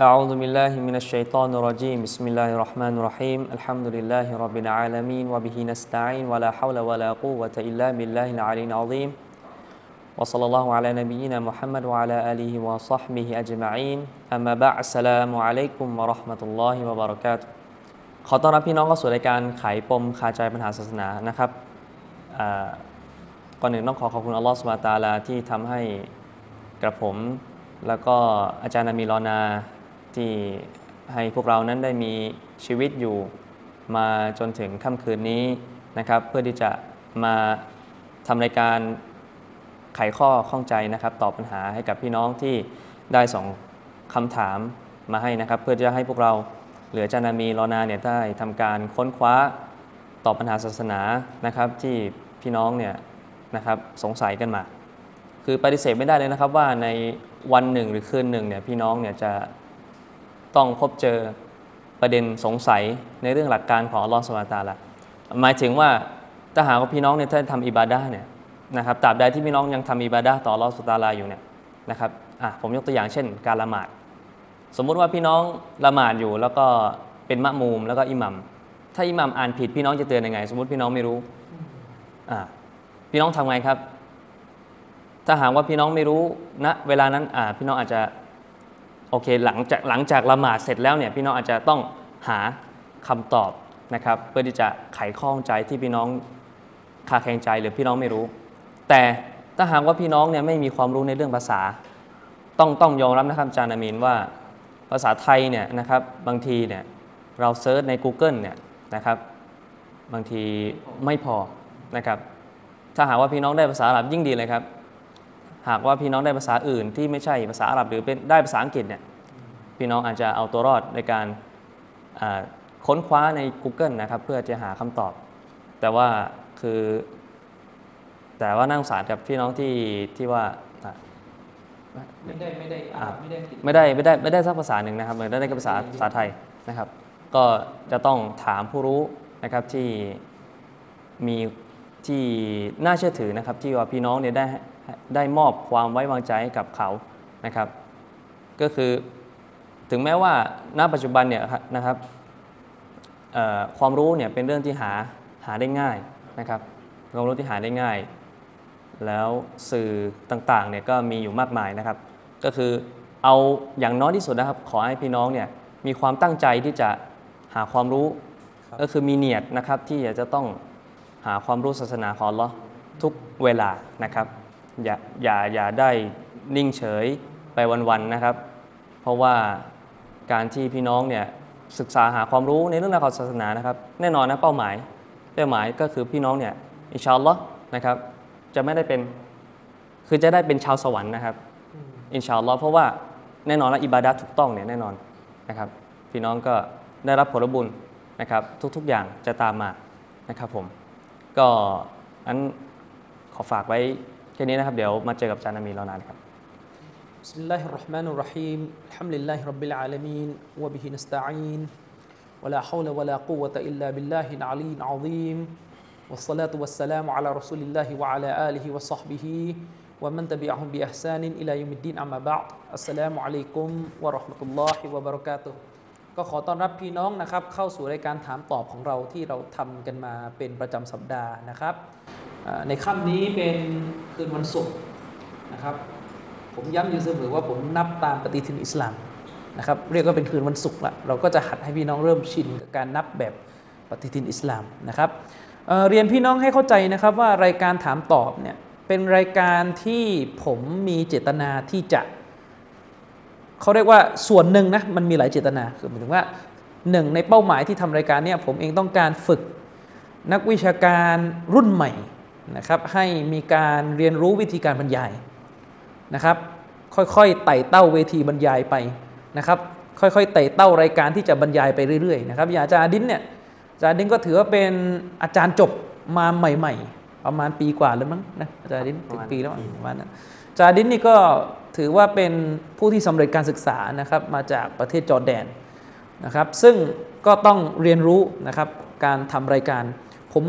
أعوذ بالله من الشيطان الرجيم بسم الله الرحمن الرحيم الحمد لله رب العالمين وبه نستعين ولا حول ولا قوة إلا بالله العلي العظيم وصلى الله على نبينا محمد وعلى آله وصحبه أجمعين أما بعد السلام عليكم ورحمة الله وبركاته ขอต้อนรับพี่น้องเข้าสู่รายการไขปมคาใจปัญหาศาสนานะครับอ่าก่อนหนึ่งต้องขอขอบคุณอัลลอฮฺสุบฮานะฮูวะตะอาลาที่ทำให้กระผม แล้วก็อาจารย์นามีลอนา ที่ให้พวกเรานั้นได้มีชีวิตอยู่มาจนถึงค่ำคืนนี้นะครับ เพื่อที่จะมาทำรายการไขข้อข้องใจนะครับ ตอบปัญหาให้กับพี่น้องที่ได้ส่งคำถามมาให้นะครับ เพื่อจะให้พวกเราเหลือจานามีลอนาเนี่ยได้ทำการค้นคว้าตอบปัญหาศาสนานะครับ ที่พี่น้องเนี่ยนะครับสงสัยกันมา คือปฏิเสธไม่ได้เลยนะครับว่าในวันหนึ่งหรือคืนหนึ่งเนี่ยพี่น้องเนี่ยจะ ต้องพบเจอประเด็นสงสัยในเรื่องหลักการของอัลลอฮฺสุลตาละหมายถึงว่าถ้าหากว่าพี่น้องเนี่ยถ้าทำอิบาดะเนี่ยนะครับตราบใดที่พี่น้องยังทำอิบาดะต่ออัลลอฮฺสุลตาลาอยู่เนี่ยนะครับอะผมยกตัวอย่างเช่น การละหมาด สมมุติว่าพี่น้องละหมาดอยู่แล้วก็เป็นมะมูมแล้วก็อิหมัมถ้าอิหมัมอ่านผิดพี่น้องจะเตือนยังไง สมมติพี่น้องไม่รู้อ่าพี่น้องทำไงครับ ถ้าหากว่าพี่น้องไม่รู้ณนะเวลานั้นอ่าพี่น้องอาจจะ โอเคหลังจากหลังจากละหมาดเสร็จแล้วเนี่ยพี่น้องอาจจะต้องหาคำตอบนะครับเพื่อที่จะไขข้องใจที่พี่น้องคาแคงใจหรือพี่น้องไม่รู้ แต่ถ้าหากว่าพี่น้องเนี่ยไม่มีความรู้ในเรื่องภาษา ต้องต้องยอมรับนะครับอาจารย์อามีนว่าภาษาไทยเนี่ยนะครับบางทีเนี่ยเราเซิร์ชใน Google เนี่ยนะครับบางทีไม่พอนะครับถ้าหากว่าพี่น้องได้ภาษาอาหรับยิ่งดีเลยครับ หากว่าพี่น้องได้ภาษาอื่นที่ไม่ใช่ภาษาอาหรับหรือเป็นได้ภาษาอังกฤษเนี่ยพี่น้องอาจจะเอาตัวรอดในการอ่าค้นคว้าใน Google นะครับ เพื่อจะหาคำตอบ แต่ว่าคือ แต่ว่านั่าสงสารกับพี่น้องที่ที่ว่าอะไม่ได้ไม่ได้อ่านไม่ได้อังกฤษไม่ได้ไม่ได้ไม่ได้สักภาษาหนึ่งนะครับเหมือนได้แค่ภาษาภาษาไทยนะครับ ก็จะต้องถามผู้รู้นะครับที่มีที่น่าเชื่อถือนะครับ ที่ว่าพี่น้องเนี่ยได้ ได้มอบความไว้วางใจให้กับเขานะครับ ก็คือถึงแม้ว่าณปัจจุบันเนี่ยนะครับเอ่อความรู้เนี่ยเป็นเรื่องที่หาหาได้ง่ายนะครับความรู้ที่หาได้ง่าย แล้วสื่อต่างๆเนี่ยก็มีอยู่มากมายนะครับ ก็คือเอาอย่างน้อยที่สุดนะครับ ขอให้พี่น้องเนี่ยมีความตั้งใจที่จะหาความรู้ ก็คือมีเนียดนะครับที่อยากจะต้องหาความรู้ศาสนาของอัลเลาะห์ทุกเวลานะครับ อย่าอย่าอย่าได้นิ่งเฉยไปวันๆนะครับ เพราะว่าการที่พี่น้องเนี่ยศึกษาหาความรู้ในเรื่องราวของศาสนานะครับแน่นอนนะเป้าหมายเป้าหมายก็คือพี่น้องเนี่ยอินชาอัลลอฮ์นะครับจะไม่ได้เป็นคือจะได้เป็นชาวสวรรค์นะครับอินชาอัลลอฮ์เพราะว่าแน่นอนแล้วอิบาดะถูกต้องเนี่ยแน่นอนนะครับ พี่น้องก็ได้รับผลบุญนะครับ ทุกๆอย่างจะตามมานะครับผมก็อันขอฝากไว้ แค่นี้นะครับ เดี๋ยวมาเจอกับอาจารย์นามีแล้วนานครับ بسم الله الرحمن الرحيم الحمد لله رب العالمين وبه نستعين ولا حول ولا قوة إلا بالله العلي العظيم والصلاة والسلام على رسول الله وعلى آله وصحبه ومن تبعهم بإحسان إلى يوم الدين أما بعد السلام عليكم ورحمة الله وبركاته ก็ขอต้อนรับพี่น้องนะครับ เข้าสู่รายการถามตอบของเราที่เราทำกันมาเป็นประจำสัปดาห์นะครับอ่า ในค่ำนี้เป็นคืนวันศุกร์นะครับ ผมย้ำอยู่เสมอว่าผมนับตามปฏิทินอิสลามนะครับเรียกว่าเป็นคืนวันศุกร์ละเราก็จะหัดให้พี่น้องเริ่มชินกับการนับแบบปฏิทินอิสลามนะครับเเรียนพี่น้องให้เข้าใจนะครับว่ารายการถามตอบเนี่ยเป็นรายการที่ผมมีเจตนาที่จะเขาเรียกว่าส่วนหนึ่งนะมันมีหลายเจตนาคือหมายถึงว่าหนึ่งในเป้าหมายที่ทำรายการเนี่ยผมเองต้องการฝึกนักวิชาการรุ่นใหม่ นะครับให้มีการเรียนรู้วิธีการบรรยายนะครับค่อยๆไต่เต้าเวทีบรรยายไปนะครับค่อยๆไต่เต้ารายการที่จะบรรยายไปเรื่อยๆนะครับอย่างอาจารย์อดินเนี่ยอาจารย์อดินก็ถือว่าเป็นอาจารย์จบมาใหม่ ๆ ประมาณปีกว่าแล้วมั้งนะอาจารย์อดินถึงปีแล้วมั้งประมาณนั้นจาดินนี่ก็ถือว่าเป็นผู้ที่สำเร็จการศึกษานะครับมาจากประเทศจอร์แดนนะครับซึ่งก็ต้องเรียนรู้นะครับการทำรายการ ผม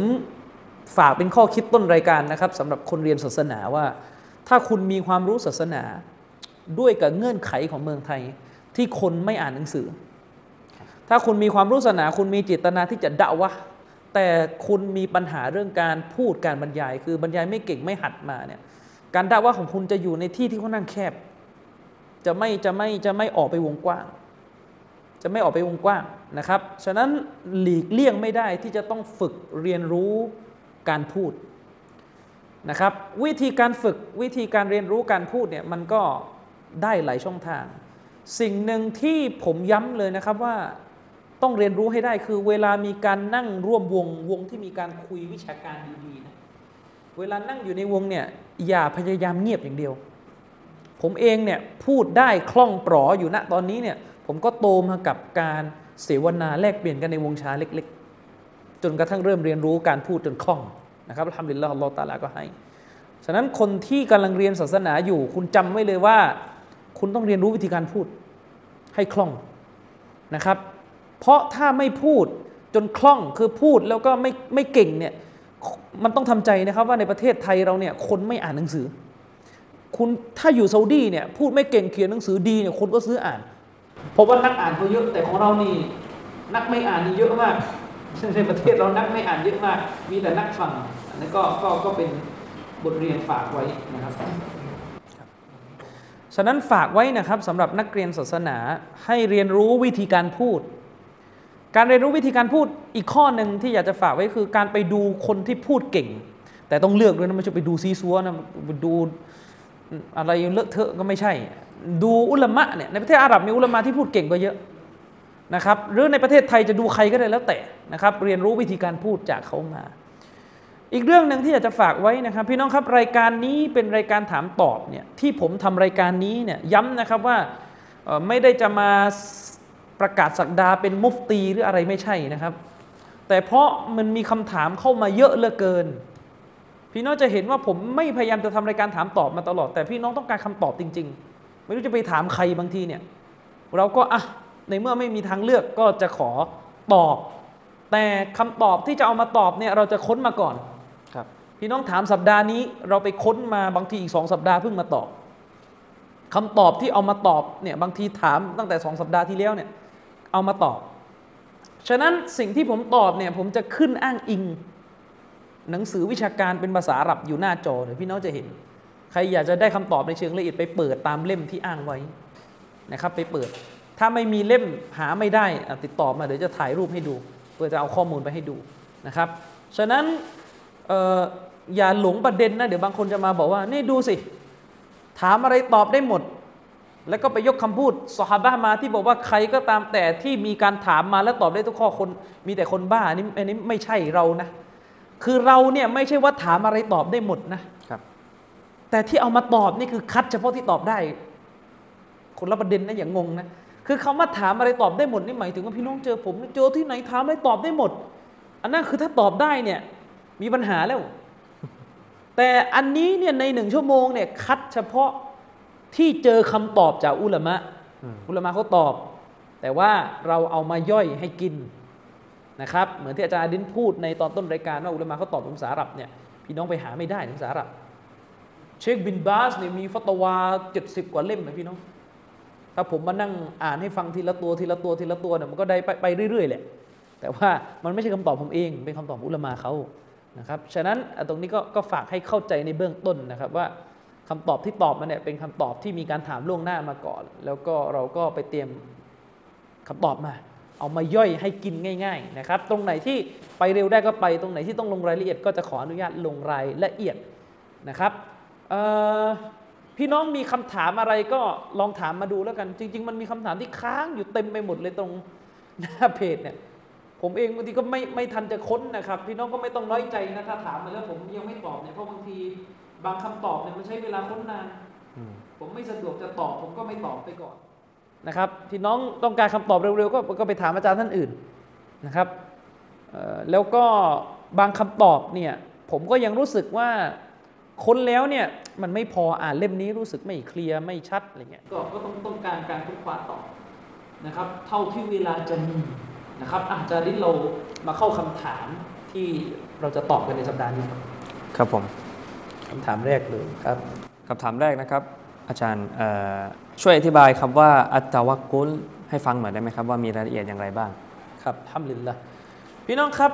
ฝากเป็นข้อคิดต้นรายการนะครับสำหรับคนเรียนศาสนาว่า ถ้าคุณมีความรู้ศาสนาด้วยกับเงื่อนไขของเมืองไทย ที่คนไม่อ่านหนังสือ ถ้าคุณมีความรู้ศาสนา คุณมีเจตนาที่จะด่าวะแต่คุณมีปัญหาเรื่องการพูดการบรรยาย คือบรรยายไม่เก่งไม่หัดมาเนี่ยการด่าวะของคุณจะอยู่ในที่ที่ค่อนข้างแคบ จะไม่จะไม่จะไม่ออกไปวงกว้าง จะไม่ออกไปวงกว้างนะครับฉะนั้นหลีกเลี่ยงไม่ได้ที่จะต้องฝึกเรียนรู้ การพูดนะครับ วิธีการฝึกวิธีการเรียนรู้การพูดเนี่ยมันก็ได้หลายช่องทาง สิ่งหนึ่งที่ผมย้ำเลยนะครับว่าต้องเรียนรู้ให้ได้คือเวลามีการนั่งร่วมวงวงที่มีการคุยวิชาการดีๆนะเวลานั่งอยู่ในวงเนี่ยอย่าพยายามเงียบอย่างเดียว ผมเองเนี่ยพูดได้คล่องปลออยู่ณตอนนี้เนี่ยผมก็โตมากับการเสวนาแลกเปลี่ยนกันในวงชาเล็กๆ จนกระทั่งเริ่มเรียนรู้การพูดจนคล่องนะครับทำลิลละอัลลอฮฺตาลาก็ให้ ฉะนั้นคนที่กำลังเรียนศาสนาอยู่ คุณจำไว้เลยว่า คุณต้องเรียนรู้วิธีการพูดให้คล่องนะครับ เพราะถ้าไม่พูดจนคล่องคือพูดแล้วก็ไม่ไม่เก่งเนี่ยมันต้องทำใจนะครับว่าในประเทศไทยเราเนี่ยคนไม่อ่านหนังสือ คุณถ้าอยู่ซาอุดีเนี่ยพูดไม่เก่งเขียนหนังสือดีเนี่ยคนก็ซื้ออ่านเพราะว่านักอ่านเขาเยอะแต่ของเรานี่นักไม่อ่านนี่เยอะมาก ในประเทศเรานักไม่อ่านเยอะมาก มีแต่นักฟังอันนี้ก็ก็ก็เป็นบทเรียนฝากไว้นะครับฉะนั้นฝากไว้นะครับสำหรับนักเรียนศาสนาให้เรียนรู้วิธีการพูด การเรียนรู้วิธีการพูดอีกข้อหนึ่งที่อยากจะฝากไว้คือการไปดูคนที่พูดเก่ง แต่ต้องเลือกด้วยนะไม่ใช่ไปดูซีซัวนะไปดูอะไรเลอะเทอะก็ไม่ใช่ ดูอุลมะเนี่ยในประเทศอาหรับมีอุลมะที่พูดเก่งก็เยอะ นะครับหรือในประเทศไทยจะดูใครก็ได้แล้วแต่นะครับเรียนรู้วิธีการพูดจากเขามา อีกเรื่องหนึ่งที่อยากจะฝากไว้นะครับ พี่น้องครับรายการนี้เป็นรายการถามตอบเนี่ยที่ผมทำรายการนี้เนี่ยย้ำนะครับว่าไม่ได้จะมาประกาศสักดาเป็นมุฟตีหรืออะไรไม่ใช่นะครับ แต่เพราะมันมีคำถามเข้ามาเยอะเหลือเกิน พี่น้องจะเห็นว่าผมไม่พยายามจะทำรายการถามตอบมาตลอด แต่พี่น้องต้องการคำตอบจริง ๆ ไม่รู้จะไปถามใครบางทีเนี่ยเราก็อะ ในเมื่อไม่มีทางเลือกก็จะขอตอบ แต่คำตอบที่จะเอามาตอบเนี่ยเราจะค้นมาก่อนครับพี่น้องถามสัปดาห์นี้ เราไปค้นมาบางทีอีกสองสัปดาห์เพิ่งมาตอบคำตอบที่เอามาตอบเนี่ยบางทีถามตั้งแต่สองสัปดาห์ที่แล้วเนี่ยเอามาตอบ ฉะนั้นสิ่งที่ผมตอบเนี่ยผมจะขึ้นอ้างอิง หนังสือวิชาการเป็นภาษาอาหรับอยู่หน้าจอเดี๋ยวพี่น้องจะเห็น ใครอยากจะได้คำตอบในเชิงละเอียดไปเปิดตามเล่มที่อ้างไว้นะครับไปเปิด ถ้าไม่มีเล่มหาไม่ได้อะติดต่อมาเดี๋ยวจะถ่ายรูปให้ดู เพื่อจะเอาข้อมูลไปให้ดูนะครับ ฉะนั้นเอ่ออย่าหลงประเด็นนะ เดี๋ยวบางคนจะมาบอกว่า นี่ดูสิ ถามอะไรตอบได้หมด แล้วก็ไปยกคำพูดสฮาบะห์มาที่บอกว่าใครก็ตามแต่ที่มีการถามมาแล้วตอบได้ทุกข้อคน มีแต่คนบ้าอันนี้อันนี้ไม่ใช่เรานะ คือเราเนี่ยไม่ใช่ว่าถามอะไรตอบได้หมดนะครับ แต่ที่เอามาตอบนี่คือคัดเฉพาะที่ตอบได้ คนละประเด็นนะอย่างงงนะ คือคำว่าถามอะไรตอบได้หมดนี่หมายถึงว่าพี่น้องเจอผมเจอที่ไหนถามอะไรตอบได้หมด อันนั้นคือถ้าตอบได้เนี่ยมีปัญหาแล้ว แต่อันนี้เนี่ยในหนึ่งชั่วโมงเนี่ยคัดเฉพาะที่เจอคำตอบจากอุลามะอืมอุลามะเขาตอบ แต่ว่าเราเอามาย่อยให้กินนะครับ เหมือนที่อาจารย์อดินพูดในตอนต้นรายการว่าอุลามะเขาตอบเป็นภาษาอาหรับเนี่ยพี่น้องไปหาไม่ได้ในภาษาอาหรับ เชคบินบาสเนี่ยมีฟัตวาเจ็ดสิบกว่าเล่มนะพี่น้อง ถ้าผมมานั่งอ่านให้ฟังทีละตัวทีละตัวทีละตัวเนี่ยมันก็ได้ไปไปเรื่อยๆแหละแต่ว่ามันไม่ใช่คำตอบผมเอง เป็นคำตอบอุลามาเขานะครับฉะนั้นตรงนี้ก็ก็ฝากให้เข้าใจในเบื้องต้นนะครับว่าคำตอบที่ตอบมาเนี่ยเป็นคำตอบที่มีการถามล่วงหน้ามาก่อน แล้วก็เราก็ไปเตรียมคำตอบมา เอามาย่อยให้กินง่าย ๆนะครับ ตรงไหนที่ไปเร็วได้ก็ไปตรงไหนที่ต้องลงรายละเอียด ก็จะขออนุญาตลงรายละเอียดนะครับเอ่อ พี่น้องมีคำถามอะไรก็ลองถามมาดูแล้วกัน จริง ๆ มันมีคำถามที่ค้างอยู่เต็มไปหมดเลยตรงหน้าเพจเนี่ย ผมเองบางทีก็ไม่ไม่ทันจะค้นนะครับ พี่น้องก็ไม่ต้องน้อยใจนะถ้าถามมาแล้วผมยังไม่ตอบเนี่ยเพราะบางทีบางคำตอบเนี่ยมันใช้เวลาค้นนานผมไม่สะดวกจะตอบ ผมก็ไม่ตอบไปก่อนนะครับ พี่น้องต้องการคำตอบเร็วๆก็ก็ไปถามอาจารย์ท่านอื่นนะครับแล้วก็บางคำตอบเนี่ยผมก็ยังรู้สึกว่า ค้นแล้วเนี่ยมันไม่พออ่านเล่มนี้รู้สึกไม่เคลียร์ไม่ชัดอะไรเงี้ยก็ก็ต้องต้องการการค้นคว้าต่อนะครับเท่าที่เวลาจะมีนะครับอาจารย์ที่เรามาเข้าคำถามที่เราจะตอบกันในสัปดาห์นี้ครับครับผมคำถามแรกเลยครับคำถามแรกนะครับ อาจารย์เอ่อช่วยอธิบายคำว่าอัตตะวักกุลให้ฟังหน่อยได้ไหมครับว่ามีรายละเอียดอย่างไรบ้างครับฮัมดุลิลละพี่น้องครับ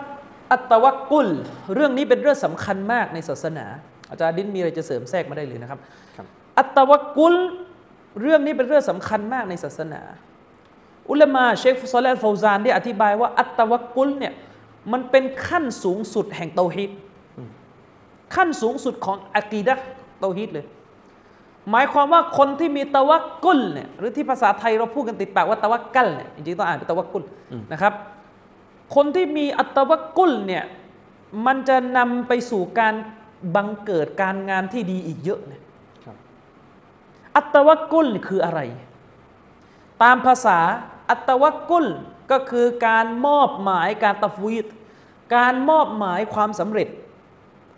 อัตตะวักกุลเรื่องนี้เป็นเรื่องสำคัญมากในศาสนา อาจารย์ดินมีอะไรจะเสริมแทรกมาได้เลยนะครับครับอัตตะวักกุลเรื่องนี้เป็นเรื่องสำคัญมากในศาสนา อุลามาเชคฟุซอลและฟาวซานได้อธิบายว่า อัตตะวักกุลเนี่ยมันเป็นขั้นสูงสุดแห่งเตาฮีดขั้นสูงสุดของอะกีดะห์เตาฮีดเลย หมายความว่าคนที่มีตะวักกุลเนี่ยหรือที่ภาษาไทยเราพูดกันติดปากว่าตะวักกัลเนี่ยจริงๆต้องอ่านเป็นตะวักกุลนะครับ คนที่มีอัตตะวักกุลเนี่ยมันจะนำไปสู่การ บังเกิดการงานที่ดีอีกเยอะเนี่ยครับอัตตะวักกุลคืออะไร ตามภาษาอัตตะวักกุลก็คือการมอบหมายการตัฟวีดการมอบหมายความสำเร็จ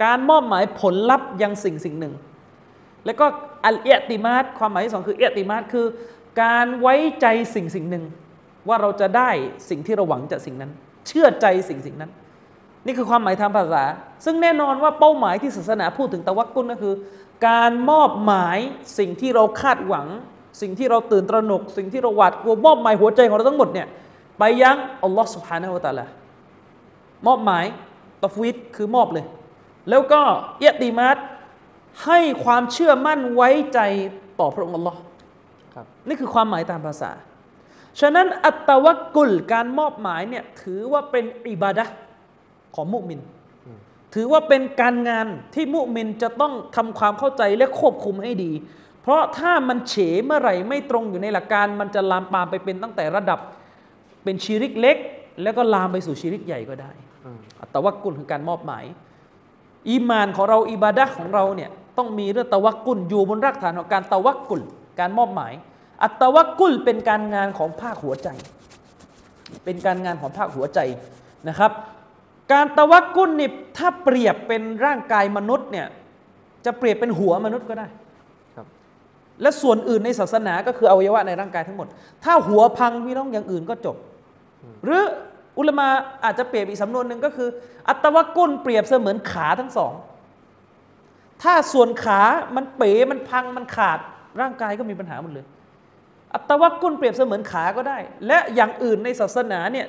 การมอบหมายผลลัพธ์ยังสิ่งสิ่งหนึ่ง แล้วก็อัลเอติมาดความหมายที่สองคือเอติมาดคือ การไว้ใจสิ่งสิ่งหนึ่ง ว่าเราจะได้สิ่งที่เราหวังจากสิ่งนั้น เชื่อใจสิ่งสิ่งนั้น นี่คือความหมายทางภาษา ซึ่งแน่นอนว่าเป้าหมายที่ศาสนาพูดถึงตะวักกุลก็คือ การมอบหมายสิ่งที่เราคาดหวัง สิ่งที่เราตื่นตระหนก สิ่งที่เราหวาดกลัวมอบหมายหัวใจของเราทั้งหมดเนี่ยไปยังอัลลอฮ์สุบฮานะฮูวะตะอาลามอบหมายตอฟวิดคือมอบเลย แล้วก็เอียติมาดให้ความเชื่อมั่นไว้ใจต่อพระองค์อัลลอฮ์ครับนี่คือความหมายตามภาษา ฉะนั้นอัตตะวักกุลการมอบหมายเนี่ยถือว่าเป็นอิบาดะห์ ของมุมิน ถือว่าเป็นการงานที่มุมินจะต้องทำความเข้าใจและควบคุมให้ดี เพราะถ้ามันเฉเมื่อไหร่ไม่ตรงอยู่ในหลักการ มันจะลามปามไปเป็นตั้งแต่ระดับเป็นชีริกเล็ก แล้วก็ลามไปสู่ชีริกใหญ่ก็ได้อัตตะวักกุลคือการมอบหมาย อีมานของเราอิบาดะห์ของเราเนี่ยต้องมีเรื่องตะวักกุลอยู่บนรากฐานของการตะวักกุลการมอบหมาย อัตตะวักกุลเป็นการงานของภาคหัวใจ เป็นการงานของภาคหัวใจนะครับ การตะวักกุลนี่ถ้าเปรียบเป็นร่างกายมนุษย์เนี่ยจะเปรียบเป็นหัวมนุษย์ก็ได้ครับและส่วนอื่นในศาสนาก็คืออวัยวะในร่างกายทั้งหมด ถ้าหัวพังพี่น้องอย่างอื่นก็จบ หรืออุลามาอาจจะเปรียบอีกสำนวนหนึ่งก็คือ อัตวกุลเปรียบเสมือนขาทั้งสอง ถ้าส่วนขามันเป๋มันพังมันขาดร่างกายก็มีปัญหาหมดเลย อัตวกุลเปรียบเสมือนขาก็ได้ และอย่างอื่นในศาสนาเนี่ย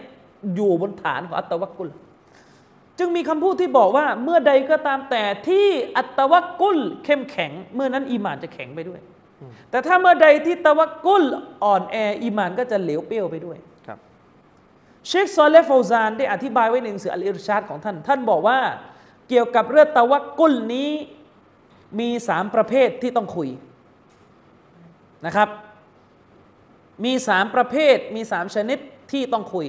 อยู่บนฐานของอัตวกุล จึงมีคำพูดที่บอกว่าเมื่อใดก็ตามแต่ที่อัตวกุลเข้มแข็ง เมื่อนั้นอีหมานจะแข็งไปด้วย แต่ถ้าเมื่อใดที่ตะวักกุลอ่อนแออีหมานก็จะเหลวเปรี้ยวไปด้วยครับเชคซอลเลฟาวซานได้อธิบายไว้ในหนังสืออัลอิรชาดของท่าน ท่านบอกว่าเกี่ยวกับเรื่องตะวักกุลนี้มีสามประเภทที่ต้องคุยนะครับ มีสามประเภทมีสามชนิดที่ต้องคุย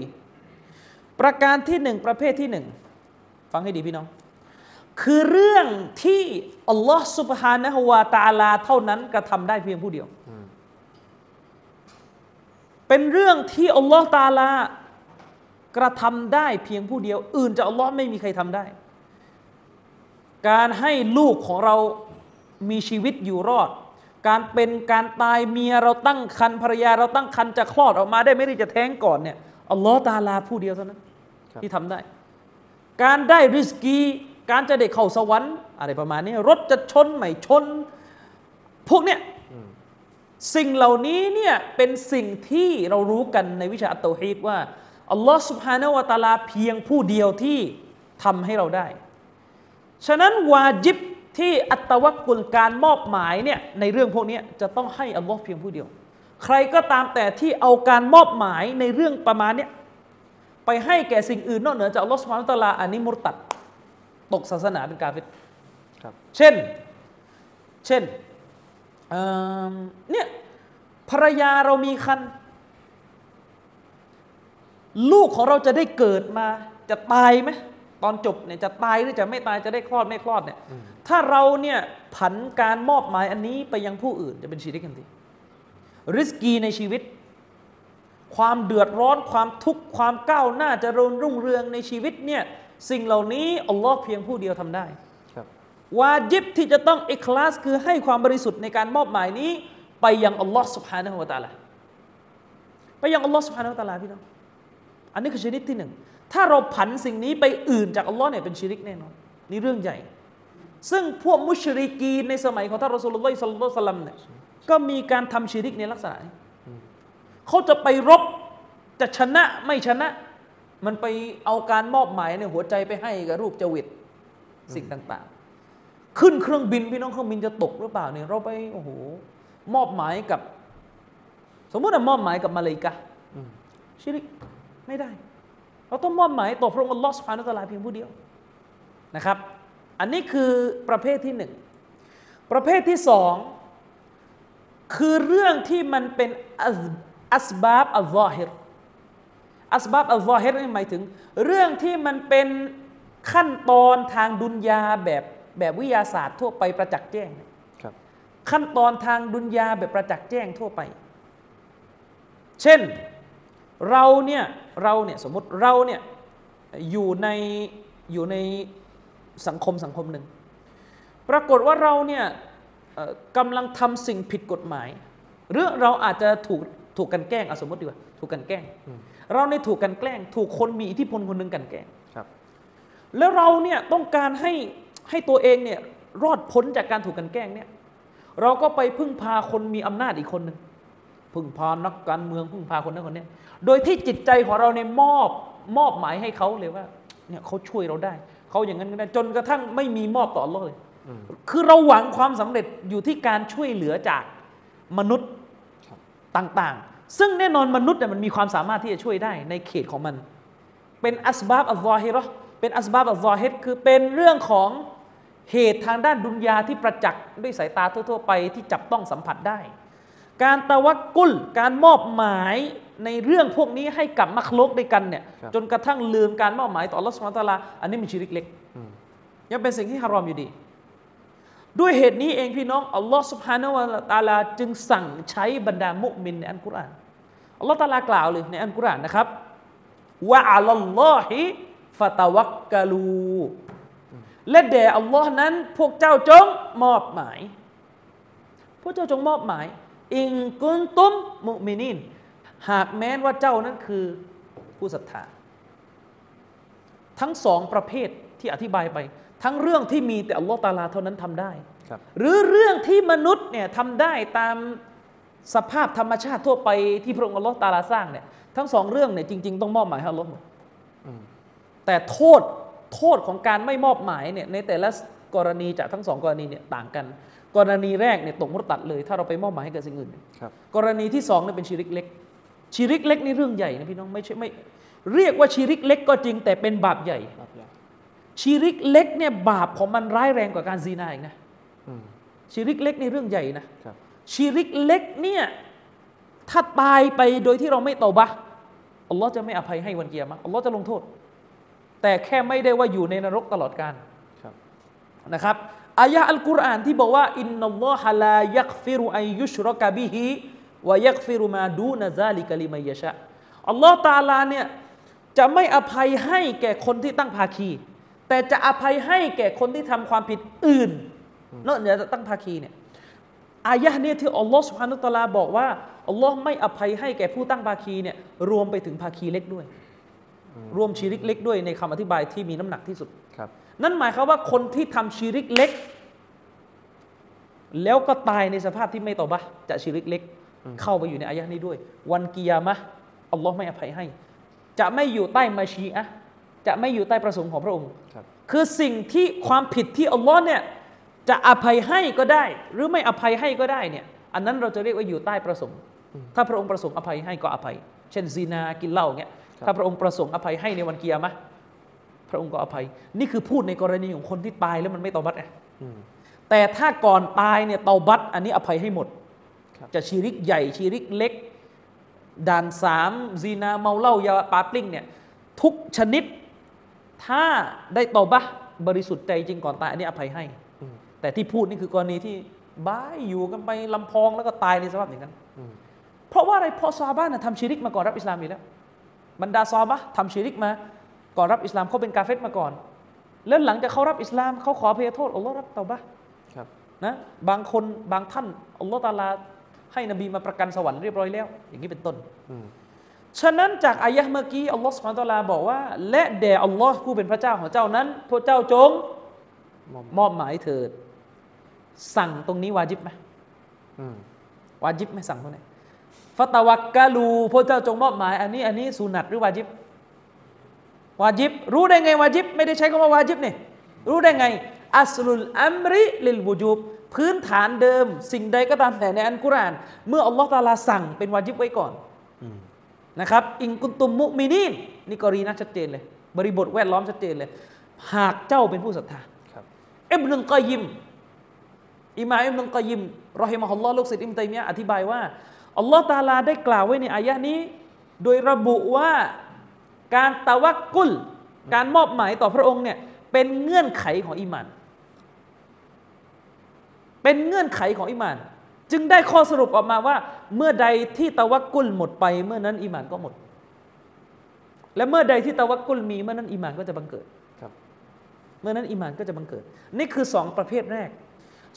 ประการที่หนึ่งประเภทที่หนึ่ง ฟังให้ดีพี่น้อง คือเรื่องที่อัลลอฮ์สุบฮานะฮุวาตาลาเท่านั้นกระทำได้เพียงผู้เดียว เป็นเรื่องที่อัลลอฮ์ตาลากระทำได้เพียงผู้เดียว อื่นจากอัลลอฮ์ไม่มีใครทำได้ การให้ลูกของเรามีชีวิตอยู่รอด การเป็นการตายเมียเราตั้งคันภรรยาเราตั้งคันจะคลอดออกมาได้ไม่ได้จะแท้งก่อนเนี่ยอัลลอฮ์ตาลาผู้เดียวเท่านั้นที่ทำได้ การได้ริสกี การจะได้เข้าสวรรค์ อะไรประมาณนี้ รถจะชนไม่ชน พวกเนี้ยสิ่งเหล่านี้เนี่ยเป็นสิ่งที่เรารู้กันในวิชาอัตโตฮีดว่าอัลลอฮ์สุบฮานาวะตาลาเพียงผู้เดียวที่ทำให้เราได้ ฉะนั้นวาจิบที่อัตวักกุลการมอบหมายเนี่ยในเรื่องพวกนี้จะต้องให้อัลลอฮ์เพียงผู้เดียว ใครก็ตามแต่ที่เอาการมอบหมายในเรื่องประมาณเนี้ย ไปให้แก่สิ่งอื่นนอกเหนือจากอัลลอฮ์สุบฮานาวะตะอาลาอันนี้มุรตัดตกศาสนาเป็นกาเฟรครับเช่น เช่นเอิ่มเนี่ยภรรยาเรามีคันลูกของเราจะได้เกิดมาจะตายไหมตอนจบเนี่ยจะตายหรือจะไม่ตายจะได้คลอดไม่คลอดเนี่ย ถ้าเราเนี่ยผันการมอบหมายอันนี้ไปยังผู้อื่นจะเป็นชีริกทันทีริสกีในชีวิต ความเดือดร้อนความทุกข์ความก้าวหน้าจะรุนรุ่งเรืองในชีวิตเนี่ยสิ่งเหล่านี้อัลลอฮ์เพียงผู้เดียวทำได้วาจิบที่จะต้องเอกคลาสคือให้ความบริสุทธิ์ในการมอบหมายนี้ ไปยังอัลลอฮ์สุบฮานะฮูวะตาลาไปยังอัลลอฮ์สุบฮานะฮูวะตาลาพี่น้องอันนี้คือชนิดที่หนึ่งถ้าเราผันสิ่งนี้ไปอื่นจากอัลลอฮ์เนี่ยเป็นชีริกแน่นอนนี่เรื่องใหญ่ ซึ่งพวกมุชริกีในสมัยของท่านรอสูลุลลอฮิสัลลัลลอฮุซัลลัมเนี่ยก็มีการทำชีริกในลักษณะนี้ เขาจะไปรบจะชนะไม่ชนะ มันไปเอาการมอบหมายในหัวใจไปให้กับรูปจวิตสิ่งต่าง ๆ ขึ้นเครื่องบินพี่น้องเครื่องบินจะตกหรือเปล่าเนี่ยเราไปโอ้โหมอบหมายกับ สมมติว่ามอบหมายกับมาเลย์กาชิริกไม่ได้ เราต้องมอบหมายต่อพระองค์อัลลอฮฺสุบฮานุตะลาเพียงผู้เดียวนะครับ อันนี้คือประเภทที่หนึ่งประเภทที่สองคือเรื่องที่มันเป็น อัสบาบอัลลอฮิรอัสบาบอัลลอฮิรนี่หมายถึง เรื่องที่มันเป็นขั้นตอนทางดุนยาแบบแบบวิทยาศาสตร์ทั่วไปประจักษ์แจ้งครับขั้นตอนทางดุนยาแบบประจักษ์แจ้งทั่วไป เช่นเราเนี่ยเราเนี่ยสมมติเราเนี่ยอยู่ในอยู่ในสังคมสังคมหนึ่ง ปรากฏว่าเราเนี่ยกำลังทำสิ่งผิดกฎหมาย หรือเราอาจจะถูก ถูกกันแกล้งอสมมติดีกว่าถูกกันแกล้ง เราในถูกกันแกล้ง ถูกคนมีอิทธิพลคนหนึ่งกันแกล้งครับแล้วเราเนี่ยต้องการให้ให้ตัวเองเนี่ยรอดพ้นจากการถูกกันแกล้งเนี่ยเราก็ไปพึ่งพาคนมีอำนาจอีกคนหนึ่งพึ่งพานักการเมืองพึ่งพาคนนั้นคนนี้โดยที่จิตใจของเราเนี่ยมอบมอบหมายให้เขาเลยว่าเนี่ยเขาช่วยเราได้เขาอย่างนั้นก็ได้จนกระทั่งไม่มีมอบต่อโลกเลยคือเราหวังความสำเร็จอยู่ที่การช่วยเหลือจากมนุษย์ ต่างๆ ซึ่งแน่นอนมนุษย์เนี่ยมันมีความสามารถที่จะช่วยได้ในเขตของมัน เป็นอัสบาบอัลลอฮิรอเป็นอัสบาบอัลลอฮิรคือเป็นเรื่องของเหตุทางด้านดุนยาที่ประจักษ์ด้วยสายตาทั่ว ๆ ไปที่จับต้องสัมผัสได้ การตะวักกุล การมอบหมายในเรื่องพวกนี้ให้กับมัคลกด้วยกันเนี่ยจนกระทั่งลืมการมอบหมายต่อรัศมีตาลา อันนี้มีชีริกเล็กยังเป็นสิ่งที่ฮารอมอยู่ดี ด้วยเหตุนี้เองพี่น้องอัลลอฮ์สุบฮานาวะตาลาจึงสั่งใช้บรรดามุมินในอันกุรอานอัลลอฮ์ตาลากล่าวเลยในอันกุรอานนะครับว่าอัลลอฮิฟะตะวักกะลูและแด่อัลลอฮ์นั้น พวกเจ้าจงมอบหมาย พวกเจ้าจงมอบหมาย อิงกุนตุมมุมินินหากแม้นว่าเจ้านั้นคือผู้ศรัทธาทั้งสองประเภทที่อธิบายไป ทั้งเรื่องที่มีแต่อัลลอฮ์ตาลาเท่านั้นทำได้ หรือเรื่องที่มนุษย์เนี่ยทำได้ตามสภาพธรรมชาติทั่วไปที่พระองค์อัลลอฮ์ตาลาสร้างเนี่ยทั้งสองเรื่องเนี่ยจริง ๆ ต้องมอบหมายให้อัลลอฮ์หมดแต่โทษโทษของการไม่มอบหมายเนี่ยในแต่ละกรณีจากทั้งสองกรณีเนี่ยต่างกัน กรณีแรกเนี่ยตกมุรตัดเลย ถ้าเราไปมอบหมายให้กับสิ่งอื่นกรณีที่สองเนี่ยเป็นชีริกเล็กชีริกเล็กนี่เรื่องใหญ่นะพี่น้องไม่ใช่ไม่เรียกว่าชีริกเล็กก็จริงแต่เป็นบาปใหญ่ ชีริกเล็กเนี่ยบาปของมันร้ายแรงกว่าการซินาอีกนะชีริกเล็กนี่เรื่องใหญ่นะชีริกเล็กเนี่ยถ้าตายไปโดยที่เราไม่เตาบะฮ์อัลลอฮ์จะไม่อภัยให้วันกิยามะฮ์อัลลอฮ์จะลงโทษ แต่แค่ไม่ได้ว่าอยู่ในนรกตลอดกาลนะครับอายะอัลกุรอานที่บอกว่าอินนัลลอฮะลายักฟิรุอัยยุชรกะบิฮิวายักฟิรุมาดูนาซาลิกลิมายชะอัลลอฮ์ตาลาเนี่ยจะไม่อภัยให้แก่คนที่ตั้งภาคี แต่จะอภัยให้แก่คนที่ทำความผิดอื่นนอกเหนือจากตั้งภาคีเนี่ยอายะนี้ที่อัลลอฮ์สุบฮานุตลาบอกว่าอัลลอฮ์ไม่อภัยให้แก่ผู้ตั้งภาคีเนี่ยรวมไปถึงภาคีเล็กด้วย รวมชีริกเล็กด้วยในคำอธิบายที่มีน้ำหนักที่สุดครับ นั่นหมายความว่าคนที่ทำชีริกเล็ก แล้วก็ตายในสภาพที่ไม่ตอบะจะชีริกเล็ก เข้าไปอยู่ในอายะนี้ด้วย วันกิยามะอัลลอฮ์ไม่อภัยให้ จะไม่อยู่ใต้มาชีอะ จะไม่อยู่ใต้ประสงค์ของพระองค์คือสิ่งที่ความผิดที่อัลลอฮ์เนี่ยจะอภัยให้ก็ได้ หรือไม่อภัยให้ก็ได้เนี่ยอันนั้นเราจะเรียกว่าอยู่ใต้ประสงค์ ถ้าพระองค์ประสงค์อภัยให้ก็อภัย เช่นซีนากินเหล้าเนี่ยถ้าพระองค์ประสงค์อภัยให้ในวันกิยามะพระองค์ก็อภัย นี่คือพูดในกรณีของคนที่ตายแล้วมันไม่ตอบัตไงแต่ถ้าก่อนตายเนี่ยเตาบัตอันนี้อภัยให้หมด จะชีริกใหญ่ชีริกเล็ก ด่านสามซีนาเมาเหล้ายาปาปลิ้งเนี่ยทุกชนิด ถ้าได้ตอบะบริสุทธิ์ใจจริงก่อนตายอันนี้อภัยให้ แต่ที่พูดนี่คือกรณีที่บ้ายอยู่กันไปลำพองแล้วก็ตายในสภาพอย่างนั้น เพราะว่าอะไรเพราะซาบ้านทำชีริกมาก่อนรับอิสลามอยู่แล้วบรรดาซาบะทำชีริกมาก่อนรับอิสลามเขาเป็นกาเฟตมาก่อน แล้วหลังจากเขารับอิสลามเขาขอเพยโทษอัลลอฮ์รับเตาบะนะบางคนบางท่านอัลลอฮ์ตาลาให้นบีมาประกันสวรรค์เรียบร้อยแล้ว อย่างนี้เป็นต้น ฉะนั้นจากอายะเมื่อกี้อัลลอฮฺสุบฮานตะลาบอกว่า และแด่อัลลอฮ์ผู้เป็นพระเจ้าของเจ้านั้นพระเจ้าจงมอบหมายเถิด สั่งตรงนี้วาจิบไหมวาจิบไม่สั่งพวกนี้ฟาตาวักกะลูพระเจ้าจงมอบหมาย อันนี้ อันนี้สุนัตหรือวาจิบวาจิบ รู้ได้ไงวาจิบ ไม่ได้ใช้คำว่าวาจิบนี่รู้ได้ไง อัสลุลอัมริลิลบูจูบพื้นฐานเดิม สิ่งใดก็ตามแต่ในอันกุรอาน เมื่ออัลลอฮฺตาลาสั่งเป็นวาจิบไว้ก่อน นะครับ อิงกุนตุมมุมินีนนี่กรณีนะชัดเจนเลย บริบทแวดล้อมชัดเจนเลย หากเจ้าเป็นผู้ศรัทธาครับอิบนุลกอยยิมอิมามอิบนุลกอยยิมรอฮิมะฮุลลอฮ์ลูกศิษย์อิมตัยมียะห์อธิบายว่าอัลลอฮ์ตาลาได้กล่าวไว้ในอายะนี้ โดยระบุว่าการตะวักกุล การมอบหมายต่อพระองค์เนี่ยเป็นเงื่อนไขของอีหมาน เป็นเงื่อนไขของอีหมาน จึงได้ข้อสรุปออกมาว่า เมื่อใดที่ตะวักกุลหมดไป เมื่อนั้นอีหมานก็หมด และเมื่อใดที่ตะวักกุลมีเมื่อนั้นอีหมานก็จะบังเกิดครับ เมื่อนั้นอีหมานก็จะบังเกิด นี่คือสองประเภทแรก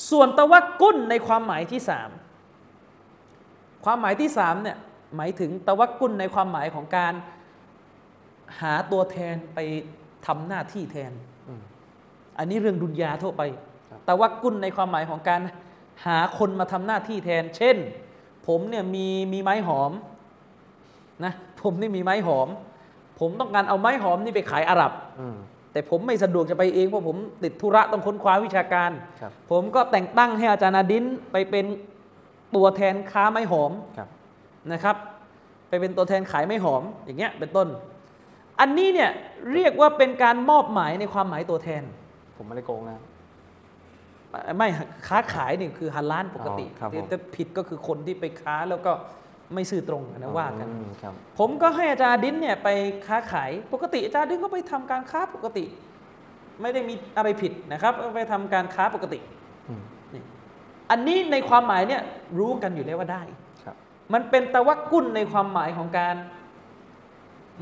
ส่วนตะวักกุลในความหมายที่สามความหมายที่สามเนี่ยหมายถึงตะวักกุลในความหมายของการหาตัวแทนไปทำหน้าที่แทนอืมอันนี้เรื่องดุนยาทั่วไปครับตะวักกุลในความหมายของการ หาคนมาทำหน้าที่แทน เช่น ผมเนี่ยมีมีไม้หอมนะผมนี่มีไม้หอม ผมต้องการเอาไม้หอมนี่ไปขายอาหรับอืมแต่ผมไม่สะดวกจะไปเองเพราะผมติดธุระต้องค้นคว้าวิชาการครับผมก็แต่งตั้งให้อาจารย์อาดินไปเป็นตัวแทนค้าไม้หอมครับนะครับ ไปเป็นตัวแทนขายไม้หอม อย่างเงี้ยเป็นต้น อันนี้เนี่ยเรียกว่าเป็นการมอบหมายในความหมายตัวแทน ผมไม่ได้โกงนะ ไม่ค้าขายนี่คือฮัลล้านปกติอ๋อครับผมแต่ผิดก็คือคนที่ไปค้าแล้วก็ไม่ซื่อตรงอันนะว่ากันอืมครับผมก็ให้อาจารย์ดินเนี่ยไปค้าขายปกติอาจารย์ดินก็ไปทำการค้าปกติ ไม่ได้มีอะไรผิดนะครับก็ไปทำการค้าปกติอืมนี่อันนี้ในความหมายเนี่ยรู้กันอยู่แล้วว่าได้ครับมันเป็นตะวักกุลในความหมายของการ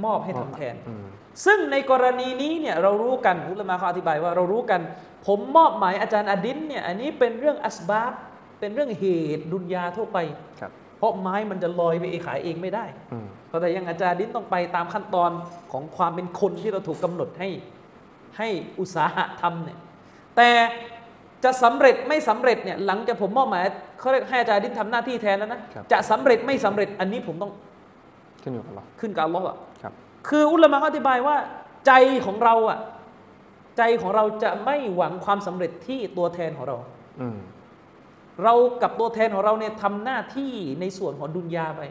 มอบให้ทำแทนอืม ซึ่งในกรณีนี้เนี่ยเรารู้กันอุลามะเขาอธิบายว่าเรารู้กัน ผมมอบหมายอาจารย์อดินเนี่ยอันนี้เป็นเรื่องอัสบาบเป็นเรื่องเหตุดุนยาทั่วไปครับเพราะไม้มันจะลอยไปเองขายเองไม่ได้อืมเพราะแต่อยังอาจารย์ดินต้องไปตามขั้นตอนของความเป็นคนที่เราถูกกำหนดให้ให้อุตสาหะทำเนี่ยแต่จะสำเร็จไม่สำเร็จเนี่ยหลังจากผมมอบหมายเขาเรียกให้อาจารย์ดินทำหน้าที่แทนแล้วนะครับจะสำเร็จไม่สำเร็จอันนี้ผมต้อง ขึ้นอยู่กับเราขึ้นกับอัลลอฮ์อะ ครับคืออุลามะเขาอธิบายว่าใจของเราอะใจของเราจะไม่หวังความสำเร็จที่ตัวแทนของเราอืมเรากับตัวแทนของเราเนี่ยทำหน้าที่ในส่วนของดุนยาไป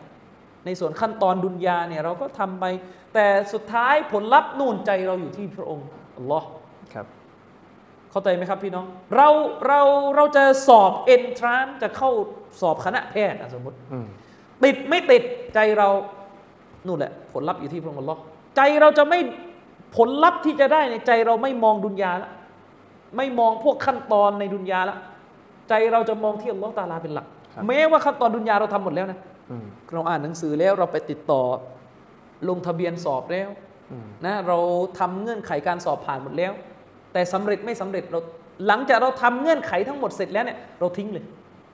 ในส่วนขั้นตอนดุนยาเนี่ยเราก็ทำไป แต่สุดท้ายผลลัพธ์นู่นใจเราอยู่ที่พระองค์อัลลอฮ์ครับ เข้าใจไหมครับพี่น้อง เราเราเราจะสอบเอนทรานจะเข้าสอบคณะแพทย์อะสมมติอืมติดไม่ติดใจเรา นู่นแหละผลลัพธ์อยู่ที่พระองค์อัลลอฮ์ใจเราจะไม่ผลลัพธ์ที่จะได้ในใจเราไม่มองดุนยาละไม่มองพวกขั้นตอนในดุนยาละใจเราจะมองที่อัลลอฮ์ตาลาเป็นหลัก แม้ว่าขั้นตอนดุนยาเราทำหมดแล้วนะอืมเราอ่านหนังสือแล้วเราไปติดต่อลงทะเบียนสอบแล้วอืมนะเราทำเงื่อนไขการสอบผ่านหมดแล้ว แต่สำเร็จไม่สำเร็จเราหลังจากเราทำเงื่อนไขทั้งหมดเสร็จแล้วเนี่ยเราทิ้งเลย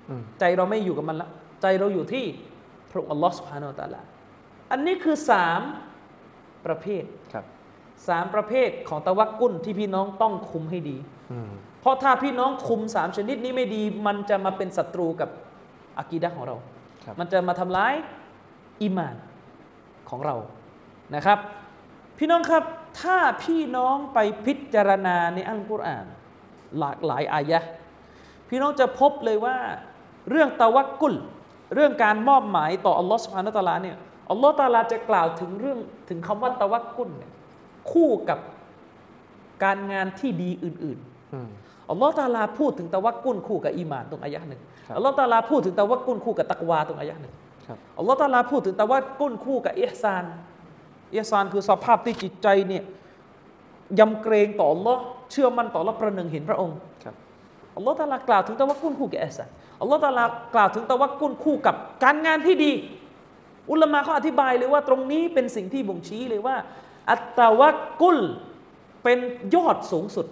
อืมใจเราไม่อยู่กับมันละ ใจเราอยู่ที่พระองค์อัลลอฮ์สุบฮานาอัลตะอาลา อันนี้คือสามประเภทครับสามประเภทของตะวักกุลที่พี่น้องต้องคุมให้ดีอืมเพราะถ้าพี่น้องคุมสามชนิดนี้ไม่ดี มันจะมาเป็นศัตรูกับอากีดะห์ของเราครับมันจะมาทำร้ายอีหมานของเรานะครับ พี่น้องครับถ้าพี่น้องไปพิจารณาในอัลกุรอาน หลากหลายอายะห์พี่น้องจะพบเลยว่า เรื่องตะวักกุล เรื่องการมอบหมายต่ออัลลอฮ์สุบฮานะฮูวะตะอาลาเนี่ย อัลลอฮ์ตะอาลาจะกล่าวถึงเรื่องถึงคำว่าตะวักกุลเนี่ยคู่กับการงานที่ดีอื่นๆอืมอัลลอฮ์ตาลาพูดถึงตะวักกุลคู่กับอีหมานตรงอายะห์หนึ่งครับอัลลอฮ์ตาลาพูดถึงตะวักกุลคู่กับตักวาตรงอายะห์หนึ่งครับอัลลอฮ์ตาลาพูดถึงตะวักกุลคู่กับอิฮซานอิฮซานคือสภาพที่จิตใจเนี่ยยำเกรงต่ออัลลอฮ์เชื่อมั่นต่ออัลลอฮ์ประหนึ่งเห็นพระองค์ครับอัลลอฮ์ตาลากล่าวถึงตะวักกุลคู่กับอิฮซานอัลลอฮ์ตาลากล่าวถึงตะวักกุลคู่กับการงานที่ดี อุลามะเขาอธิบายเลยว่าตรงนี้เป็นสิ่งที่บ่งชี้เลยว่า อัตตะวักกุลเป็นยอดสูงสุด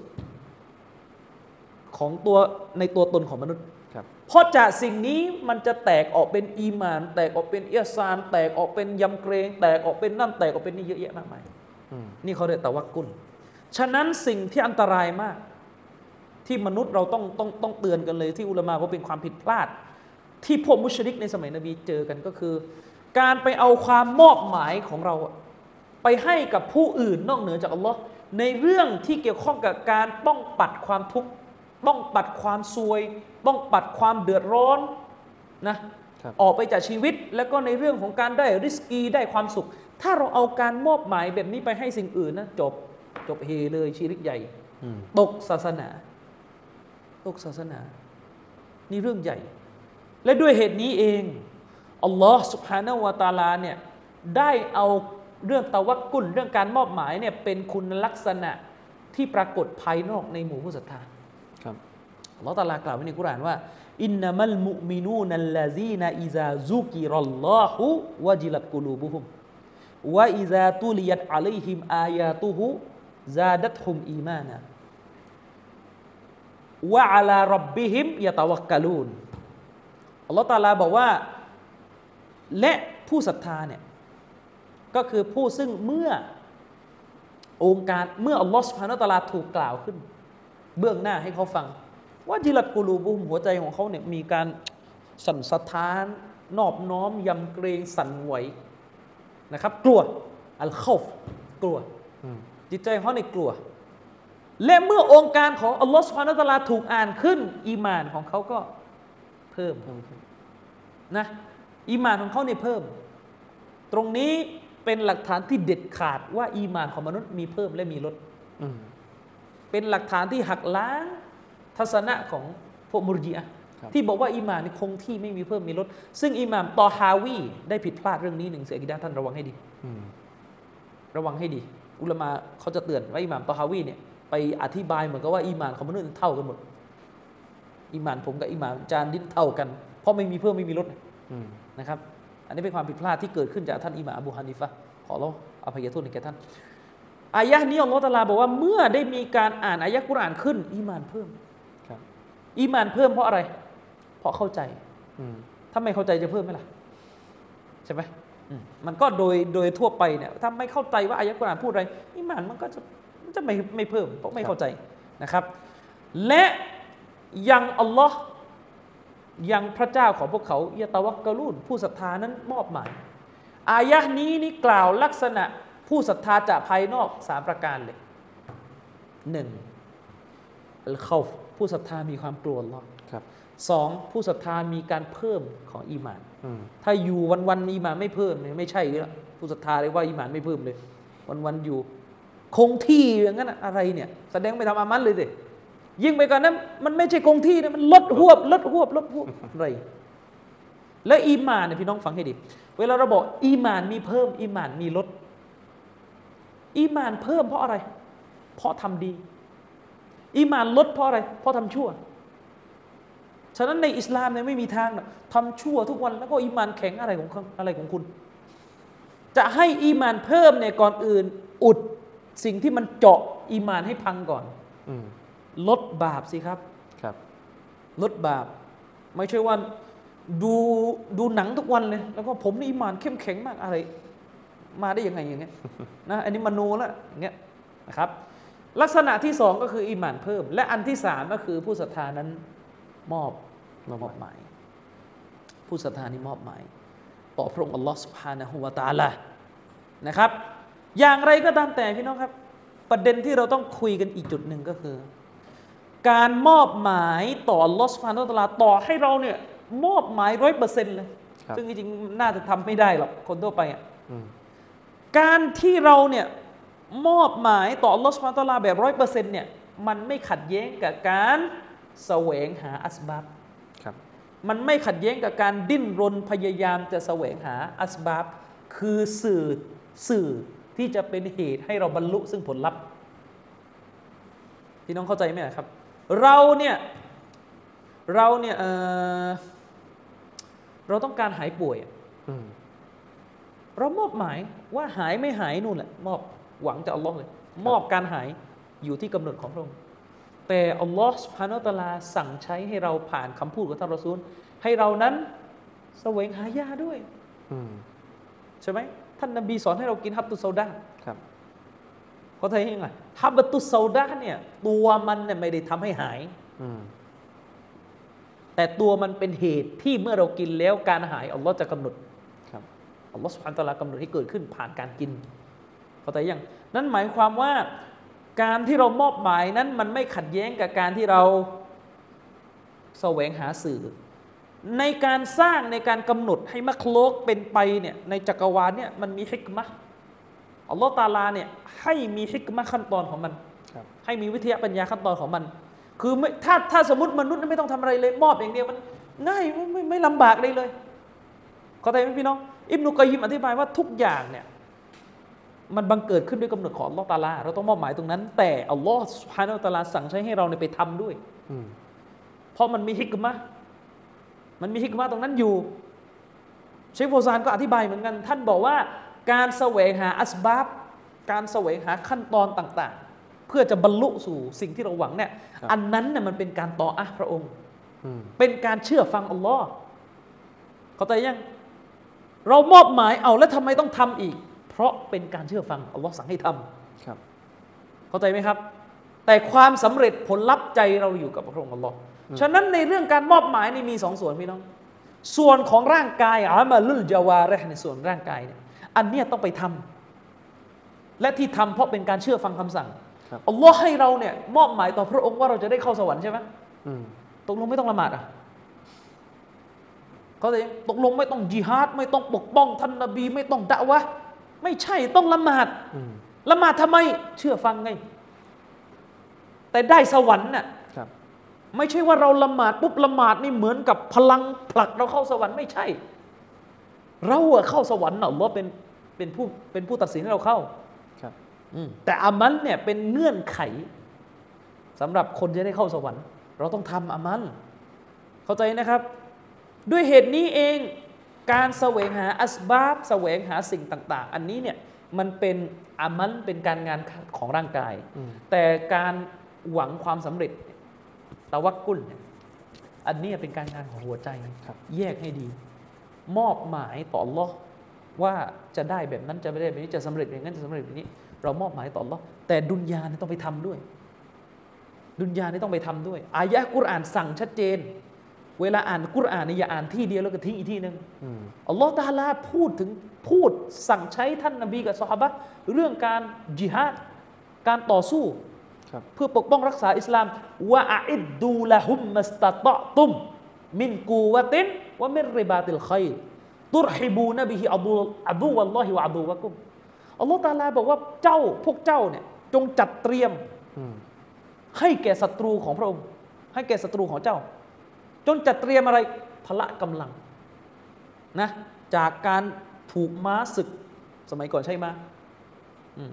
ของตัวในตัวตนของมนุษย์ครับเพราะจากสิ่งนี้มันจะแตกออกเป็นอีหมาน แตกออกเป็นเอียซาน แตกออกเป็นยำเกรง แตกออกเป็นนั่นแตกออกเป็นนี่เยอะแยะมากมายอืมนี่เขาเรียกตะวักกุล ฉะนั้นสิ่งที่อันตรายมาก ที่มนุษย์เราต้องต้องต้องเตือนกันเลย ที่อุลามะว่าเป็นความผิดพลาด ที่พวกมุชริกในสมัยนบีเจอกันก็คือ การไปเอาความมอบหมายของเราอะไปให้กับผู้อื่นนอกเหนือจากอัลลอฮ์ในเรื่องที่เกี่ยวข้องกับการป้องปัดความทุกข์ป้องปัดความซวยป้องปัดความเดือดร้อนนะครับออกไปจากชีวิต แล้วก็ในเรื่องของการได้ริสกีได้ความสุข ถ้าเราเอาการมอบหมายแบบนี้ไปให้สิ่งอื่นนะจบจบเฮเลยชีริกใหญ่อืมตกศาสนา ตกศาสนา นี่เรื่องใหญ่ และด้วยเหตุนี้เอง อัลลอฮ์สุบฮานาวะตาลาเนี่ยได้เอาเรื่องตะวักกุลเรื่องการมอบหมายเนี่ยเป็นคุณลักษณะที่ปรากฏภายนอกในหมู่ผู้ศรัทธาครับอัลลอฮ์ตะอาลากล่าวไว้ในกุรอานว่าอินนามัลมุมินูนัลลาซีนอิซาซุกิรัลลอฮุวะจิลัตกุลูบุฮุมวะอิซาตุลิยัตอะลัยฮิมอายาตุฮุซาดัตฮุมอีมานะวะอะลารับบิฮิมยะตะวักกะลูนอัลลอฮ์ตะอาลาบอกว่า และผู้ศรัทธาเนี่ยก็คือผู้ซึ่งเมื่อองค์การเมื่ออัลลอฮ์สุบฮานตะลาถูกกล่าวขึ้น เบื้องหน้าให้เขาฟัง ว่าจิลัดกูลูบุมหัวใจของเขาเนี่ยมีการสั่นสะท้าน นอบน้อม ยำเกรงสั่นไหวนะครับ กลัวอัลเข้ากลัว จิตใจเขาในกลัว และเมื่อองค์การของอัลลอฮ์สุบฮานตะลาถูกอ่านขึ้น อีมานของเขาก็เพิ่มนะ อีมานของเขาเนี่ยเพิ่ม ตรงนี้เป็นหลักฐานที่เด็ดขาดว่า อีมานของมนุษย์มีเพิ่มและมีลดอืมเป็นหลักฐานที่หักล้างทัศนะของพวกมุรจิอะห์ครับที่บอกว่าอีหมานนี่คงที่ไม่มีเพิ่มมีลด ซึ่งอิหม่ามตอฮาวีได้ผิดพลาดเรื่องนี้หนึ่งเสียกิดาท่านระวังให้ดีอืมระวังให้ดี อุลามาเขาจะเตือนว่าอิหม่ามตอฮาวีเนี่ยไปอธิบายเหมือนกับว่าอีหมานของมนุษย์เท่ากันหมดอีหมานผมกับอีหมานจานดินเท่ากัน เพราะไม่มีเพิ่มไม่มีลดอืม นะครับ อันนี้เป็นความผิดพลาดที่เกิดขึ้นจากท่านอิหม่ามอบูฮานิฟะห์ขอเราอภัยโทษในแก่ท่านอายะห์นี้อัลลอฮฺตะอาลาบอกว่าเมื่อได้มีการอ่านอายะห์กุรอานขึ้นอีมานเพิ่มครับอีมานเพิ่มเพราะอะไร เพราะเข้าใจอืมถ้าไม่เข้าใจจะเพิ่มไหมล่ะใช่ไหมอืมมันก็โดยโดยทั่วไปเนี่ยถ้าไม่เข้าใจว่าอายะห์กุรอานพูดอะไรอีมานมันก็จะมันจะไม่ไม่เพิ่มเพราะไม่เข้าใจนะครับ และยังอัลลอฮ์ ยังพระเจ้าของพวกเขายะตะวักกะลูนผู้ศรัทธานั้นมอบหมาย อายะห์นี้นี่กล่าวลักษณะผู้ศรัทธาจากภายนอกสามประการเลยหนึ่งอัลเข้าผู้ศรัทธามีความกลัวอัลลอฮ์ครับสองผู้ศรัทธามีการเพิ่มของอีหมานอืมถ้าอยู่วันๆอีหมานไม่เพิ่มเนี่ยไม่ใช่แล้วผู้ศรัทธาเลยว่าอีหมานไม่เพิ่มเลย วันๆอยู่ คงที่อย่างนั้นอะอะไรเนี่ย แสดงไม่ทำอามันเลยสิ ยิ่งไปกว่านั้นมันไม่ใช่คงที่นะมันลดหวบ ลดหวบ ลดหวบอะไรและอีหมานเนี่ยพี่น้องฟังให้ดี เวลาเราบอกอีหมานมีเพิ่ม อีหมานมีลด อีหมานเพิ่มเพราะอะไร เพราะทำดี อีหมานลดเพราะอะไร เพราะทำชั่ว ฉะนั้นในอิสลามเนี่ยไม่มีทางนะทำชั่วทุกวันแล้วก็อีหมานแข็งอะไรของเขาอะไรของคุณ จะให้อีหมานเพิ่มเนี่ยก่อนอื่น อุดสิ่งที่มันเจาะอีหมานให้พังก่อน อื ลดบาปสิครับครับ ลดบาป ไม่ใช่ว่าดูดูหนังทุกวันเลย แล้วก็ผมนี่อิมานเข้มแข็งมากอะไร มาได้ยังไงอย่างเงี้ยนะอันนี้มโนละอย่างเงี้ยนะครับ ลักษณะที่สองก็คืออิมานเพิ่ม และอันที่สามก็คือผู้ศรัทธานั้นมอบมอบหมาย ผู้ศรัทธานี่มอบหมาย ต่อพระองค์อัลลอฮฺสุบฮานะฮูวาตาละนะครับ อย่างไรก็ตามแต่พี่น้องครับ ประเด็นที่เราต้องคุยกันอีกจุดหนึ่งก็คือ การมอบหมายต่อลอสฟานตตลาต่อให้เราเนี่ยมอบหมายร้อยเปอร์เซ็นต์เลย ซึ่งจริงๆ น่าจะทำไม่ได้หรอกคนทั่วไปอะการที่เราเนี่ยมอบหมายต่อลอสฟานตลาแบบร้อยเปอร์เซ็นต์เนี่ยมันไม่ขัดแย้งกับการแสวงหาอัสบับมันไม่ขัดแย้งกับการดิ้นรนพยายามจะแสวงหาอัสบับคือสื่อสื่อที่จะเป็นเหตุให้เราบรรลุซึ่งผลลัพธ์พี่น้องเข้าใจไหมครับ เราเนี่ยเราเนี่ยเอ่อเราต้องการหายป่วยอะอืมเรามอบหมายว่าหายไม่หายนู่นแหละมอบหวังจากอัลลอฮ์เลย มอบการหายอยู่ที่กำหนดของพระองค์แต่อัลลอฮ์สุภาโนตะลาสั่งใช้ให้เราผ่านคำพูดของท่านรอซูล ให้เรานั้นแสวงหายาด้วยอืมใช่ไหมท่านนบีสอนให้เรากินฮับตุสซาดาครับ เขาทำยังไงฮับตุสซาดาเนี่ย ตัวมันเนี่ยไม่ได้ทำให้หายอืมแแต่ตัวมันเป็นเหตุที่เมื่อเรากินแล้วการหายอัลลอฮ์จะกำหนดครับอัลลอฮ์สุบฮานตะอาลากำหนดให้เกิดขึ้นผ่านการกินเข้าใจยังนั่นหมายความว่าการที่เรามอบหมายนั้นมันไม่ขัดแย้งกับการที่เราแสวงหาสื่อ ในการสร้างในการกำหนดให้มักโลกเป็นไปเนี่ยในจักรวาลเนี่ยมันมีฮิกมะห์ อัลลอฮ์ตาลาเนี่ยให้มีฮิกมะห์ขั้นตอนของมันครับให้มีวิทยาปัญญาขั้นตอนของมัน คือไม่ถ้าถ้าสมมติมนุษย์ไม่ต้องทำอะไรเลย มอบอย่างเดียวมันง่ายไม่ไม่ไม่ลำบากเลยเลยเข้าใจไหมพี่น้องอิบนุกอยยิมอธิบายว่าทุกอย่างเนี่ยมันบังเกิดขึ้นด้วยกำหนดของอัลลอฮ์ตาลา เราต้องมอบหมายตรงนั้น แต่อัลลอฮ์สุบฮานาอัลตะอาลาสั่งใช้ให้เราเนี่ยไปทำด้วยอืมเพราะมันมีฮิกมะห์มันมีฮิกมะห์ตรงนั้นอยู่ เชคโฟซานก็อธิบายเหมือนกัน ท่านบอกว่า การแสวงหาอัสบับการแสวงหาขั้นตอนต่างๆ เพื่อจะบรรลุสู่สิ่งที่เราหวังเนี่ยอันนั้นเนี่ยมันเป็นการต่ออะห์พระองค์อืมเป็นการเชื่อฟังอัลลอฮ์เข้าใจยังเรามอบหมายเอาแล้วทำไมต้องทำอีก เพราะเป็นการเชื่อฟังอัลลอฮ์สั่งให้ทำครับ เข้าใจไหมครับ แต่ความสำเร็จผลลัพธ์ใจเราอยู่กับพระองค์อัลลอฮ์ฉะนั้นในเรื่องการมอบหมายนี่มีสองส่วนพี่น้อง ส่วนของร่างกายอามาลุลจาวาเรห์ในส่วนร่างกายเนี่ย อันเนี้ยต้องไปทำและที่ทำเพราะเป็นการเชื่อฟังคำสั่งครับอัลลอฮ์ให้เราเนี่ยมอบหมายต่อพระองค์ว่าเราจะได้เข้าสวรรค์ใช่ไหมอืมตกลงไม่ต้องละหมาดอะเขาเลยตกลงไม่ต้องจิฮาดไม่ต้องปกป้องท่านนบีไม่ต้องดะวะห์ไม่ใช่ต้องละหมาดอืมละหมาดทำไมเชื่อฟังไง แต่ได้สวรรค์น่ะครับไม่ใช่ว่าเราละหมาดปุ๊บละหมาดนี่เหมือนกับพลังผลักเราเข้าสวรรค์ไม่ใช่ เราอะเข้าสวรรค์น่ะอัลลอฮ์เป็นเป็นผู้เป็นผู้ตัดสินให้เราเข้าครับอืมแต่อามันเนี่ยเป็นเงื่อนไขสำหรับคนจะได้เข้าสวรรค์ เราต้องทำอามันเข้าใจนะครับ ด้วยเหตุนี้เองการแสวงหาอัสบาบแสวงหาสิ่งต่าง ๆ อันนี้เนี่ยมันเป็นอามันเป็นการงานของร่างกายอืมแต่การหวังความสำเร็จตะวักกุลเนี่ยอันนี้เป็นการงานของหัวใจครับแยกให้ดี มอบหมายต่อ Allah ว่าจะได้แบบนั้นจะไม่ได้แบบนี้จะสำเร็จอย่างนั้นจะสำเร็จแบบนี้ เรามอบหมายต่อ Allah แต่ดุนยาเนี่ยต้องไปทำด้วย ดุนยานี่ต้องไปทำด้วย อายะห์กุรอานสั่งชัดเจน เวลาอ่านกุรอานนี่อย่าอ่านที่เดียวแล้วก็ทิ้งอีกที่หนึ่งอืมอัลลอฮ์ตาลาพูดถึงพูดสั่งใช้ท่านนบีกับซอฮาบะห์เรื่องการจิฮาดการต่อสู้ครับเพื่อปกป้องรักษาอิสลามวะอิดดูละหุมมัสตะตะตุมมินกูวะติน วะมินริบาติลขัยรตุรฮิบูนบิฮิอัดูอัดูวัลลอฮิวะอัดูวะกุมอัลลอฮ์ตาลาบอกว่าเจ้าพวกเจ้าเนี่ยจงจัดเตรียมอืมให้แก่ศัตรูของพระองค์ ให้แก่ศัตรูของเจ้าจนจัดเตรียมอะไรพละกำลังนะจากการถูกม้าศึกสมัยก่อนใช่ไหมอืม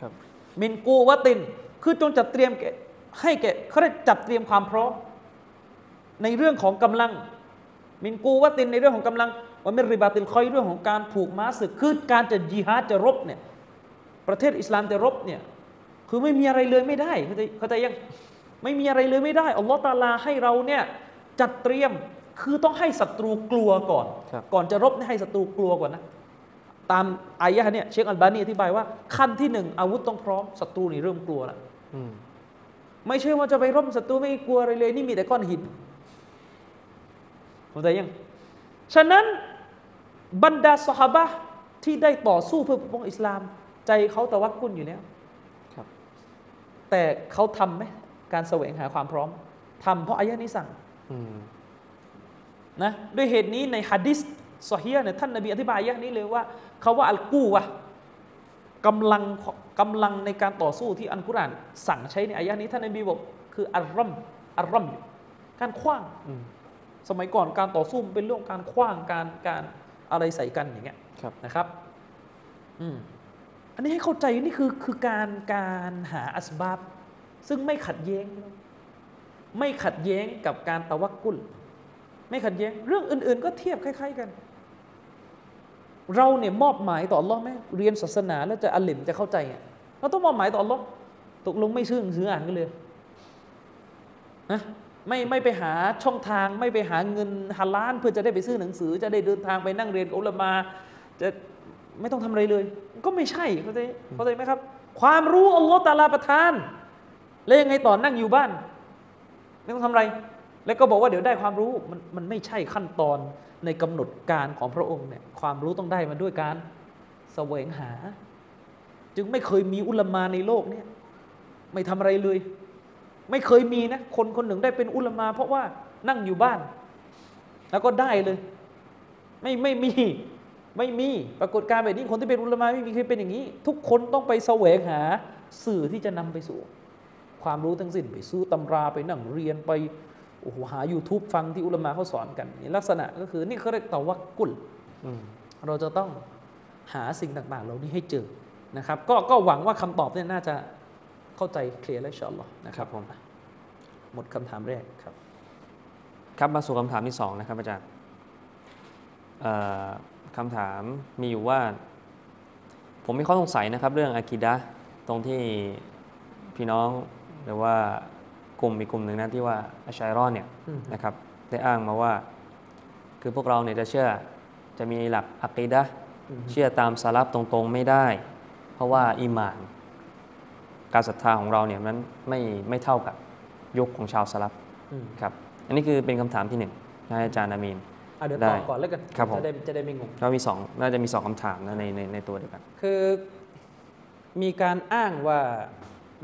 ครับมินกูวะติน คือจงจัดเตรียมแก่ให้แก่เขาได้จัดเตรียมความพร้อมในเรื่องของกำลัง มินกูวะตินในเรื่องของกำลังว่ามินริบาติลคอยเรื่องของการผูกม้าศึกคือการจะจิฮาดจะรบเนี่ยประเทศอิสลามจะรบเนี่ยคือไม่มีอะไรเลยไม่ได้เข้าใจเข้าใจยังไม่มีอะไรเลยไม่ได้อัลลอฮ์ตาลาให้เราเนี่ยจัดเตรียมคือต้องให้ศัตรูกลัวก่อนครับก่อนจะรบเนี่ยให้ศัตรูกลัวก่อนนะตามอายะห์เนี่ยเชคอัลบานีอธิบายว่าขั้นที่หนึ่งอาวุธต้องพร้อมศัตรูนี่เริ่มกลัวแล้วอืมไม่ใช่ว่าจะไปรบศัตรูไม่กลัวอะไรเลยนี่มีแต่ก้อนหิน เข้าใจยัง ฉะนั้นบรรดาสหบะห์ที่ได้ต่อสู้เพื่อปกป้องอิสลาม ใจเขาตะวักกุนอยู่แล้วครับ แต่เขาทำไหมการแสวงหาความพร้อมทำเพราะอายะห์นี้สั่งอืมนะด้วยเหตุนี้ในฮะดิษซอฮีฮ์เนี่ยท่านนบีอธิบายอายะห์นี้เลยว่าเขาว่าอัลกูวะกำลังกำลังในการต่อสู้ที่อัลกุรอานสั่งใช้ในอายะห์นี้ท่านนบีบอกคืออัลรัมอัลรัมการขว้างอืม สมัยก่อนการต่อสู้มันเป็นเรื่องการขว้างการการอะไรใส่กันอย่างเงี้ยครับนะครับ อืมอันนี้ให้เข้าใจนี่คือคือการการหาอัสบาบซึ่งไม่ขัดแย้ง ไม่ขัดแย้งกับการตะวักกุล ไม่ขัดแย้ง เรื่องอื่น ๆ ก็เทียบคล้าย ๆกัน เราเนี่ยมอบหมายต่ออัลลอฮ์ไหมเรียนศาสนาแล้วจะอัลลิมจะเข้าใจอะเราต้องมอบหมายต่ออัลลอฮ์ตกลงไม่ซื้อหนังสืออ่านกันเลยนะ ไม่ไม่ไปหาช่องทาง ไม่ไปหาเงินฮาล้านเพื่อจะได้ไปซื้อหนังสือ จะได้เดินทางไปนั่งเรียนอุลามา จะไม่ต้องทำอะไรเลย ก็ไม่ใช่เข้าใจเข้าใจไหมครับ ความรู้อัลลอฮ์ตาลาประทาน แล้วยังไงต่อนั่งอยู่บ้าน ไม่ต้องทำอะไร แล้วก็บอกว่าเดี๋ยวได้ความรู้มันมันไม่ใช่ขั้นตอนในกำหนดการของพระองค์เนี่ยความรู้ต้องได้มาด้วยการแสวงหา จึงไม่เคยมีอุลามาในโลกเนี่ยไม่ทำอะไรเลย ไม่เคยมีนะ คนคนหนึ่งได้เป็นอุลามา เพราะว่านั่งอยู่บ้าน แล้วก็ได้เลย ไม่ไม่มีไม่มีปรากฏการณ์แบบนี้คนที่เป็นอุลามาไม่มีใครเป็นอย่างนี้ ทุกคนต้องไปแสวงหาสื่อที่จะนำไปสู่ ความรู้ทั้งสิ้นไปซื้อตำราไปนั่งเรียนไปโอ้โหหา YouTube ฟังที่อุลามาเขาสอนกันนี่ลักษณะก็คือนี่เขาเรียกตะวักกุลอืมเราจะต้องหาสิ่งต่างๆ เหล่านี้ให้เจอนะครับ ก็ก็หวังว่าคำตอบเนี่ยน่าจะ เข้าใจเคลียร์แล้วอินชาอัลลอฮ์นะคครัรับบผมหมดคำถามแรกครับ ครับมาสู่คำถามที่สองนะครับอาจารย์เอ่อคำถามมีอยู่ว่า ผมมีข้อสงสัยนะครับ เรื่องอากิดะห์ตรงที่พี่น้องหรือว่ากลุ่มมีกลุ่มหนึ่งนะที่ว่าอัชชัยรอนเนี่ยอืมนะครับ ได้อ้างมาว่า คือพวกเราเนี่ยจะเชื่อจะมีหลักอะกีดะห์เชื่อตามสลับตรงๆไม่ได้ เพราะว่าอีหมาน การศรัทธาของเราเนี่ยมันไม่ไม่เท่ากับยุคของชาวสลับอืมครับอันนี้คือเป็นคำถามที่หนึ่งนะอาจารย์อามีนอะเดี๋ยวได้ตอบก่อนแล้วกันครับผมจะได้จะได้ไม่งงก็มีสองน่าจะมีสองคำถามนะในในในตัวเดียวกัน คือมีการอ้างว่า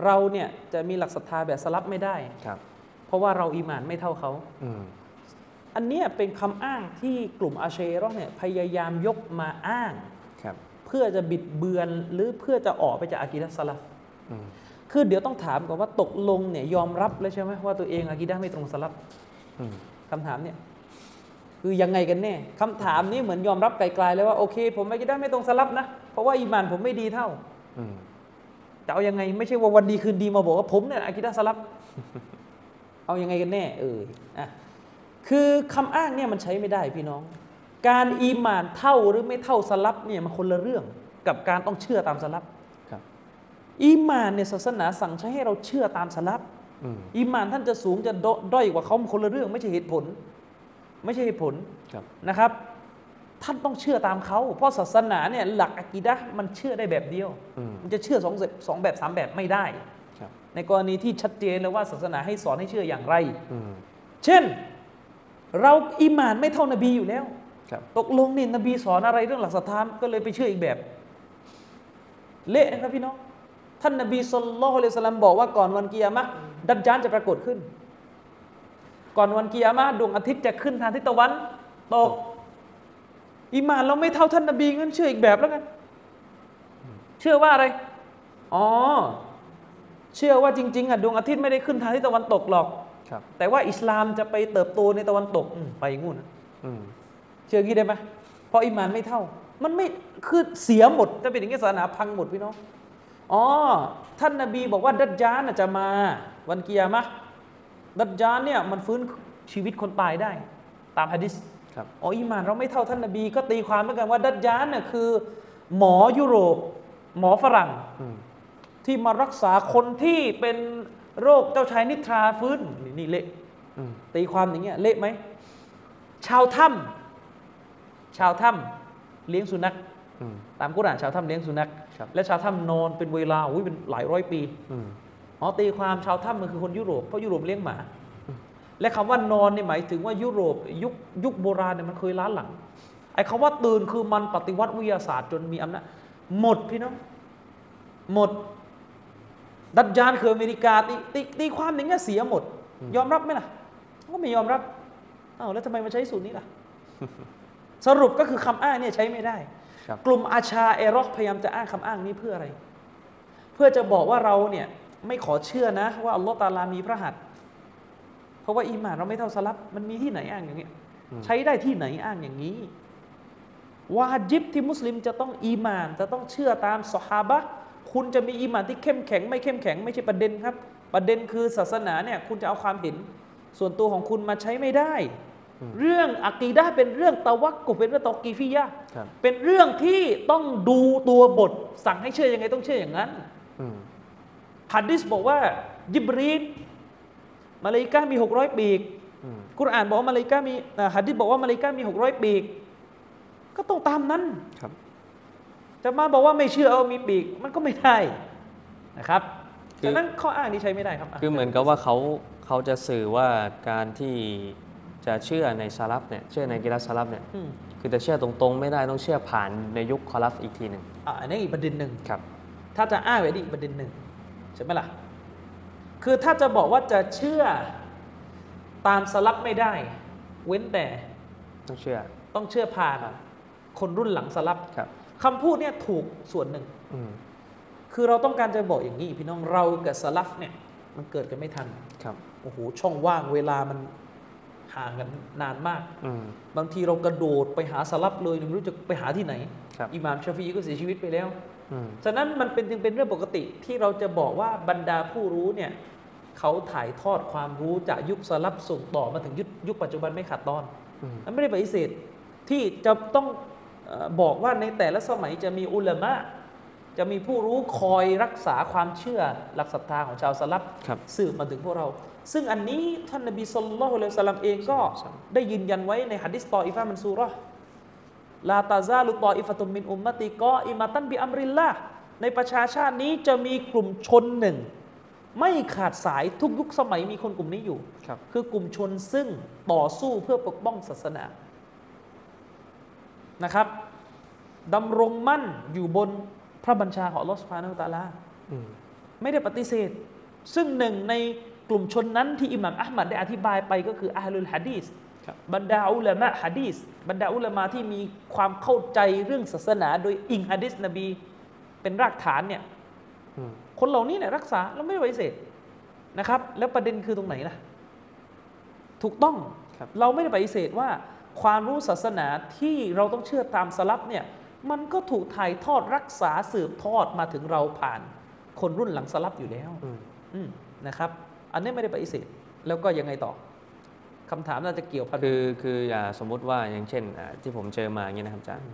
เราเนี่ยจะมีหลักศรัทธาแบบสลับไม่ได้ครับ เพราะว่าเราอีหมานไม่เท่าเขาอืมอันเนี้ยเป็นคำอ้างที่กลุ่มอาเชเรอเนี่ยพยายามยกมาอ้างครับเพื่อจะบิดเบือนหรือเพื่อจะออกไปจากอากีดะห์สลับอืม คือเดี๋ยวต้องถามก่อนว่าตกลงเนี่ยยอมรับแล้วใช่ไหมว่าตัวเองอากีดะห์ไม่ตรงสลับอืมคำถามเนี่ยคือยังไงกันแน่คำถามนี้เหมือนยอมรับไกลๆเลยว่าโอเค ผมอากีดะห์ไม่ตรงสลับนะเพราะว่าอีหมานผมไม่ดีเท่าอืมจะเอายังไงไม่ใช่ว่าวันดีคืนดีมาบอกว่าผมเนี่ยอากิดะห์สลับเอายังไงกันแน่เอออะคือคำอ้างเนี่ยมันใช้ไม่ได้พี่น้อง การอีหมานเท่าหรือไม่เท่าสลับเนี่ยมันคนละเรื่อง กับการต้องเชื่อตามสลับครับ อีหมานเนี่ยศาสนาสั่งใช้ให้เราเชื่อตามสลับอืมอีหมานท่านจะสูงจะดด้อยกว่าเขามันคนละเรื่อง ไม่ใช่เหตุผล ไม่ใช่เหตุผลครับนะครับ ท่านต้องเชื่อตามเขาเพราะศาสนาเนี่ยหลักอะกีดะห์มันเชื่อได้แบบเดียวอืมมันจะเชื่อสองแบบสองแบบสามแบบไม่ได้ครับในกรณีที่ชัดเจนเลยว่าศาสนาให้สอนให้เชื่ออย่างไรอืมเช่น เราอิหมานไม่เท่านบีอยู่แล้วครับตกลงนี่นบีสอนอะไรเรื่องหลักศรัทธาก็เลยไปเชื่ออีกแบบ เละนะครับพี่น้อง ท่านนบีสุลต่านละฮ์อะลัยฮิวะสัลลัมบอกว่าก่อนวันกิยามะห์ดัจจานจะปรากฏขึ้น ก่อนวันกิยามะห์ดวงอาทิตย์จะขึ้นทางทิศตะวันตกอิหมานเราไม่เท่าท่านนบีงั้นเชื่ออีกแบบแล้วกัน เชื่อว่าอะไร อ๋อ เชื่อว่าจริง ๆอะดวงอาทิตย์ไม่ได้ขึ้นทางทิศตะวันตกหรอกครับแต่ว่าอิสลามจะไปเติบโตในตะวันตกอืมไปงูนนะอืมเชื่องี้ได้ไหมเพราะอิมานไม่เท่า มันไม่คือเสียหมดจะเป็นอย่างนี้ศาสนาพังหมดพี่น้อง อ๋อท่านนบีบอกว่าดัจจานน่ะจะมา วันกิยามะห์ดัจจานเนี่ยมันฟื้นชีวิตคนตายได้ ตามฮะดิษครับอ๋ออิมานเราไม่เท่าท่านนบี ก็ตีความเหมือนกันว่าดัจจานเนี่ยคือ หมอยุโรป หมอฝรั่งอืมที่มารักษาคนที่เป็นโรคเจ้าชายนิทราฟื้นนี่นี่เละอืมตีความอย่างเงี้ยเละไหมชาวถ้ำชาวถ้ำเลี้ยงสุนัขอืมตามกุรอานชาวถ้ำเลี้ยงสุนัขครับ และชาวถ้ำนอนเป็นเวลาอุ้ยเป็นหลายร้อยปีอืมอ๋อตีความชาวถ้ำมันคือคนยุโรปเพราะยุโรปเลี้ยงหมา และคำว่านอนเนี่ยหมายถึงว่ายุโรปยุคยุคโบราณเนี่ยมันเคยล้าหลังไอ้คำว่าตื่นคือมันปฏิวัติวิทยาศาสตร์จนมีอำนาจหมดพี่น้องหมด ดัจจานคืออเมริกาตีตีตีความอย่างเงี้ยเสียหมด ยอมรับไหมล่ะก็ไม่ยอมรับอ้าวแล้วทำไมมาใช้สูตรนี้ล่ะ สรุปก็คือคำอ้างเนี่ยใช้ไม่ได้ครับ กลุ่มอาชาเอรอกพยายามจะอ้างคำอ้างนี้เพื่ออะไร เพื่อจะบอกว่าเราเนี่ยไม่ขอเชื่อนะว่าอัลลอฮ์ตาลามีพระหัตถ์เพราะว่าอีหมานเราไม่เท่าสลับมันมีที่ไหนอ้างอย่างเงี้ยใช้ได้ที่ไหนอ้างอย่างนี้วาจิบที่มุสลิมจะต้องอีหมาน จะต้องเชื่อตามสฮาบะห์คุณจะมีอีหมานที่เข้มแข็ง ไม่เข้มแข็งไม่ใช่ประเด็นครับ ประเด็นคือศาสนาเนี่ยคุณจะเอาความเห็น ส่วนตัวของคุณมาใช้ไม่ได้ เรื่องอะกีดะห์เป็นเรื่องตะวักกุฟเป็นเรื่องตอกีฟิยะห์ครับเป็นเรื่องที่ต้องดูตัวบท สั่งให้เชื่อยังไงต้องเชื่ออย่างนั้นอืมฮัดดิสบอกว่ายิบรีนมาเลาอิกะห์มีหกร้อยปีกอืมกุรอานบอกว่ามาเลาอิกะห์มีอ่าฮัดดิสบอกว่ามาเลาอิกะห์มีหกร้อยปีก ก็ต้องตามนั้นครับจะมาบอกว่าไม่เชื่อเอามีปีก มันก็ไม่ได้นะครับคือฉะนั้นข้ออ้างนี้ใช้ไม่ได้ครับะคือเหมือนกับว่าเขาเขาจะสื่อว่าการที่ จะเชื่อในซาลับเนี่ยเชื่อในกิรัตซาลับเนี่ยอืมคือจะเชื่อตรงๆ ไม่ได้ต้องเชื่อผ่านในยุคคอลัฟอีกทีหนึ่งอะอันนี้อีกประเด็นหนึ่ง ครับ ถ้าจะอ้างไว้นี่อีกประเด็นหนึ่งใช่ไหมล่ะ คือถ้าจะบอกว่าจะเชื่อตามสลับไม่ได้ เว้นแต่ต้องเชื่อต้องเชื่อผ่านคนรุ่นหลังสลับครับคำพูดเนี่ยถูกส่วนหนึ่ง อืมคือเราต้องการจะบอกอย่างนี้ พี่น้องเรากับสลับเนี่ยมันเกิดกันไม่ทัน ครับ โอ้โหช่องว่างเวลามัน ห่างกันนานมากอืมบางทีเรากระโดดไปหาสลับเลยไม่รู้จะไปหาที่ไหนครับอิหม่ามชาฟีอีก็เสียชีวิตไปแล้วอืมฉะนั้นมันเป็นจึงเป็นเรื่องปกติที่เราจะบอกว่าบรรดาผู้รู้เนี่ยเขาถ่ายทอดความรู้จากยุคสลับส่งต่อมาถึงยุคยุคปัจจุบันไม่ขาดตอนอืมมันไม่ได้ปฏิเสธที่จะต้องเอ่อบอกว่าในแต่ละสมัยจะมีอุลามะจะมีผู้รู้คอยรักษาความเชื่อหลักศรัทธาของชาวสลับครับสืบมาถึงพวกเรา ซึ่งอันนี้ท่านนบีสุลต่านละฮ์อะลัยฮิวะสัลลัมเองก็ได้ยืนยันไว้ในหะดิษตออิฟะห์มันซูเราะห์ลาตาซาลุตออิฟะตุมมินอุมมะติกออิมาตันบิอัมริลลาห์ในประชาชาตินี้จะมีกลุ่มชนหนึ่ง ไม่ขาดสายทุกยุคสมัยมีคนกลุ่มนี้อยู่ครับคือกลุ่มชนซึ่งต่อสู้เพื่อปกป้องศาสนานะครับดำรงมั่นอยู่บนพระบัญชาของอัลลอฮฺสุบฮานาอัลตะอาลาอืมไม่ได้ปฏิเสธ ซึ่งหนึ่งใน กลุ่มชนนั้นที่อิหม่ามอัลมัดได้อธิบายไปก็คืออาลุลฮะดีสครับบรรดาอุลามะฮะดีสบรรดาอุลามะที่มีความเข้าใจเรื่องศาสนา โดยอิงฮะดีสนบีเป็นรากฐานเนี่ยอืมคนเหล่านี้เนี่ยรักษาแล้วไม่ได้ปฏิเสธนะครับ แล้วประเด็นคือตรงไหนล่ะ ถูกต้องครับเราไม่ได้ปฏิเสธว่า ความรู้ศาสนาที่เราต้องเชื่อตามสลับเนี่ยมันก็ถูกถ่ายทอดรักษาสืบทอดมาถึงเราผ่าน คนรุ่นหลังสลับอยู่แล้วอืมอืมนะครับ อันนี้ไม่ได้ปฏิเสธแล้วก็ยังไงต่อคำถามน่าจะเกี่ยวพันคือคืออย่าสมมุติว่าอย่างเช่นอ่าที่ผมเจอมาอย่างเงี้ยนะครับอาจารย์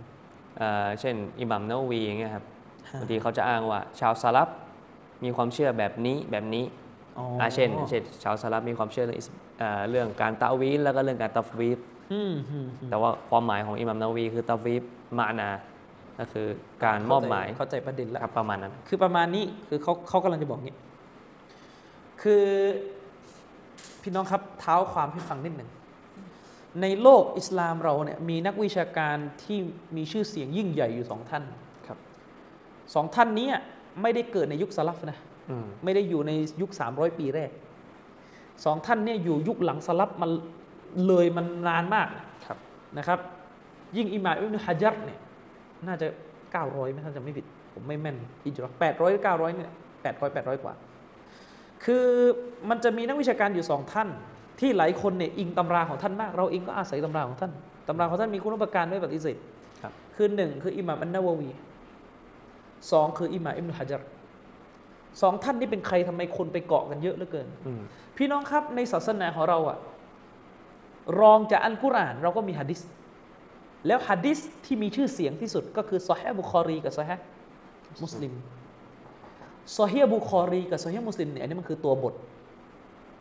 อ่าเช่น อิหมัมนาวีอย่างเงี้ยครับบางทีเขาจะอ้างว่า ชาวซาลับมีความเชื่อแบบนี้แบบนี้อ๋ออ่าเช่นเช่น ชาวซาลับมีความเชื่อเรื่องอิสอ่าเรื่องการตะวีลแล้วก็เรื่องการตัฟวีดอืมอืมอืมแต่ว่าความหมายของอิหมัมนาวีคือตัฟวีดมานาก็คือการมอบหมายเข้าใจประเด็นแล้วครับประมาณนั้น คือประมาณนี้คือเขาเขากำลังจะบอกงี้ คือพี่น้องครับเท้าความให้ฟังนิดหนึ่ง ในโลกอิสลามเราเนี่ยมีนักวิชาการที่มีชื่อเสียงยิ่งใหญ่อยู่สองท่านครับสองท่านนี้ไม่ได้เกิดในยุคสลับนะอืมไม่ได้อยู่ในยุค 300 ปีแรกสองท่านเนี่ยอยู่ยุคหลังสลับมันเลยมันนานมากครับนะครับ ยิ่งอิหม่ามอิบนุฮะจัรเนี่ยน่าจะ 900ไม่ถ้าจะไม่ผิด ผมไม่แม่นอิจรอแปดร้อยเก้าร้อยเนี่ยแปดร้อยแปดร้อยกว่า คือมันจะมีนักวิชาการอยู่สองท่าน ที่หลายคนเนี่ยอิงตำราของท่านมาก เราเองก็อาศัยตำราของท่านตำราของท่านมีคุณอุปการไม่ปฏิเสธครับคือหนึ่งคืออิหม่ามอันนาวาวีสองคืออิหม่ามอิบนุฮะจัรสองท่านนี่เป็นใครทำไมคนไปเกาะกันเยอะเหลือเกินอืมพี่น้องครับในศาสนาของเราอะรองจากอัลกุรอานเราก็มีฮะดิษแล้วฮะดิษที่มีชื่อเสียงที่สุดก็คือซอฮีฮ์บุคอรีกับซอฮีฮ์มุสลิม ซอฮีฮ์บุคอรีกับซอฮีฮ์มุสลิมเนี่ยอันนี้มันคือตัวบท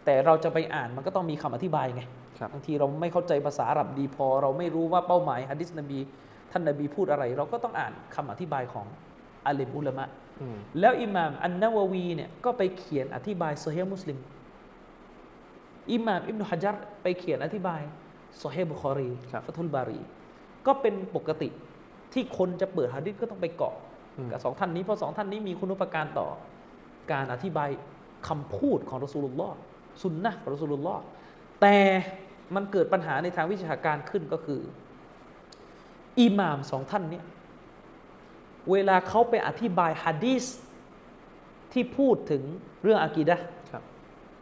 แต่เราจะไปอ่านมันก็ต้องมีคำอธิบายไงครับบางทีเราไม่เข้าใจภาษาอาหรับดีพอ เราไม่รู้ว่าเป้าหมายฮะดิษนบี ท่านนบีพูดอะไร เราก็ต้องอ่านคำอธิบายของอาลิมอุลามะอืมแล้วอิหม่ามอันนาวาวีเนี่ยก็ไปเขียนอธิบายซอฮีฮ์มุสลิมอิหม่ามอิบนุฮะจัรไปเขียนอธิบายซอฮีฮ์บุคอรีครับฟัตฮุลบารี ก็เป็นปกติที่คนจะเปิดฮะดิษก็ต้องไปเกาะอืม กับสองท่านนี้เพราะสองท่านนี้มีคุณอุปการต่อ การอธิบายคำพูดของรอสูลุลลอฮ์สุนนะของรอสูลุลลอฮ์แต่มันเกิดปัญหาในทางวิชาการขึ้นก็คืออิหม่ามสองท่านเนี่ยเวลาเขาไปอธิบายฮะดีษที่พูดถึงเรื่องอากีดะห์ครับ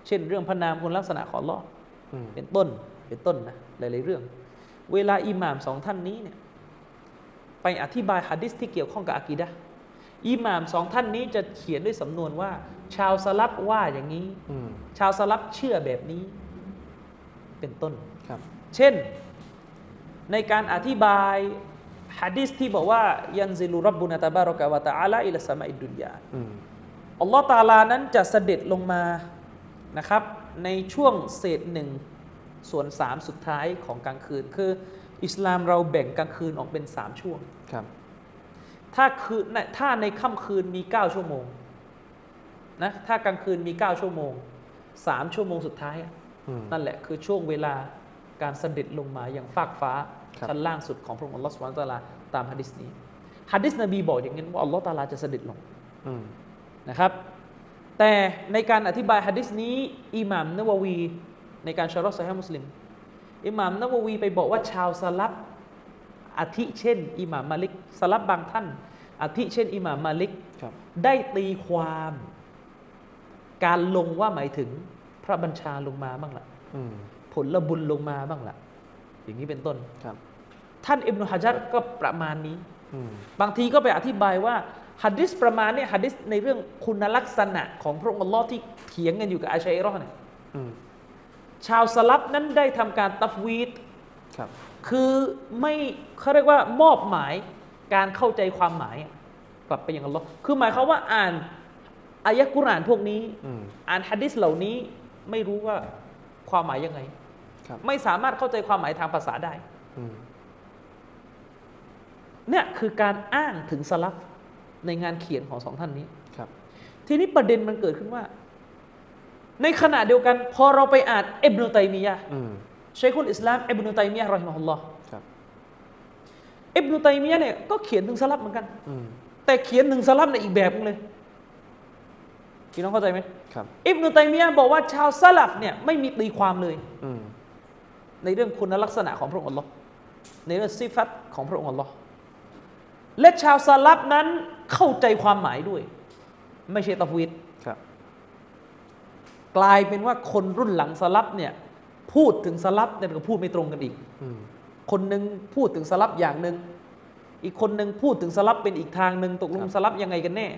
เช่นเรื่องพระนามคุณลักษณะของอัลลอฮ์อืมเป็นต้นเป็นต้นนะหลายๆเรื่อง เวลาอิหม่ามสองท่านนี้เนี่ย ไปอธิบายฮะดิษที่เกี่ยวข้องกับอากีดะห์อิหม่ามสองท่านนี้จะเขียนด้วยสำนวนว่า ชาวสลับว่าอย่างนี้อืมชาวสลับเชื่อแบบนี้ เป็นต้นครับเช่น ในการอธิบายฮะดิษที่บอกว่ายันซิลุรับบุนตะบารอกะวะตะอาลาอิลสมาอิดดุนยาอืมอัลลอฮ์ตาลานั้นจะเสด็จลงมานะครับ ในช่วงเศษหนึ่งส่วนสามสุดท้ายของกลางคืนคือ อิสลามเราแบ่งกลางคืนออกเป็นสามช่วงครับ ถ้าคืนถ้าในค่ำคืนมี9ชั่วโมงนะถ้ากลางคืนมี9ชั่วโมงสามชั่วโมงสุดท้ายอะอืมนั่นแหละคือช่วงเวลาการเสด็จลงมาอย่างฟากฟ้าครับชั้นล่างสุดของพระองค์อัลลอฮฺสุบฮานะฮูวะตะอาลาตามฮะดิษนี้ฮะดิษนบีบอกอย่างนี้ว่าอัลลอฮฺตะอาลาจะเสด็จลงอืมนะครับ แต่ในการอธิบายฮะดิษนี้อิหม่ามนาววีในการชารอซอฮีห์มุสลิม อิหม่ามนาววีไปบอกว่าชาวสลับอาทิเช่นอิหม่ามมาลิกสลับบางท่านอาทิเช่นอิหม่ามมาลิกครับได้ตีความการลงว่าหมายถึงพระบัญชาลงมาบ้างละอืมผลบุญลงมาบ้างละอย่างนี้เป็นต้นครับ ท่านอิบนุฮะจัรก็ประมาณนี้อืมบางทีก็ไปอธิบายว่าฮัดดิสประมาณเนี่ยฮัดดิสในเรื่องคุณลักษณะของพระองค์อัลลอฮ์ที่เถียงกันอยู่กับอาชัยรอห์เนี่ยอืม ชาวสลับนั้นได้ทำการตัฟวีดครับคือไม่เขาเรียกว่ามอบหมายการเข้าใจความหมายอะกลับไปยังอัลลอฮ์คือหมายความว่าอ่านอายะกุรอานพวกนี้อืมอ่านฮัดดิสเหล่านี้ไม่รู้ว่าความหมายยังไงครับไม่สามารถเข้าใจความหมายทางภาษาได้อืมเนี่ยคือการอ้างถึงสลับในงานเขียนของสองท่านนี้ครับทีนี้ประเด็นมันเกิดขึ้นว่า ในขณะเดียวกัน พอเราไปอ่านอิบนุตัยมียะห์อืมชัยคุลอิสลามอิบนุตัยมียะห์รอฮิมะฮุลลอฮ์ครับอิบนุตัยมียะห์เนี่ยก็เขียนถึงสลับเหมือนกันอืมแต่เขียนถึงสลับในอีกแบบนึงเลยพี่น้องเข้าใจไหมครับอิบนุตัยมียะห์บอกว่าชาวสลับเนี่ยไม่มีตีความเลยอืมในเรื่องคุณลักษณะของพระองค์อัลลอฮ์ในเรื่องซิฟัตของพระองค์อัลลอฮ์และชาวสลับนั้นเข้าใจความหมายด้วย ไม่ใช่ตะวีดครับ กลายเป็นว่าคนรุ่นหลังสลับเนี่ยพูดถึงสลับเนี่ยก็พูดไม่ตรงกันอีกอืมคนหนึ่งพูดถึงสลับอย่างหนึ่งอีกคนหนึ่งพูดถึงสลับเป็นอีกทางหนึ่งตกลงครับสลับยังไงกันแน่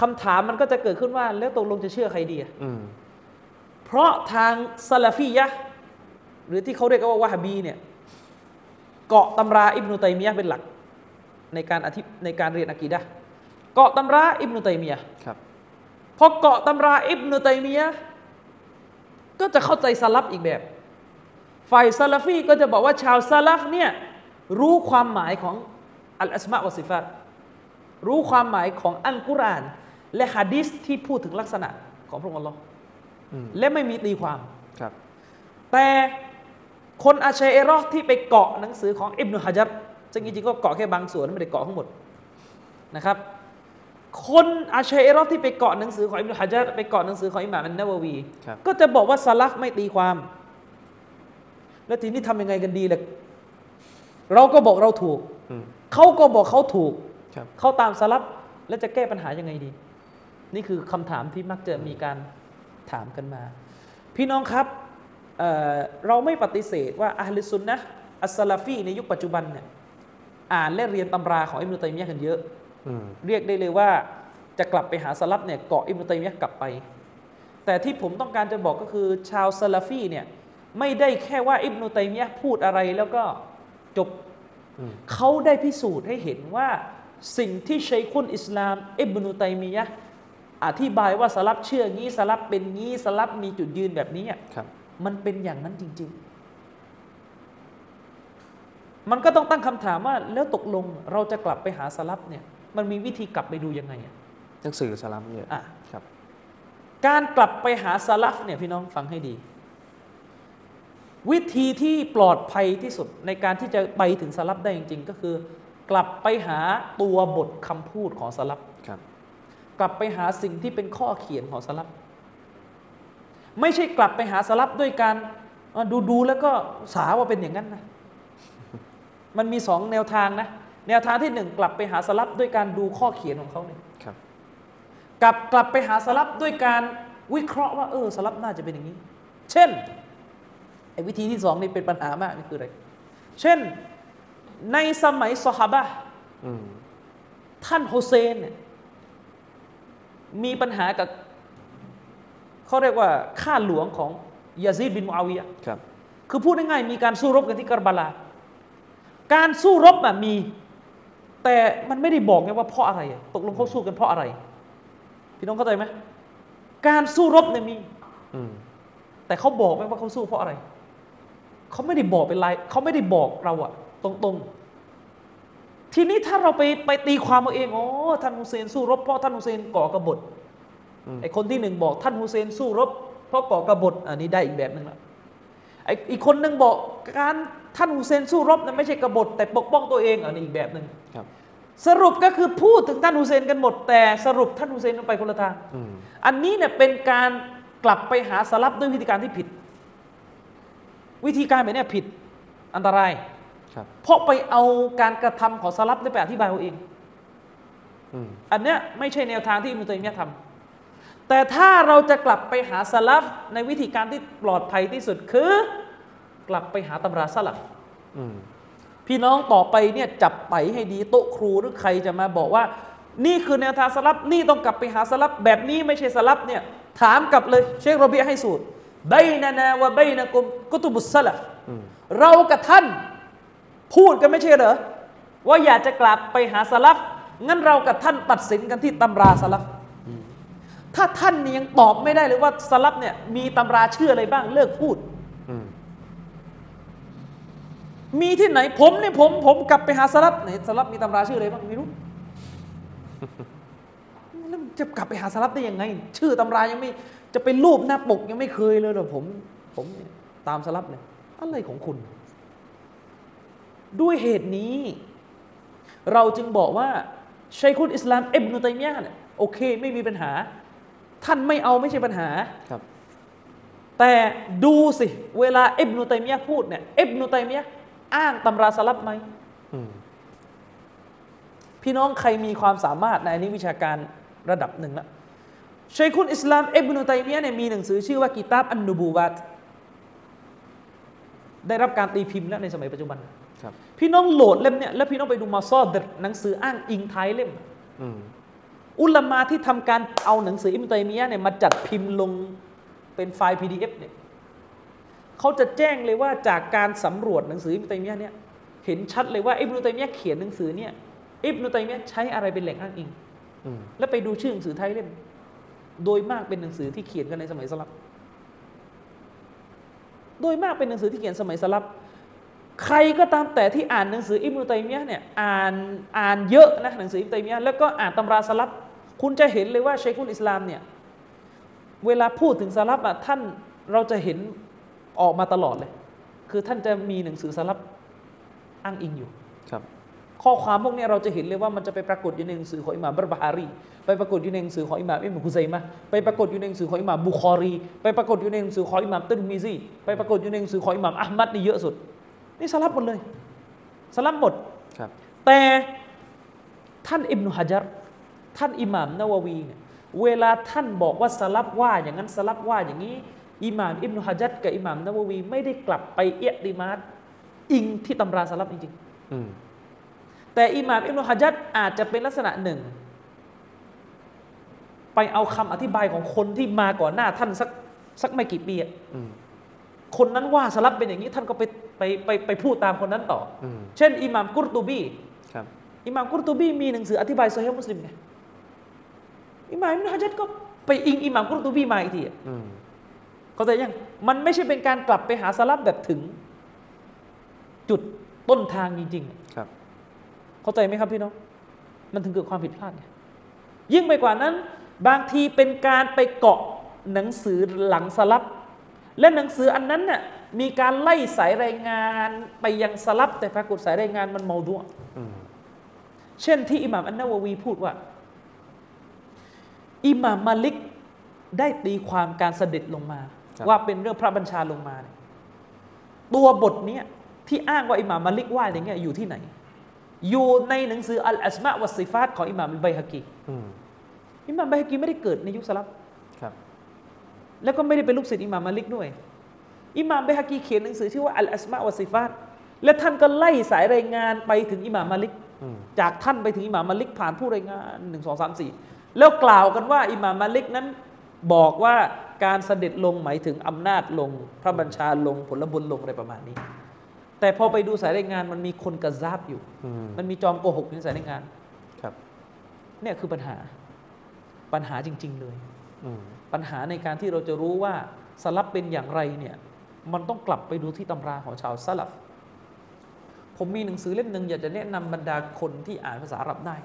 คำถามมันก็จะเกิดขึ้นว่า แล้วตกลงจะเชื่อใครดีอะอืมเพราะทางซาลาฟียะห์หรือที่เขาเรียกว่าวะฮาบีเนี่ยเกาะตำราอิบนุตัยมียะห์เป็นหลัก ในการอธิในการเรียนอะกีดะห์เกาะตำราอิบนุตัยมียะห์ครับ พอเกาะตำราอิบนุตัยมียะห์ก็จะเข้าใจสลับอีกแบบ ฝ่ายซาลาฟีก็จะบอกว่าชาวซาลฟเนี่ยรู้ความหมายของอัลอัสมาอ์วะซิฟัตรู้ความหมายของอัลกุรอาน และฮะดิษที่พูดถึงลักษณะของพระองค์อัลลอฮ์อืมและไม่มีตีความครับ แต่คนอาชัยเอรอห์ที่ไปเกาะหนังสือของอิบนุฮะจัรซึ่งจริงๆก็เกาะแค่บางส่วนไม่ได้เกาะทั้งหมดนะครับ คนอาชัยเอรอห์ที่ไปเกาะหนังสือของอิบนุฮะจัรไปเกาะหนังสือของอิหม่ามอันนาวะวีครับก็จะบอกว่าสลัฟไม่ตีความ แล้วทีนี้ทำยังไงกันดีล่ะเราก็บอกเราถูกอืมเขาก็บอกเขาถูกครับเขาตามสลับแล้วจะแก้ปัญหายังไงดี นี่คือคำถามที่มักจะมีการถามกันมา พี่น้องครับเอ่อเราไม่ปฏิเสธว่าอัลลิสุนนะห์อัสซาลาฟีในยุคปัจจุบันเนี่ยอ่านและเรียนตำราของอิบนุตัยมียะห์กันเยอะอืม เรียกได้เลยว่าจะกลับไปหาสลับเนี่ยเกาะอิบนุตัยมียะห์กลับไป แต่ที่ผมต้องการจะบอกก็คือชาวซาลาฟีเนี่ยไม่ได้แค่ว่าอิบนุตัยมียะห์พูดอะไรแล้วก็จบอืมเขาได้พิสูจน์ให้เห็นว่าสิ่งที่ชัยคุนอิสลาม อิบนุตัยมียะห์อธิบายว่าสลับเชื่องี้สลับเป็นงี้สลับมีจุดยืนแบบนี้อะครับมันเป็นอย่างนั้นจริง ๆ มันก็ต้องตั้งคำถามว่าแล้วตกลงเราจะกลับไปหาสลับเนี่ย มันมีวิธีกลับไปดูยังไงอะหนังสือสลัมเยอะอะครับ การกลับไปหาสลับเนี่ยพี่น้องฟังให้ดี วิธีที่ปลอดภัยที่สุดในการที่จะไปถึงสลับได้จริง ๆ ก็คือ กลับไปหาตัวบทคำพูดของสลับครับ กลับไปหาสิ่งที่เป็นข้อเขียนของสลับไม่ใช่กลับไปหาสลับด้วยการอะดูดูๆแล้วก็สาว่าเป็นอย่างนั้นนะ มันมีสองแนวทางนะ แนวทางที่หนึ่งกลับไปหาสลับด้วยการดูข้อเขียนของเขาเนี่ยครับกลับกลับไปหาสลับด้วยการวิเคราะห์ว่าเออสลับน่าจะเป็นอย่างนี้ เช่นไอ้วิธีที่สองนี่เป็นปัญหามากนี่คืออะไรเช่นในสมัยซอฮาบะห์อืมท่านโฮเซนเนี่ยมีปัญหากับเขาเรียกว่าข้าหลวงของยาซีดบินมูอาวิยะห์ครับ คือพูดง่ายๆมีการสู้รบกันที่การ์บาลา การสู้รบอะมี แต่มันไม่ได้บอกไงว่าเพราะอะไรอะตกลงเขาสู้กันเพราะอะไร พี่น้องเข้าใจไหมการสู้รบเนี่ยมีอืมแต่เขาบอกไหมว่าเขาสู้เพราะอะไรเขาไม่ได้บอกเป็นลายเขาไม่ได้บอกเราอะตรงๆ ทีนี้ถ้าเราไปไปตีความเอาเองอ๋อท่านฮุเซนสู้รบเพราะท่านฮุเซนก่อกบฏอืมไอคนที่หนึ่งบอกท่านฮุเซนสู้รบ เพราะก่อกบฏอันนี้ได้อีกแบบหนึ่งละไออีกคนหนึ่งบอกการ ท่านฮุเซนสู้รบนั้นไม่ใช่กบฏแต่ปกป้องตัวเองอันนี้อีกแบบหนึ่งครับสรุปก็คือพูดถึงท่านฮุเซนกันหมด แต่สรุปท่านฮุเซนไปคนละทางอืมอันนี้เนี่ยเป็นการกลับไปหาสลับด้วยวิธีการที่ผิด วิธีการแบบเนี้ยผิดอันตรายครับเพราะไปเอาการกระทำของสลับได้ไปอธิบายเอาเองอืมอันเนี้ยไม่ใช่แนวทางที่อิมนุตัยมียะห์ทำแต่ถ้าเราจะกลับไปหาสลับในวิธีการที่ปลอดภัยที่สุดคือ กลับไปหาตำราสลับอืมพี่น้องต่อไปเนี่ยจับไปให้ดีโต๊ะครูหรือใครจะมาบอกว่า นี่คือแนวทางสลับนี่ต้องกลับไปหาสลับแบบนี้ไม่ใช่สลับเนี่ยถามกลับเลยเชคโรเบียให้สูตรใบนานาวะใบนากุมกุตุบุสสลับอืมเรากับท่าน พูดกันไม่ใช่เหรอว่าอยากจะกลับไปหาสลับงั้นเรากับท่านตัดสินกันที่ตำราสลับถ้าท่านเนี่ยยังตอบไม่ได้เลยว่าสลับเนี่ยมีตำราชื่ออะไรบ้างเลิกพูด อื มมีที่ไหนผมเนี่ยผม ผมกลับไปหาสลับไหนสลับมีตำราชื่ออะไรบ้างไม่รู้แล้วมันจะกลับไปหาสลับได้ยังไง ชื่อตำรายังไม่ จะเป็นรูปหน้าปกยังไม่เคยเลยเหรอผม ผมเนี่ยตามสลับเนี่ยอะไรของคุณ ด้วยเหตุนี้ เราจึงบอกว่าชัยคุลอิสลามอิบนุตัยมียะห์เนี่ยโอเค ไม่มีปัญหา ท่านไม่เอาไม่ใช่ปัญหาครับ แต่ดูสิ เวลาอิบนุตัยมียะห์พูดเนี่ยอิบนุตัยมียะห์ อ้างตำราสลับไหมอืมพี่น้องใครมีความสามารถในอันนี้วิชาการระดับหนึ่งละชัยคุลอิสลามอิบนุตัยมียะห์เนี่ยมีหนังสือชื่อว่ากิตาบอันนูบูวัตได้รับการตีพิมพ์แล้วในสมัยปัจจุบันครับพี่น้องโหลดเล่มเนี่ยแล้วพี่น้องไปดูมาซอดรหนังสืออ้างอิงท้ายเล่มอืมอุลามาที่ทำการเอาหนังสืออิมตัยมียะห์เนี่ยมาจัดพิมพ์ลงเป็นไฟล์ PDF เนี่ย เขาจะแจ้งเลยว่าจากการสำรวจหนังสืออิมตัยมียะห์เนี่ยเห็นชัดเลยว่าอิบนุตัยมียะห์เขียนหนังสือเนี่ยอิบนุตัยมียะห์ใช้อะไรเป็นแหล่งอ้างอิงอืมแล้วไปดูชื่อหนังสือไทยเล่มโดยมากเป็นหนังสือที่เขียนกันในสมัยสลับ โดยมากเป็นหนังสือที่เขียนสมัยสลับ ใครก็ตามแต่ที่อ่านหนังสืออิบนุตัยมียะห์เนี่ยอ่านอ่านเยอะนะหนังสืออิบนุตัยมียะห์แล้วก็อ่านตำราสลับ คุณจะเห็นเลยว่าชัยคุลอิสลามเนี่ยเวลาพูดถึงสลับอะท่านเราจะเห็น ออกมาตลอดเลย คือท่านจะมีหนังสือสลับอ้างอิงอยู่ครับ ข้อความพวกเนี้ยเราจะเห็นเลยว่ามันจะไปปรากฏอยู่ในหนังสือของอิหม่ามบัรบาฮารีไปปรากฏอยู่ในหนังสือของอิหม่ามอิบนุคุซัยมะห์ไปปรากฏอยู่ในหนังสือของอิหม่ามบุคอรี ไปปรากฏอยู่ในหนังสือของอิหม่ามติรมิซีไปปรากฏอยู่ในหนังสือของอิหม่ามอะห์มัดนี่เยอะสุด นี่สลับหมดเลยสลับหมดครับ แต่ท่านอิบนุฮะจัรท่านอิหม่ามนาวะวีเนี่ยเวลาท่านบอกว่าสลับว่าอย่างนั้นสลับว่าอย่างนี้ อิหม่ามอิบนุฮะจัรกับอิหม่ามนาวะวีไม่ได้กลับไปเอียดิมาดอิงที่ตำราสลับจริงๆอืมแต่อิหม่ามอิบนุฮะจัดอาจจะเป็นลักษณะหนึ่ง ไปเอาคำอธิบายของคนที่มาก่อนหน้าท่านสักสักไม่กี่ปีอะอืมคนนั้นว่าสลับเป็นอย่างนี้ท่านก็ไปไปไปไปพูดตามคนนั้นต่อออืมเช่น อิหม่ามกุรตูบีครับอิหม่ามกุรตูบีมีหนังสืออธิบายโซฮีฮ์มุสลิมไงอิหม่ามอิบนุฮะจัดก็ไปอิงอิหม่ามกุรตูบีมาอีกทีอะอืม เข้าใจยังมันไม่ใช่เป็นการกลับไปหาสลับแบบถึง จุดต้นทางจริงๆอะครับ เข้าใจไหมครับพี่น้องมันถึงเกิดความผิดพลาดไงยิ่งไปกว่านั้น บางทีเป็นการไปเกาะหนังสือหลังสลับและหนังสืออันนั้นน่ะมีการไล่สายรายงานไปยังสลับ แต่ปรากฏสายรายงานมันเมาดัวอืมเช่นที่อิหม่ามอันนาวะวีพูดว่า อิหม่ามมาลิกได้ตีความการเสด็จลงมา ว่าเป็นเรื่องพระบัญชาลงมาเนี่ยตัวบทเนี้ยที่อ้างว่าอิหม่ามมาลิกว่าอย่างเงี้ยอยู่ที่ไหน อยู่ในหนังสืออัลอัสมาวัสซิฟาตของอิหม่ามอัลไบฮะกีอืมอิหม่ามไบฮะกีไม่ได้เกิดในยุคสลับครับแล้วก็ไม่ได้เป็นลูกศิษย์อิหม่ามมาลิกด้วยอิหม่ามไบฮะกีเขียนหนังสือชื่อว่าอัลอัสมาวัสซิฟาตและท่านก็ไล่สายรายงานไปถึงอิหม่ามมาลิกอืมจากท่านไปถึงอิหม่ามมาลิกผ่านผู้รายงานหนึ่งสองสามสี่แล้วกล่าวกันว่าอิหม่ามมาลิกนั้นบอกว่า การเสด็จลงหมายถึงอำนาจลง พระบัญชาลงผลบุญลงอะไรประมาณนี้ แต่พอไปดูสายรายงานมันมีคนกระซาบอยู่อืมมันมีจอมโกหกในสายรายงานครับ เนี่ยคือปัญหาปัญหาจริง ๆ เลยอืมปัญหาในการที่เราจะรู้ว่าสลับเป็นอย่างไรเนี่ย มันต้องกลับไปดูที่ตำราของชาวสลับผมมีหนังสือเล่มหนึ่งอยากจะแนะนำบรรดาคนที่อ่านภาษาอาหรับได้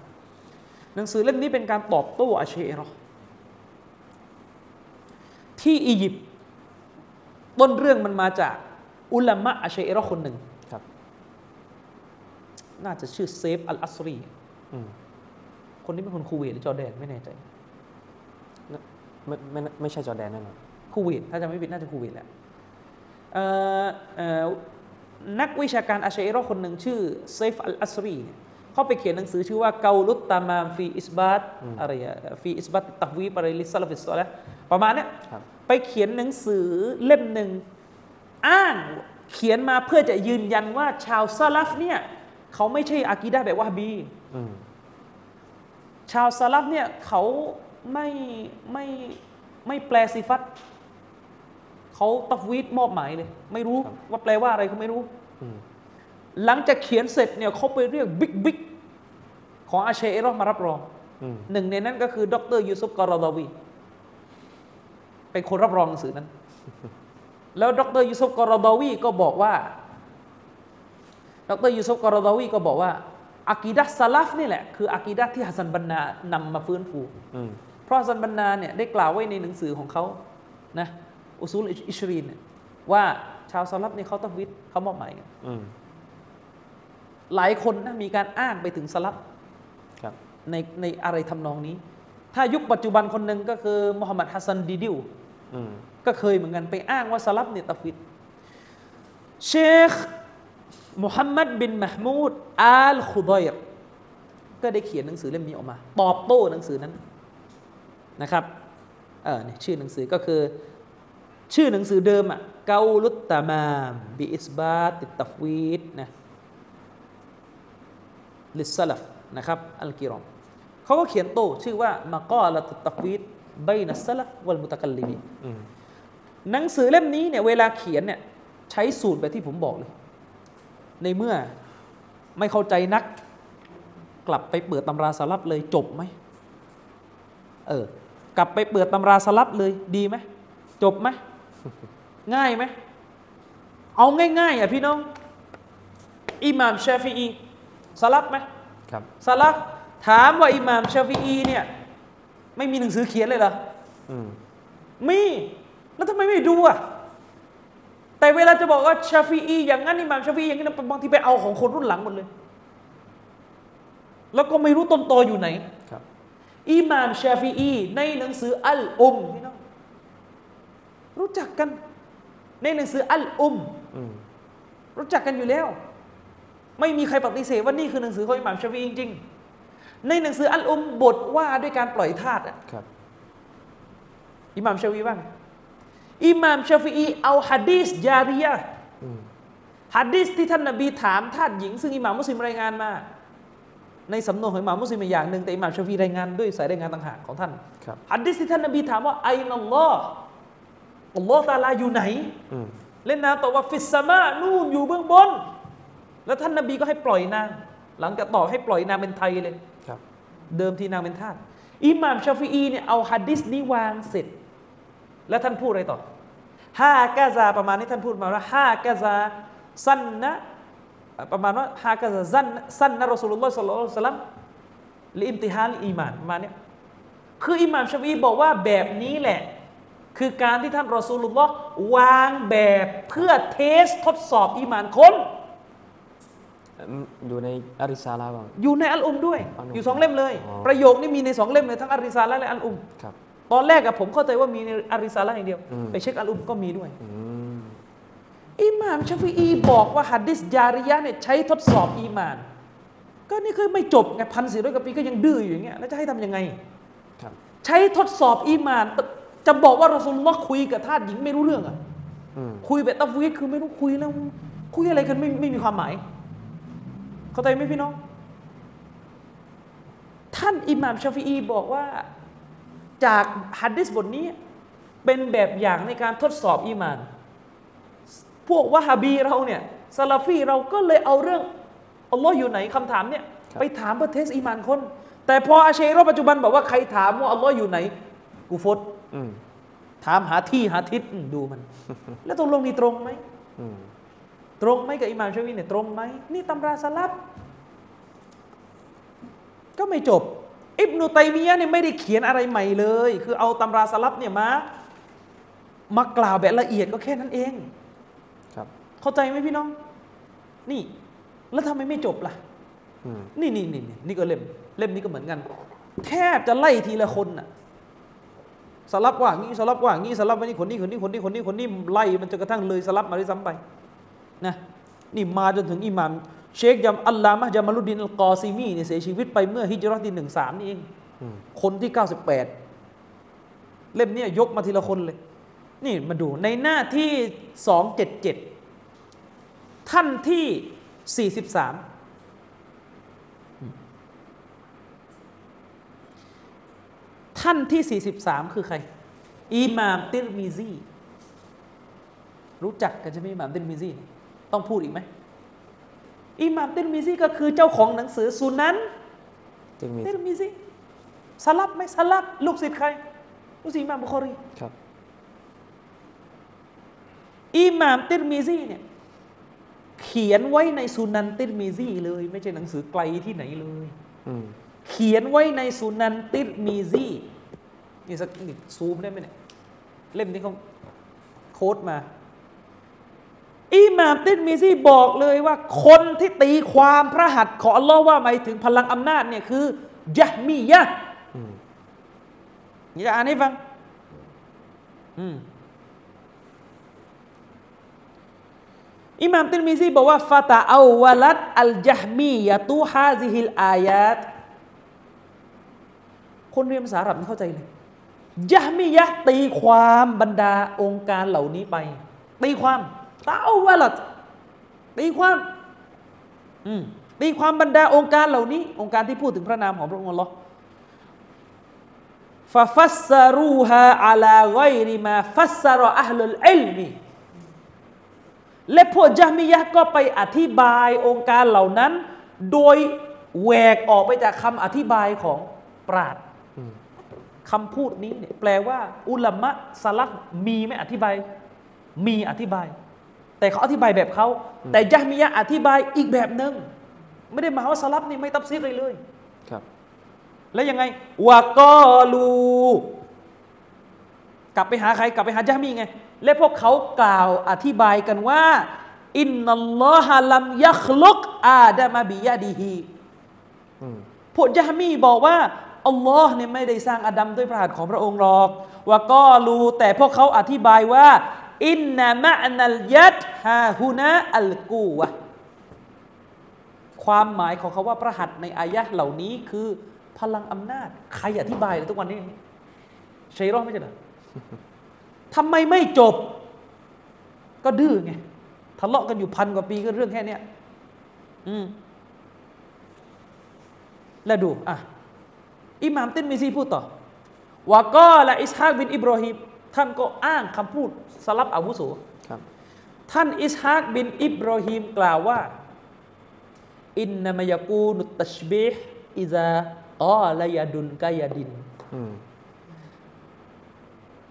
หนังสือเล่มนี้เป็นการตอบโต้อาเชเอรอห์ ที่อียิปต์ต้นเรื่องมันมาจากอุลามะอาชัยรอคนหนึ่งครับ น่าจะชื่อเซฟอัลอัสรีอืมคนนี้เป็นคนคูเวตหรือจอร์แดนไม่แน่ใจไม่ไม่ไม่ใช่จอร์แดนแน่นอนคูเวตถ้าจำไม่ผิดน่าจะคูเวตแหละเอ่อเอ่อนักวิชาการอาชาอิเราะห์คนหนึ่งชื่อเซฟอัลอัสรีเนี่ยเขาไปเขียนหนังสือชื่อว่าالقول التمام في إثبات อะไรอะ في إثبات التفويض อะไร للسلف الصالح ประมาณเนี้ยครับไปเขียนหนังสือเล่มหนึ่งอ้างเขียนมาเพื่อจะยืนยันว่าชาวสลัฟเนี่ยเขาไม่ใช่อากีดะห์แบบวะฮาบีอืมชาวสลัฟเนี่ยเขาไม่ไม่ไม่แปลซิฟัตเขาตัฟวีดมอบหมายเลย ไม่รู้ว่าแปลว่าอะไรเขาไม่รู้อืมหลังจากเขียนเสร็จเนี่ยเขาไปเรียก big big ของอาชาอิเราะห์มารับรองอืมหนึ่งในนั้นก็คือ ดรยูซุฟกอรอดาวี เป็นคนรับรองหนังสือนั้น แล้วดรยูซุฟกอรอดาวีก็บอกว่า ดรยูซุฟกอรอดาวีก็บอกว่าอากีดะห์สลัฟนี่แหละคืออากีดะห์ที่ฮัสซันบันนานำมาฟื้นฟูอืมเพราะฮัสซันบันนาเนี่ยได้กล่าวไว้ในหนังสือของเขานะอุซูลอิชรีนเนี่ยว่าชาวสลัฟเนี่ยเขาตัฟวิดเขามอบหมายกันอืมหลายคนนะมีการอ้างไปถึงสลัฟครับในในอะไรทำนองนี้ ถ้ายุคปัจจุบันคนหนึ่งก็คือมุฮัมมัดฮัสซันดีดิวอืม ก็เคยเหมือนกันไปอ้างว่าสลัฟเนี่ยตัฟวิดเชคมุฮัมมัดบินมหมูดอัลคุดอยรก็ได้เขียนหนังสือเล่มนี้ออกมา ตอบโต้หนังสือนั้นนะครับเออเนี่ยชื่อหนังสือก็คือ ชื่อหนังสือเดิมอะเกาลุตตามามบิอิสบาติตัฟวีดนะลิสลัฟนะครับอัลกิรอมเขาก็เขียนโต้ชื่อว่ามากอละตุตักวีด บนัสลัฟวัลมุตะกัลลิมีนอืมหนังสือเล่มนี้เนี่ยเวลาเขียนเนี่ยใช้สูตรแบบที่ผมบอกเลย ในเมื่อไม่เข้าใจนัก กลับไปเปิดตำราสลับเลยจบไหมเออกลับไปเปิดตำราสลับเลยดีไหมจบไหมง่ายไหมเอาง่ายๆอะพี่น้องอิหม่ามชาฟีอีสลับไหมครับสลับถามว่าอิหม่ามชาฟีอีเนี่ย ไม่มีหนังสือเขียนเลยเหรออืมมี แล้วทำไมไม่ดูอะ แต่เวลาจะบอกว่าชาฟีอีอย่างนั้นอิหม่ามชาฟีอีอย่างนี้นะบางทีไปเอาของคนรุ่นหลังหมดเลย แล้วก็ไม่รู้ต้นตออยู่ไหนครับอิหม่ามชาฟีอีในหนังสืออัลอุมพี่น้องรู้จักกัน ในหนังสืออัลอุมอืมรู้จักกันอยู่แล้ว ไม่มีใครปฏิเสธว่านี่คือหนังสือของอิหม่ามชาฟีอีจริงๆ ในหนังสืออัลอุมบทว่าด้วยการปล่อยทาสอะครับอิหม่ามชาฟีอีบ้างอิหม่ามชาฟีอีเอาฮะดีษยาริยะห์อืมฮะดีษที่ท่านนบีถามทาสหญิง ซึ่งอิหม่ามมุสลิมรายงานมา ในสำนวนของอิหม่ามมุสลิมอย่างหนึ่งแต่อิหม่ามชาฟีอีรายงานด้วยสายรายงานต่างหากของท่านครับฮัดดิสที่ท่านนบีถามว่าأين اللهอัลลอฮ์ตาลาอยู่ไหนอืมแล้วนางตอบว่า في السماءนู่นอยู่เบื้องบน แล้วท่านนบีก็ให้ปล่อยนางหลังจากตอบให้ปล่อยนางเป็นไทยเลยครับ เดิมทีนางเป็นทาสอิหม่ามชาฟีอีเนี่ยเอาฮัดดิสนี้วางเสร็จ แล้วท่านพูดอะไรต่อهكذا ประมาณนี้ท่านพูดมาว่าهكذا สั้นนะประมาณว่าهكذا สั้นสั้นนะ رسول الله صلى الله عليه وسلم لامتحان الإيمانประมาณเนี้ยคืออิหม่ามชาฟีอีบอกว่าแบบนี้แหละ คือการที่ท่านรอซูลุลลอฮ์วางแบบเพื่อ test ทดสอบอีหมานคน อืมอยู่ในอาริซาลาบ้าง อยู่ในอัลอุมด้วยอัลอุมอยู่สองเล่มเลยอ๋อประโยคนี้มีในสองเล่มเลยทั้งอาริซาละและอัลอุมครับตอนแรกกับผมเข้าใจว่ามีในอาริซาละอย่างเดียวอืมไปเช็คอัลอุมก็มีด้วยอืมอิหม่ามชาฟีอีบอกว่าฮัดดิสยาริยะห์เนี่ยใช้ทดสอบอีหมาน ก็นี่คือไม่จบไงพันสี่ร้อยกว่าปีก็ยังดื้ออยู่อย่างเงี้ยแล้วจะให้ทำยังไงครับใช้ทดสอบอีหมาน จะบอกว่ารอซูลุลลอฮ์คุยกับทาสหญิงไม่รู้เรื่องอะอืมคุยแบบตัฟวีดคือไม่รู้คุยแล้ว คุยอะไรกันไม่ไม่มีความหมาย เข้าใจไหมพี่น้อง ท่านอิหม่ามชาฟีอีบอกว่าจากฮัดดิสบทนี้เป็นแบบอย่างในการทดสอบอีหมาน พวกวะฮาบีเราเนี่ยซาลาฟีเราก็เลยเอาเรื่องอัลลอฮ์อยู่ไหนคำถามเนี่ยไปถามเพื่อเทสอีหมานคน แต่พออาเชโรปัจจุบันบอกว่าใครถามว่าอัลลอฮ์อยู่ไหน กูฟดอืมถามหาที่หาทิศอืมดูมัน แล้วตกลงนี่ตรงไหมอืม ตรงไหมกับอิหม่ามชาวีเนี่ยตรงไหมนี่ตำราสลับ ก็ไม่จบ อิบนุตัยมียะห์เนี่ยไม่ได้เขียนอะไรใหม่เลย คือเอาตำราสลับเนี่ยมามากล่าวแบบละเอียดก็แค่นั้นเองครับ เข้าใจไหมพี่น้อง นี่ แล้วทำไมไม่จบล่ะอืมนี่นี่นี่นี่นี่ก็เล่ม เล่มนี้ก็เหมือนกัน แทบจะไล่ทีละคนน่ะสลับว่างี้สลับว่างี้สลับว่านี่คนนี้คนนี้คนนี้คนนี้คนนี้ไล่มันจนกระทั่งเลยสลับมาด้วยซ้ำไป นะนี่มาจนถึงอิหม่ามเชคยามอัลลามะฮ์จามาลุดดินอัลกอซีมีเนี่ยเสียชีวิตไปเมื่อฮิจรัตที่หนึ่งสามนี่เองอืมคนที่98เล่มเนี้ยกมาทีละคนเลย นี่มาดูในหน้าที่277ท่านที่43ท่านที่ 43 คือใคร อิหม่ามติรมิซี รู้จักกันใช่ไหมอิหม่ามติรมิซี ต้องพูดอีกไหมอิหม่ามติรมิซีก็คือเจ้าของหนังสือสุนันจึงมีติรมิซีสลัฟไหมสลัฟลูกศิษย์ใครลูกศิษย์อิหม่ามบุคอรีครับอิหม่ามติรมิซีเนี่ยเขียนไว้ในสุนันติรมิซีเลย ไม่ใช่หนังสือไกลที่ไหนเลยอืมเขียนไว้ในสุนันติรมิซีนี่สักนี่ซูมได้ไหมเนี่ยเล่มที่เขา quote มา อิหม่ามติรมิซีบอกเลยว่า คนที่ตีความพระหัตถ์ของอัลลอฮ์ว่าหมายถึงพลังอำนาจเนี่ยคือยะมียะนี่จะอ่านให้ฟังอิหม่ามติมิซีบอกว่าฟาตาอาวลัดอัลยะมียะตุฮาซิฮิลอายาตคนเรียนภาษาอาหรับไม่เข้าใจเลยยะมียะตีความบรรดาองค์การเหล่านี้ไป ตีความ ตาอวลัดตีความอืตีความบรรดาองค์การเหล่านี้ องค์การที่พูดถึงพระนามของพระองค์ลอฟาฟัสซารูฮาอาลาไกริมาฟัสซารอัลลุลอิลมีและพวกจามิยะก็ไปอธิบายองค์การเหล่านั้น โดยแหวกออกไปจากคำอธิบายของปราดอืมคำพูดนี้เนี่ยแปลว่า อุลามะสลักมีไหม่อธิบาย มีอธิบาย แต่เขาอธิบายแบบเขาแต่ยะฮ์มียะห์อธิบายอีกแบบหนึ่งไม่ได้หมายว่าสลับนี่ไม่ตับซีดเลยเลยครับ แล้วยังไงวะกอลูกลับไปหาใครกลับไปหาจามีไง และพวกเขากล่าวอธิบายกันว่า อินนัลลอฮะลัมยัคลุกอาดามะบิยะดีฮีอืมพวกยะมีบอกว่าอัลลอฮ์เนี่ยไม่ได้สร้างอาดัมด้วยพระหัตถ์ของพระองค์หรอกวะกอลูแต่พวกเขาอธิบายว่า อินนามะนัลยัดฮาฮุนะอัลกูวะความหมายของเขาว่าพระหัตถ์ในอายะห์เหล่านี้คือ พลังอำนาจ ใครอธิบายเลยทุกวันนี้ชัยรอดไม่ใช่เหรอทำไมไม่จบ ก็ดื้อไงทะเลาะกันอยู่พันกว่าปีก็เรื่องแค่เนี้ยอืมแล้วดู อะ อิหม่ามตินมิซีพูดต่อวะก็และอิสฮากบินอิบรอฮิม ท่านก็อ้างคำพูดสลับอาวุโสครับท่านอิสฮากบินอิบรอฮิมกล่าวว่า อินนามายากูนุตตชบิฮอิซากอลยาดุนกายาดินอืม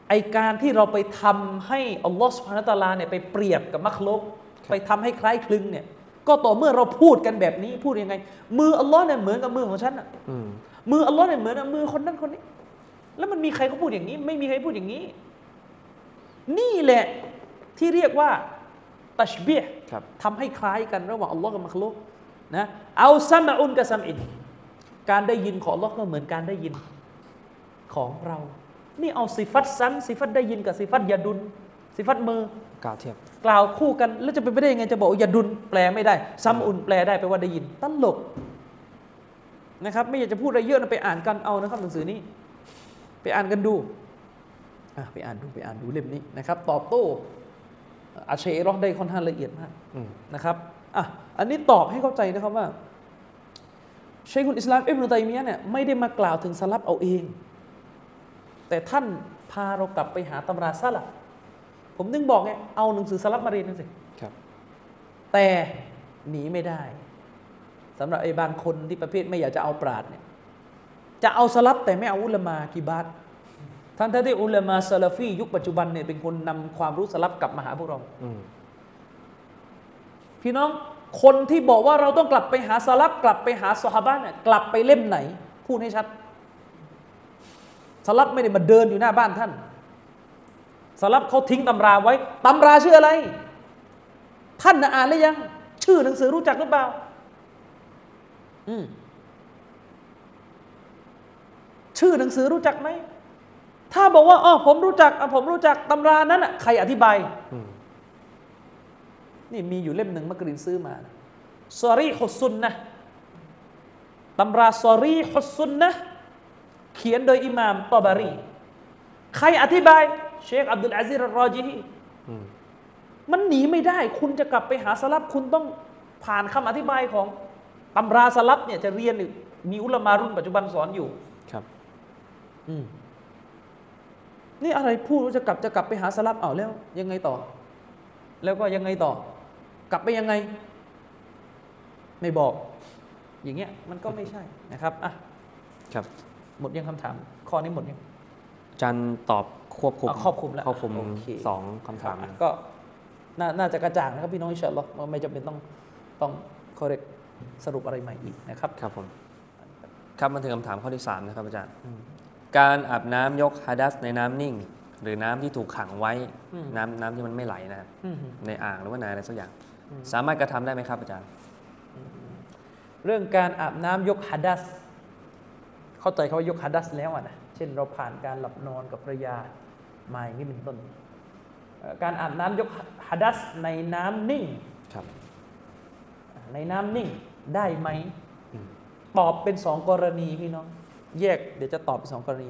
ไอการที่เราไปทำให้อัลลอฮฺสุบฮานะฮูวะตะอาลาเนี่ยไปเปรียบกับมักลุกไปทำให้คล้ายคลึงเนี่ย ก็ต่อเมื่อเราพูดกันแบบนี้พูดยังไง มืออัลลอฮ์เนี่ยเหมือนกับมือของฉันอะอืมมืออัลลอฮ์เนี่ยเหมือนกับมือคนนั้นคนนี้ แล้วมันมีใครเขาพูดอย่างนี้ ไม่มีใครพูดอย่างนี้ นี่แหละที่เรียกว่าตัชเบียครับทำให้คล้ายกันระหว่างอัลลอฮ์กับมักลุกนะเอาซัมอุนกับซัมอินการได้ยินของอัลลอฮ์ก็เหมือนการได้ยินของเรา นี่เอาสิฟัตซ้ำสิฟัตได้ยินกับสิฟัตยาดุนสิฟัตมือกล่าวเทียบกล่าวคู่กันแล้วจะเป็นไปได้ยังไงจะบอกว่ายาดุนแปลไม่ได้ซัมอุนแปลได้แปลว่าได้ยินตลกนะครับ ไม่อยากจะพูดอะไรเยอะนะไปอ่านกันเอานะครับหนังสือนี้ ไปอ่านกันดูอะ ไปอ่านดูไปอ่านดูเล่มนี้นะครับ ตอบโต้อาเชรอห์ได้ค่อนข้างละเอียดมากอืมนะครับอะอันนี้ตอบให้เข้าใจนะครับว่าชัยคุลอิสลามอิบนุตัยมียะห์เนี่ยไม่ได้มากล่าวถึงสลับเอาเอง แต่ท่านพาเรากลับไปหาตำราซะละผมนึงบอกไงเอาหนังสือสลับมาเรียนนั่นสิครับแต่หนีไม่ได้สำหรับไอ้บางคนที่ประเภทไม่อยากจะเอาปราดเนี่ยจะเอาสลับแต่ไม่เอาอุลามากีบาต ทั้งที่อุลามาซาลาฟียุคปัจจุบันเนี่ยเป็นคนนำความรู้สลับกลับมาหาพวกเราอืมพี่น้องคนที่บอกว่าเราต้องกลับไปหาสลับกลับไปหาสฮาบะเนี่ยกลับไปเล่มไหน พูดให้ชัดสลับไม่ได้มาเดินอยู่หน้าบ้านท่าน สลับเขาทิ้งตำราไว้ตำราชื่ออะไร ท่านน่ะอ่านหรือยัง ชื่อหนังสือรู้จักหรือเปล่า อืมชื่อหนังสือรู้จักไหม ถ้าบอกว่าอ๋อผมรู้จักอะผมรู้จักตำรานั้นอะใครอธิบายอืมนี่มีอยู่เล่มหนึ่งมักรินซื้อมานะซอรีฮุสซุนนะตำราซอรีฮุสซุนนะเขียนโดยอิหม่ามตอบารี ใครอธิบาย เชคอับดุลอาซิรรอจีฮีอืมมันหนีไม่ได้ คุณจะกลับไปหาสลับคุณต้องผ่านคำอธิบายของตำราสลับเนี่ยจะเรียนอีกมีอุลามารุ่นปัจจุบันสอนอยู่ ครับ อืม นี่อะไรพูดว่าจะกลับจะกลับไปหาสลับเอาแล้ว ยังไงต่อ แล้วก็ยังไงต่อ กลับไปยังไง ไม่บอก อย่างเงี้ยมันก็ไม่ใช่นะครับอะครับ หมดยังคำถาม ข้อนี้หมดยังอาจารย์ตอบควบคุมอะครอบคลุมแล้วครอบคลุมโอเคสองคำถามอะก็น่าน่าจะกระจ่างนะครับพี่น้องอินชาอัลลอฮ์ว่าไม่จำเป็นต้องต้องคอเรกสรุปอะไรใหม่อีกนะครับ ครับผม ครับมาถึงคำถามข้อที่สามนะครับอาจารย์ การอาบน้ำยกฮะดัสในน้ำนิ่ง หรือน้ำที่ถูกขังไว้อืมน้ำน้ำที่มันไม่ไหลนะครับอืมในอ่างหรือว่าในอะไรสักอย่าง สามารถกระทำได้ไหมครับอาจารย์ เรื่องการอาบน้ำยกฮัดัส เข้าใจเขาว่ายกฮัดัสแล้วอะนะเช่นเราผ่านการหลับนอนกับภรรยามาอย่างนี้เป็นต้นเอ่อการอาบน้ำยกฮัดัสในน้ำนิ่งครับ ในน้ำนิ่งได้ไหมอืมตอบเป็นสองกรณีพี่น้อง แยกเดี๋ยวจะตอบเป็นสองกรณี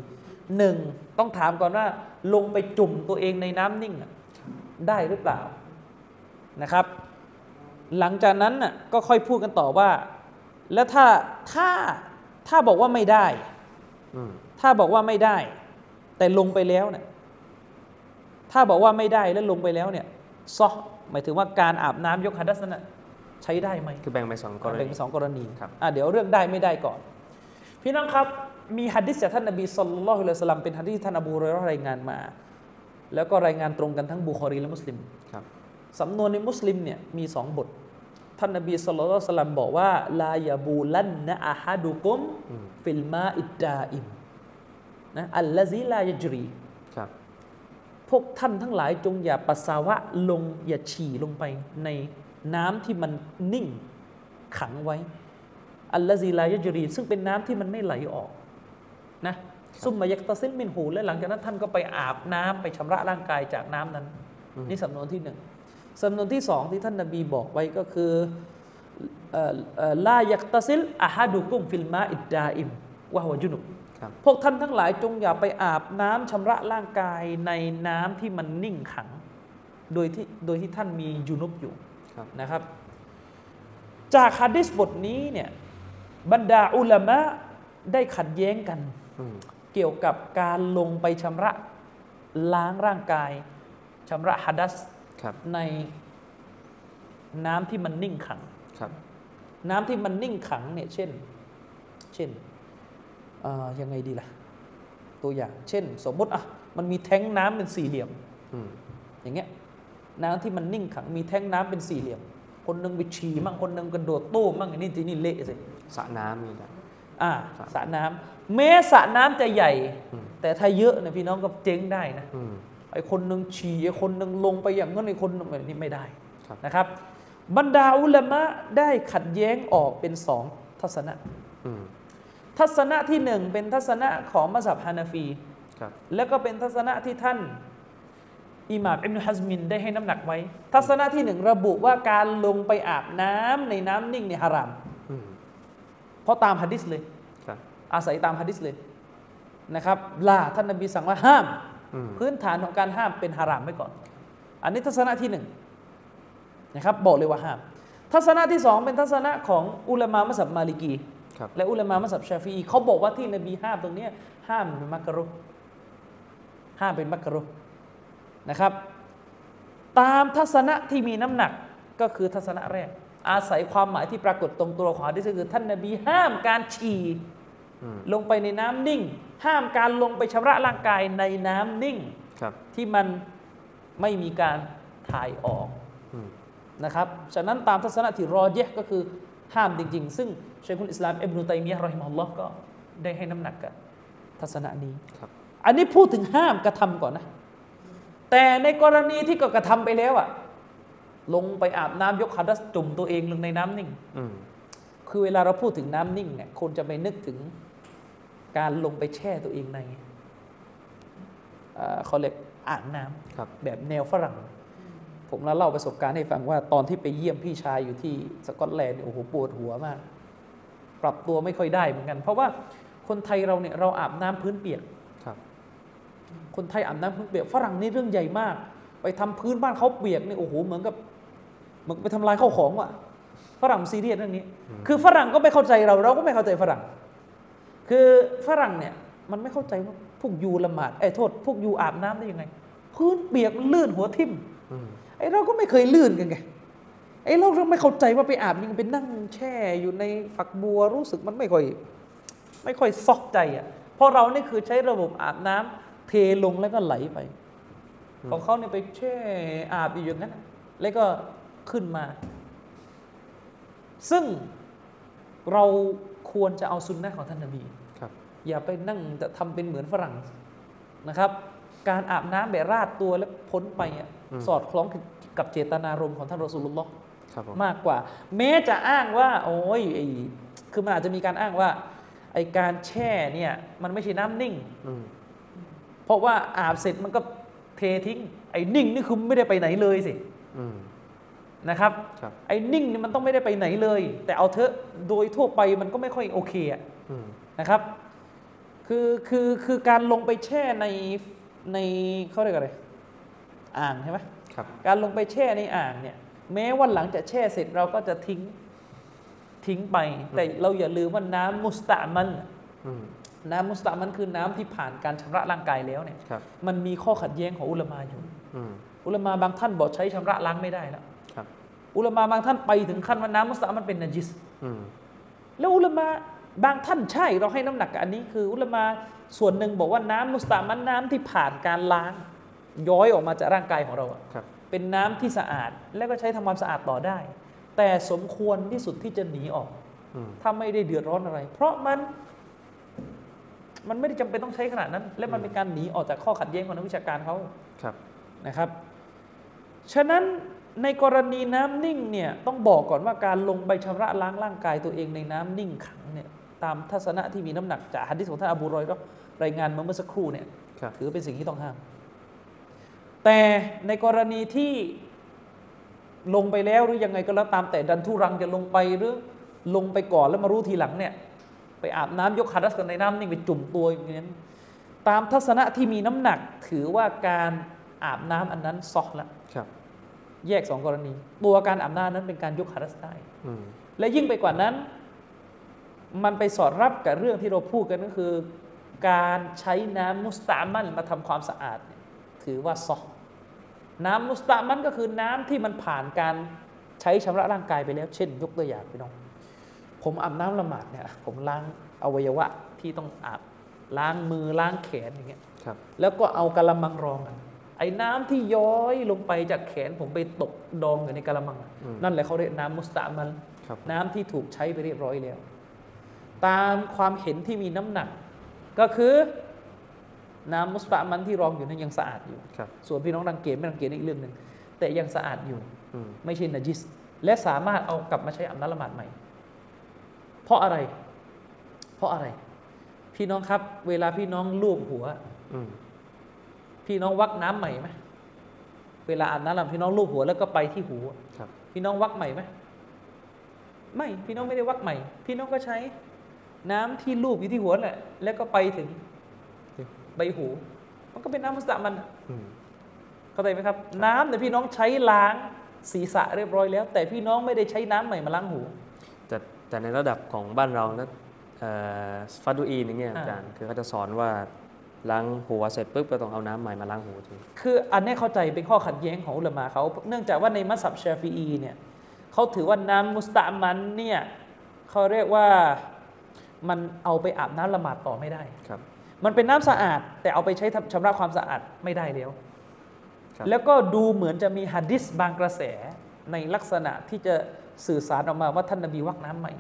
หนึ่งต้องถามก่อนว่าลงไปจุ่มตัวเองในน้ำนิ่งอะได้หรือเปล่านะครับ หลังจากนั้นน่ะก็ค่อยพูดกันต่อว่า แล้วถ้าถ้าถ้าบอกว่าไม่ได้อืมถ้าบอกว่าไม่ได้ แต่ลงไปแล้วเนี่ยถ้าบอกว่าไม่ได้แล้วลงไปแล้วเนี่ยซอหมายถึงว่าการอาบน้ำยกฮัดดัสนั้นนะใช้ได้ไหมคือแบ่งเป็นสองกรแบ่งณีเป็นสองกรณีครับอะเดี๋ยวเรื่องได้ไม่ได้ก่อน พี่น้องครับ มีฮัดดิษจากท่านนบีศ็อลลัลลอฮุอะลัยฮิวะซัลลัมเป็นฮัดดิษที่ท่านอบูฮุเรยเราะห์รายงานมา แล้วก็รายงานตรงกันทั้งบุคอรีและมุสลิมครับสำนวนในมุสลิมเนี่ยมีสองบท ท่านนบีศ็อลลัลลอฮุอะลัยฮิวะซัลลัมบอกว่าلا يبولن أحدكم อืม في الماء الدائم นะ الذي لا يجريครับพวกท่านทั้งหลายจงอย่าปัสสาวะลงอย่าฉี่ลงไปในน้ำที่มันนิ่งขังไว้ الذي لا يجري ซึ่งเป็นน้ำที่มันไม่ไหลออก นะثم يغتسل منهและหลังจากนั้นท่านก็ไปอาบน้ำไปชำระร่างกายจากน้ำนั้น นี่สำนวนที่หนึ่งสำนวนที่สองที่ท่านนบีบอกไว้ก็คือเอ่อเอ่อلا يغتسل أحدكم في الماء الدائمวะฮวะจุนุบครับพวกท่านทั้งหลายจงอย่าไปอาบน้ำชำระร่างกายในน้ำที่มันนิ่งขัง โดยที่โดยที่ท่านมียูนุบอยู่ครับนะครับ จากฮะดิษบทนี้เนี่ยบรรดาอุลามะได้ขัดแย้งกันอืม เกี่ยวกับการลงไปชำระล้างร่างกายชำระฮัดัสครับในน้ำที่มันนิ่งขังครับน้ำที่มันนิ่งขังเนี่ยเช่น เช่นเอ่อยังไงดีล่ะ ตัวอย่าง เช่น สมมติอะมันมีแท้งน้ำเป็นสี่เหลี่ยมอืมอย่างเงี้ยน้ำที่มันนิ่งขัง มีแท้งน้ำเป็นสี่เหลี่ยม คนหนึงไปฉี่มั่งคนหนึงกระโดดตู้มมั่งอันนี้ทีนี่เละสิสระน้ำมีนะอ่าครับสระน้ำ แม้สระน้ำจะใหญ่อืมแต่ถ้าเยอะเนี่ยพี่น้องก็เจ๊งได้นะอืมไอ้คนหนึ่งฉี่ไอ้คนหนึ่งลงไปอย่างนั้นไอ้คนหนึ่งแบบนี้ไม่ได้ครับนะครับ บรรดาอุลามะได้ขัดแย้งออกเป็นสองทัศนะอืมทัศนะที่หนึ่งเป็นทัศนะของมัสยิดฮานาฟีครับแล้วก็เป็นทัศนะที่ท่านอิหม่ามอิบนุฮัซมินได้ให้น้ำหนักไว้ ทัศนะที่หนึ่งระบุว่าการลงไปอาบน้ำในน้ำนิ่งในฮารามอืมเพราะตามฮะดิษเลยครับ อาศัยตามฮะดิษเลยนะครับลาท่านนบีสั่งว่าห้ามอืมพื้นฐานของการห้ามเป็นฮารามไว้ก่อน อันนี้ทัศนะที่หนึ่งนะครับบอกเลยว่าห้าม ทัศนะที่สองเป็นทัศนะของอุลามะมัสยิดมาลิกีครับและอุลามะมัสยิดชาฟีอีเขาบอกว่าที่นบีห้ามตรงเนี้ยห้ามเป็นมักกะรุฮ์ห้ามเป็นมักกะรุฮ์นะครับ ตามทัศนะที่มีน้ำหนักก็คือทัศนะแรก อาศัยความหมายที่ปรากฏตรงตัวของฮะดิษก็คือ ท่านนบีห้ามการฉี่อืม ลงไปในน้ำนิ่ง ห้ามการลงไปชำระร่างกายในน้ำนิ่งครับที่มันไม่มีการถ่ายออกอืมนะครับ ฉะนั้นตามทัศนะที่รอเยะห์ก็คือห้ามจริง ๆ ซึ่งเชคุลอิสลามอิบนุตัยมียะห์รอฮิมะฮุลลอฮ์ก็ได้ให้น้ำหนักกับทัศนะนี้ครับอันนี้พูดถึงห้ามกระทำก่อนนะ แต่ในกรณีที่ก็กระทำไปแล้วอะลงไปอาบน้ำยกขัดัสจุ่มตัวเองลงในน้ำนิ่งอืมคือเวลาเราพูดถึงน้ำนิ่งเนี่ยคนจะไปนึกถึง การลงไปแช่ตัวเองในเอ่อเขาเรียกอ่างน้ำครับแบบแนวฝรั่ง ผมแล้วเล่าประสบการณ์ให้ฟังว่าตอนที่ไปเยี่ยมพี่ชายอยู่ที่สกอตแลนด์เนี่ยโอ้โหปวดหัวมาก ปรับตัวไม่ค่อยได้เหมือนกัน เพราะว่าคนไทยเราเนี่ยเราอาบน้ำพื้นเปียกครับ คนไทยอาบน้ำพื้นเปียกฝรั่งนี่เรื่องใหญ่มาก ไปทำพื้นบ้านเขาเปียกนี่โอ้โหเหมือนกับเหมือนกับไปทำลายข้าวของว่ะฝรั่งซีเรียสเรื่องนี้ คือฝรั่งก็ไม่เข้าใจเราเราก็ไม่เข้าใจฝรั่ง คือฝรั่งเนี่ยมันไม่เข้าใจว่าพวกยูละหมาดไอ้ยโทษพวกยูอาบน้ำได้ยังไง พื้นเปียกมันลื่นหัวทิ่มอืมไอ้เราก็ไม่เคยลื่นกันไงไอ้เราเราไม่เข้าใจว่าไปอาบยังไปนั่งแช่อยู่ในฝักบัวรู้สึกมันไม่ค่อย ไม่ค่อยซอกใจอะเพราะเรานี่คือใช้ระบบอาบน้ำเทลงแล้วก็ไหลไป ของเขาเนี่ยไปแช่อาบอยู่อย่างนั้นน่ะแล้วก็ขึ้นมา ซึ่งเราควรจะเอาซุนนะของท่านนบีครับ อย่าไปนั่งจะทำเป็นเหมือนฝรั่งนะครับ การอาบน้ำแบบราดตัวแล้วพ้นไปอะสอดคล้องกับเจตนารมณ์ของท่านรอสูลุลลอฮ์ครับผมมากกว่า แม้จะอ้างว่า โอ้ยไอ้คือมันอาจจะมีการอ้างว่าไอการแช่เนี่ยมันไม่ใช่น้ำนิ่งอืมเพราะว่าอาบเสร็จมันก็เททิ้ง ไอ้นิ่งนี่คือไม่ได้ไปไหนเลยสิอืมนะครับครับไอ้นิ่งนี่มันต้องไม่ได้ไปไหนเลย แต่เอาเถอะโดยทั่วไปมันก็ไม่ค่อยโอเคอะอืมนะครับ คือคือคือการลงไปแช่ในในเขาเรียกอะไรอ่างใช่ไหมครับการลงไปแช่ในอ่างเนี่ยแม้ว่าหลังจากแช่เสร็จเราก็จะทิ้งทิ้งไป แต่เราอย่าลืมว่าน้ำมุสตามันอืมน้ำมุสตามันคือน้ำที่ผ่านการชำระร่างกายแล้วเนี่ยครับมันมีข้อขัดแย้งของอุลามาอยู่อืมอุลามาบางท่านบอกใช้ชำระล้างไม่ได้แล้วครับอุลามาบางท่านไปถึงขั้นว่าน้ำมุสตามันเป็นนจิสอืมแล้วอุลามา บางท่านใช่เราให้น้ำหนักกับอันนี้คืออุลามาส่วนหนึ่งบอกว่าน้ำมุสตามันน้ำที่ผ่านการล้าง ย้อยออกมาจากร่างกายของเราอะครับเป็นน้ำที่สะอาดแล้วก็ใช้ทำความสะอาดต่อได้ แต่สมควรที่สุดที่จะหนีออกอืมถ้าไม่ได้เดือดร้อนอะไร เพราะมัน มันไม่ได้จำเป็นต้องใช้ขนาดนั้น และมันเป็นการหนีออกจากข้อขัดแย้งของนักวิชาการเขาครับนะครับ ฉะนั้นในกรณีน้ำนิ่งเนี่ยต้องบอกก่อนว่าการลงไปชำระล้างร่างกายตัวเองในน้ำนิ่งขังเนี่ย ตามทัศนะที่มีน้ำหนักจากฮัดดิษของท่านอบูรอยก็รายงานมาเมื่อสักครู่เนี่ยครับถือเป็นสิ่งที่ต้องห้าม แต่ในกรณีที่ลงไปแล้วหรือยังไงก็แล้วตามแต่ดันทุรังจะลงไปหรือลงไปก่อนแล้วมารู้ทีหลังเนี่ยไปอาบน้ำยกคาดัสกันในน้ำนิ่งไปจุ่มตัวอย่างนั้นตามทัศนะที่มีน้ำหนักถือว่าการอาบน้ำอันนั้นซอกละครับ แยกสองกรณี ตัวการอาบน้ำนั้นเป็นการยกคาดัสได้อืมและยิ่งไปกว่านั้น มันไปสอดรับกับเรื่องที่เราพูดกันก็คือ การใช้น้ำมุสตามันมาทำความสะอาดเนี่ยถือว่าซอกน้ำมุสตามันก็คือน้ำที่มันผ่านการใช้ชำระร่างกายไปแล้ว เช่น ยกตัวอย่างพี่น้อง ผมอาบน้ำละหมาดเนี่ยผมล้างอวัยวะที่ต้องอาบล้างมือล้างแขนอย่างเงี้ยครับแล้วก็เอากะละมังรองอะไอ้น้ำที่ย้อยลงไปจากแขนผมไปตกดองอยู่ในกะละมังอะนั่นแหละเขาเรียกน้ำมุสตามันครับน้ำที่ถูกใช้ไปเรียบร้อยแล้ว ตามความเห็นที่มีน้ำหนัก ก็คือน้ำมุสตามันที่รองอยู่นั้นยังสะอาดอยู่ครับส่วนพี่น้องรังเกียจไม่รังเกียจอีกเรื่องหนึ่งแต่ยังสะอาดอยู่อืมไม่ใช่นจิส และสามารถเอากลับมาใช้อาบน้ำละหมาดใหม่ เพราะอะไร เพราะอะไร พี่น้องครับ เวลาพี่น้องลูบหัวอืมพี่น้องวักน้ำใหม่ไหมเวลาอาบน้ำละหมาดพี่น้องลูบหัวแล้วก็ไปที่หูครับพี่น้องวักใหม่ไหมไม่ พี่น้องไม่ได้วักใหม่ พี่น้องก็ใช้ น้ำที่ลูบอยู่ที่หัวแหละ แล้วก็ไปถึงใบหู มันก็เป็นน้ำมุสตามันอืมเข้าใจไหมครับ น้ำเนี่ยพี่น้องใช้ล้างศีรษะเรียบร้อยแล้ว แต่พี่น้องไม่ได้ใช้น้ำใหม่มาล้างหู แต่แต่ในระดับของบ้านเรานะเอ่อฟัดดูอีนอย่างเงี้ยอ่าอาจารย์คือเขาจะสอนว่าล้างหัวเสร็จปุ๊บก็ต้องเอาน้ำใหม่มาล้างหูทีคืออันนี้เข้าใจเป็นข้อขัดแย้งของอุลามะเขา เนื่องจากว่าในมัสยิดชาฟีอีเนี่ยเขาถือว่าน้ำมุสตามันเนี่ยเขาเรียกว่า มันเอาไปอาบน้ำละหมาดต่อไม่ได้ครับมันเป็นน้ำสะอาด แต่เอาไปใช้ทำชำระความสะอาดไม่ได้แล้วครับแล้วก็ดูเหมือนจะมีหะดิษบางกระแสในลักษณะที่จะสื่อสารออกมาว่าท่านนบีวักน้ำใหม่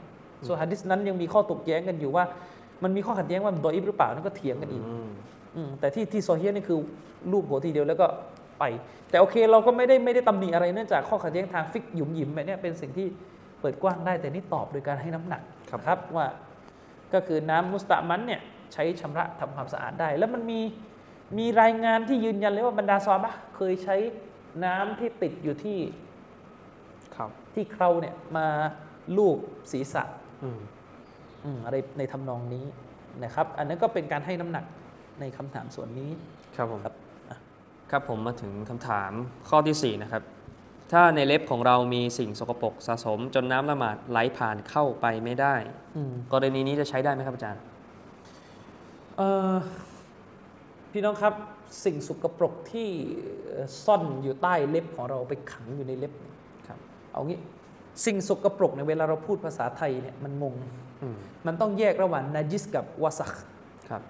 ส่วนหะดิษนั้นยังมีข้อตกแย้งกันอยู่ว่า มันมีข้อขัดแย้งว่ามันดออิฟหรือเปล่านั่นก็เถียงกันอีกอืมอืมแต่ที่ที่โซเฮียนี่คือรูปหัวทีเดียวแล้วก็ไป แต่โอเคเราก็ไม่ได้ไม่ได้ตำหนิอะไรเนื่องจากข้อขัดแย้งทางฟิกหยุมหยิมแบบเนี้ยเป็นสิ่งที่เปิดกว้างได้แต่นี่ตอบโดยการให้น้ำหนักครับนะครับว่า ก็คือน้ำมุสตะมันเนี่ยใช้ชำระทำความสะอาดได้ แล้วมันมีมีรายงานที่ยืนยันเลยว่าบรรดาซอฮาบะห์เคยใช้น้ำที่ติดอยู่ที่ครับที่เคราเนี่ยมาลูบศีรษะอืมอืมอะไรในทำนองนี้นะครับ อันนั้นก็เป็นการให้น้ำหนักในคำถามส่วนนี้ ครับผมครับอะครับผมมาถึงคำถามข้อที่ 4 นะครับ ถ้าในเล็บของเรามีสิ่งสกปรกสะสม จนน้ำละหมาดไหลผ่านเข้าไปไม่ได้อืมกรณีนี้จะใช้ได้ไหมครับอาจารย์เอ่อพี่น้องครับสิ่งสกปรกที่เอ่อซ่อนอยู่ใต้เล็บของเราไปขังอยู่ในเล็บเนี่ยครับ เอางี้สิ่งสกปรกในยเวลาเราพูดภาษาไทยเนี่ยมันงงอืมมันต้องแยกระหว่างนาจิสกับวาสักครับ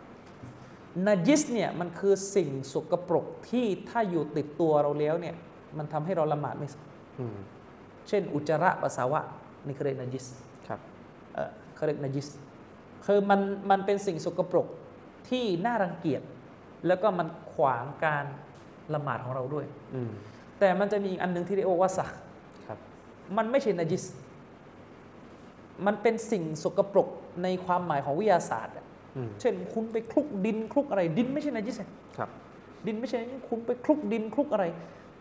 นาจิสเนี่ยมันคือสิ่งสกปรกที่ถ้าอยู่ติดตัวเราแล้วเนี่ย มันทำให้เราละหมาดไม่สอืมเช่น อุจจาระปัสสาวะนี่เขาเรียกนาจิสครับเอ่อเขาเรียกนาจิสคือมันมันเป็นสิ่งสกปรกที่น่ารังเกียจแล้วก็มันขวางการละหมาดของเราด้วยอืมแต่มันจะมีอีกอันหนึ่งที่เรียกว่าวัสักครับมันไม่ใช่นาจิส มันเป็นสิ่งสกปรกในความหมายของวิทยาศาสตร์อะอืมเช่นคุณไปคลุกดินคลุกอะไร ดินไม่ใช่นาจิสอะครับ ดินไม่ใช่นาจิสคุณไปคลุกดินคลุกอะไร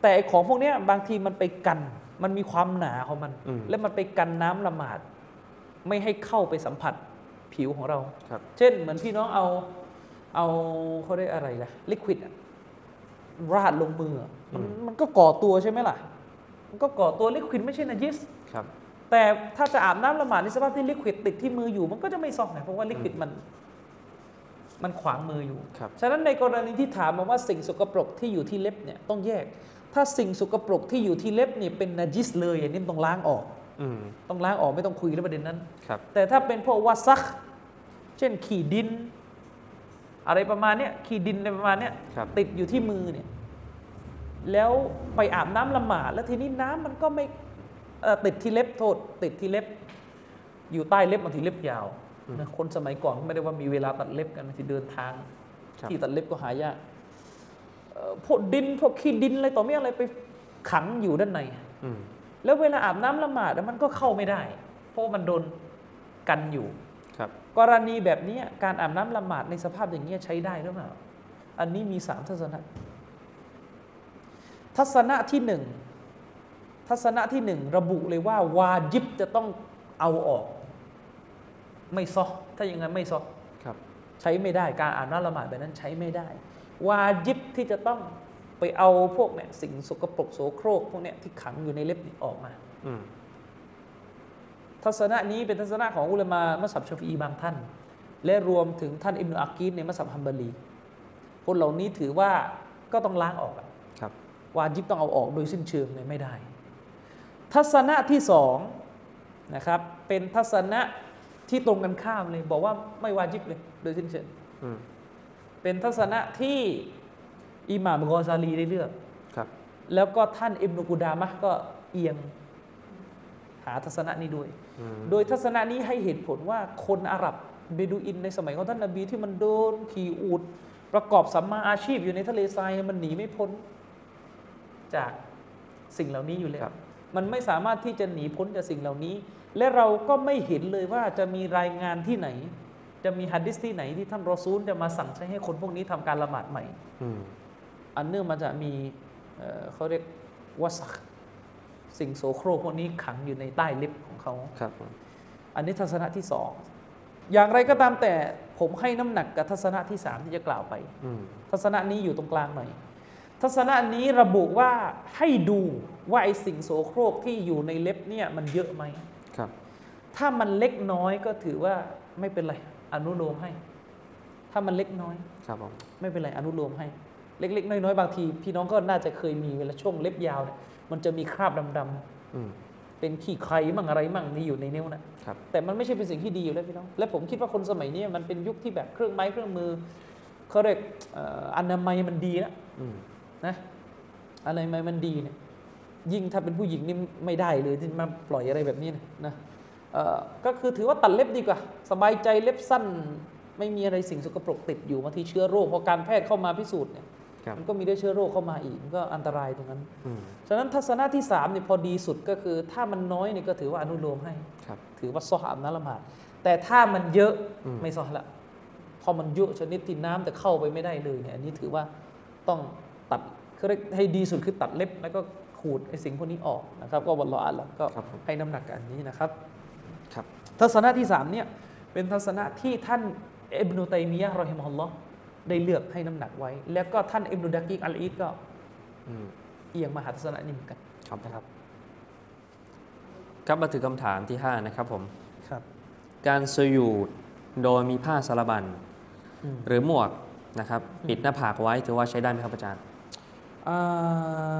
แต่ไอ้ของพวกเนี้ยบางทีมันไปกัน มันมีความหนาของมันอืมและมันไปกันน้ำละหมาด ไม่ให้เข้าไปสัมผัสผิวของเราครับเช่นเหมือนพี่น้องเอาเอาเขาได้อะไรล่ะลิควิดราดลงมืออะมันมันก็ก่อตัวใช่ไหมล่ะ มันก็ก่อตัวลิควิดไม่ใช่นาจิสครับ แต่ถ้าจะอาบน้ำละหมาดในสภาพที่ลิควิดติดที่มืออยู่ มันก็จะไม่ซอกไงเพราะว่าลิควิดมันมันขวางมืออยู่ครับฉะนั้นในกรณีที่ถามมาว่าสิ่งสกปรกที่อยู่ที่เล็บเนี่ยต้องแยก ถ้าสิ่งสกปรกที่อยู่ที่เล็บเนี่ยเป็นนาจิสเลยอันนี้ต้องล้างออกอืมต้องล้างออกไม่ต้องคุยเรื่องประเด็นนั้นครับแต่ถ้าเป็นพวกวัซัก เช่นขี่ดิน อะไรประมาณเนี้ยขี่ดินอะไรประมาณเนี้ยครับติดอยู่ที่มือเนี่ยแล้วไปอาบน้ำละหมาดแล้วทีนี้น้ำมันก็ไม่เอ่อติดที่เล็บโทษ ติดที่เล็บ อยู่ใต้เล็บบางทีเล็บยาวนะคนสมัยก่อนไม่ได้ว่ามีเวลาตัดเล็บกันบางทีเดินทางครับที่ตัดเล็บก็หายากเอ่อ พวกดินพวกขี้ดินอะไรต่อไม่อะไรไปขังอยู่ด้านในอืมแล้วเวลาอาบน้ำละหมาดอะมันก็เข้าไม่ได้ เพราะว่ามันโดนกันอยู่ครับกรณีแบบนี้การอาบน้ำละหมาดในสภาพอย่างนี้ยใช้ได้หรือเปล่า อันนี้มีสามทัศนะ ทัศนะที่หนึ่งทัศนะที่หนึ่งระบุเลยว่าวาจิบจะต้องเอาออก ไม่ซอกถ้าอย่างนั้นไม่ซอกครับใช้ไม่ได้การอาบน้ำละหมาดแบบนั้นใช้ไม่ได้ วาจิบที่จะต้องไปเอาพวกเนี่ยสิ่งสกปรกโสโครกพวกเนี่ยที่ขังอยู่ในเล็บนี่ออกมาอืมทัศนะนี้เป็นทัศนะของอุลามะมัสยิดชาฟีอีบางท่าน และรวมถึงท่านอิบนุอักีดในมัสยิดฮัมบารีคนเหล่านี้ถือว่าก็ต้องล้างออกอะครับวาจิบต้องเอาออกโดยสิ้นเชิงเลยไม่ได้ ทัศนะที่สองนะครับเป็นทัศนะที่ตรงกันข้ามเลย บอกว่าไม่วาจิบเลย โดยสิ้นเชิงอืม เป็นทัศนะที่อิหม่ามกอซาลีได้เลือกครับ แล้วก็ท่านอิบนุกุดามะห์ก็เอียงหาทัศนะนี้ด้วยอืมโดยทัศนะนี้ให้เหตุผลว่าคนอาหรับเบดูอินในสมัยของท่านนบีที่มันโดนขี่อูดประกอบสัมมาอาชีพอยู่ในทะเลทรายมันหนีไม่พ้น จากสิ่งเหล่านี้อยู่แล้วมันไม่สามารถที่จะหนีพ้นจากสิ่งเหล่านี้ และเราก็ไม่เห็นเลยว่าจะมีรายงานที่ไหน จะมีฮัดดิสที่ไหนที่ท่านรอซูลจะมาสั่งใช้ให้คนพวกนี้ทำการละหมาดใหม่อืมอันเนื่องมาจากมีเอ่อเขาเรียกวัสักสิ่งโสโครกพวกนี้ขังอยู่ในใต้เล็บของเขาครับผมอันนี้ทัศนะที่สองอย่างไรก็ตามแต่ผมให้น้ำหนักกับทัศนะที่สามที่จะกล่าวไปอืมทัศนะนี้อยู่ตรงกลางหน่อย ทัศนะนี้ระบุว่าให้ดูว่าไอสิ่งโสโครกที่อยู่ในเล็บเนี่ยมันเยอะไหมครับ ถ้ามันเล็กน้อยก็ถือว่าไม่เป็นไร อนุโลมให้ ถ้ามันเล็กน้อย ครับผมไม่เป็นไรอนุโลมให้ เล็ก ๆ น้อยๆบางที พี่น้องก็น่าจะเคยมีเวลาช่วงเล็บยาวเนี่ยมันจะมีคราบดำอืมๆเป็นขี้ใครมั่งอะไรมั่งนี่อยู่ในนิ้วนะครับแต่มันไม่ใช่เป็นสิ่งที่ดีอยู่แล้วพี่น้อง และผมคิดว่าคนสมัยนี้มันเป็นยุคที่แบบเครื่องไม้เครื่องมือเขาเรียกเอ่ออนามัยมันดีแล้วอืมนะอนามัยมันดีเนี่ยยิ่งถ้าเป็นผู้หญิงนี่ไม่ได้เลยที่มาปล่อยอะไรแบบนี้นะนะเอ่อ ก็คือถือว่าตัดเล็บดีกว่า สบายใจเล็บสั้น ไม่มีอะไรสิ่งสกปรกติดอยู่บางทีเชื้อโรคพอการแพทย์เข้ามาพิสูจน์เนี่ยครับมันก็มีได้เชื้อโรคเข้ามาอีกมันก็อันตรายตรงนั้นอืมฉะนั้นทัศนะที่สามเนี่ยพอดีสุดก็คือ ถ้ามันน้อยเนี่ยก็ถือว่าอนุโลมให้ครับถือว่าซอฮอาบน้ำละหมาด แต่ถ้ามันเยอะอืมไม่ซอฮละ พอมันเยอะชนิดที่น้ำจะเข้าไปไม่ได้เลยเนี่ยอันนี้ถือว่าต้องตัดคือเรียกให้ดีสุดคือตัดเล็บแล้วก็ขูดไอ้สิ่งพวกนี้ออกนะครับ ก็วันละอัลละก็ครับผมให้น้ำหนักกับอันนี้นะครับ ครับทัศนะที่สามเนี่ยเป็นทัศนะที่ท่านอิบนุตัยมียะห์รอฮิมะฮุลลอฮ์ได้เลือกให้น้ำหนักไว้ แล้วก็ท่านอิบนุดะกีกอัลอีดก็อืมเอียงมาหาทัศนะนี้เหมือนกันครับนะครับ ครับมาถึงคำถามที่ 5 นะครับผมครับ การสยูดโดยมีผ้าสารบัญอืมหรือหมวกนะครับปิดหน้าผากไว้ถือว่าใช้ได้ไหมครับอาจารย์อ่า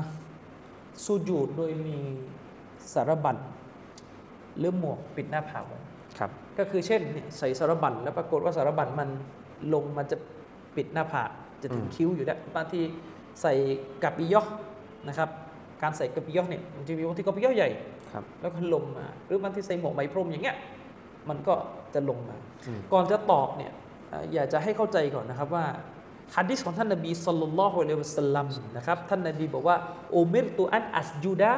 สุญูดโดยมีสารบัญ หรือหมวกปิดหน้าผากไว้ครับก็คือเช่นเนี่ยใส่สารบัญแล้วปรากฏว่าสารบัญมันลงมันจะปิดหน้าผากจะถึงอืมคิ้วอยู่แล้วบางทีใส่กับปิยอนะครับการใส่กับปิยอเนี่ยมันจะมีบางทีกับปิยอใหญ่ครับแล้วก็ลงมา หรือบางทีใส่หมวกไหมพรมอย่างเงี้ยมันก็จะลงมาอืมก่อนจะตอบเนี่ยเอ่ออยากจะให้เข้าใจก่อนนะครับว่าฮัดดิสของท่านนบีสัลลัลลอฮุอะลัยฮิวะสัลลัมนะครับท่านนบีบอกว่าอุมิรตุอันอัสจุดะ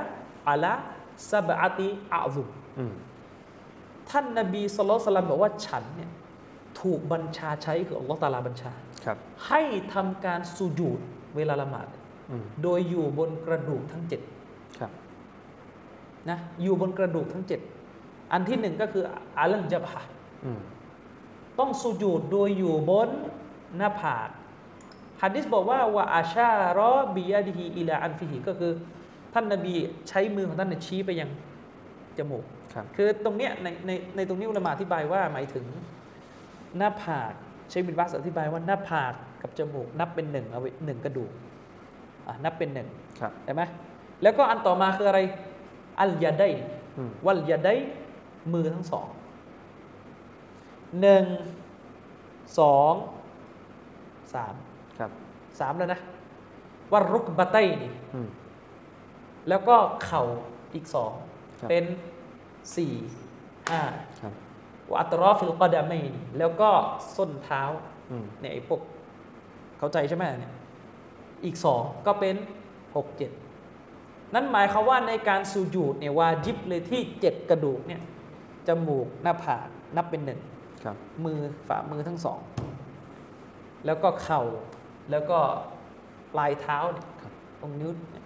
อะลาซาบะติอาซุมอืม ท่านนบีสัลลัลลอฮุอะลัยฮิวะสัลลัมบอกว่าฉันเนี่ยถูกบัญชาใช้คืออัลลอฮ์ตะอาลาบัญชาครับ ให้ทำการสุญูดเวลาละหมาดอืมโดยอยู่บนกระดูกทั้งเจ็ดครับนะอยู่บนกระดูกทั้งเจ็ดอันที่หนึ่งก็คืออาลันจับฮะอืมต้องสุญูดโดยอยู่บนหน้าผากฮัดดิสบอกว่าวะอาชารอบิยาดิฮีอิลาอันฟิฮิก็คือ ท่านนบีใช้มือของท่านเนี่ยชี้ไปยัง จมูกครับคือตรงเนี้ยในในในตรงนี้อุลามะอธิบายว่าหมายถึงหน้าผากเชคบินบาสอธิบายว่าหน้าผากกับจมูกนับเป็นหนึ่งเอาไว้หนึ่งกระดูกอะนับเป็นหนึ่งครับเห็นไหมแล้วก็อันต่อมาคืออะไร อัลยาไดอืมวัลยาไดมือทั้งสองหนึ่งสองสามครับสามแล้วนะวัรุกบะไตนี่อืมแล้วก็เข่าอีกสองครับ เป็นสี่ห้าครับวะอัตรอฟิลกอดามัยนแล้วก็ส้นเท้าอืมเนี่ยไอ้พวกเข้าใจใช่ไหมเนี่ยอีกสองก็เป็นหกเจ็ดนั่นหมายความว่าในการสูญูดเนี่ยวาจิบเลยที่เจ็ดกระดูกเนี่ยจมูกหน้าผากนับเป็นหนึ่งครับมือฝ่ามือทั้งสอง แล้วก็เข่าแล้วก็ปลายเท้าเนี่ยครับตรงนิ้วเนี่ย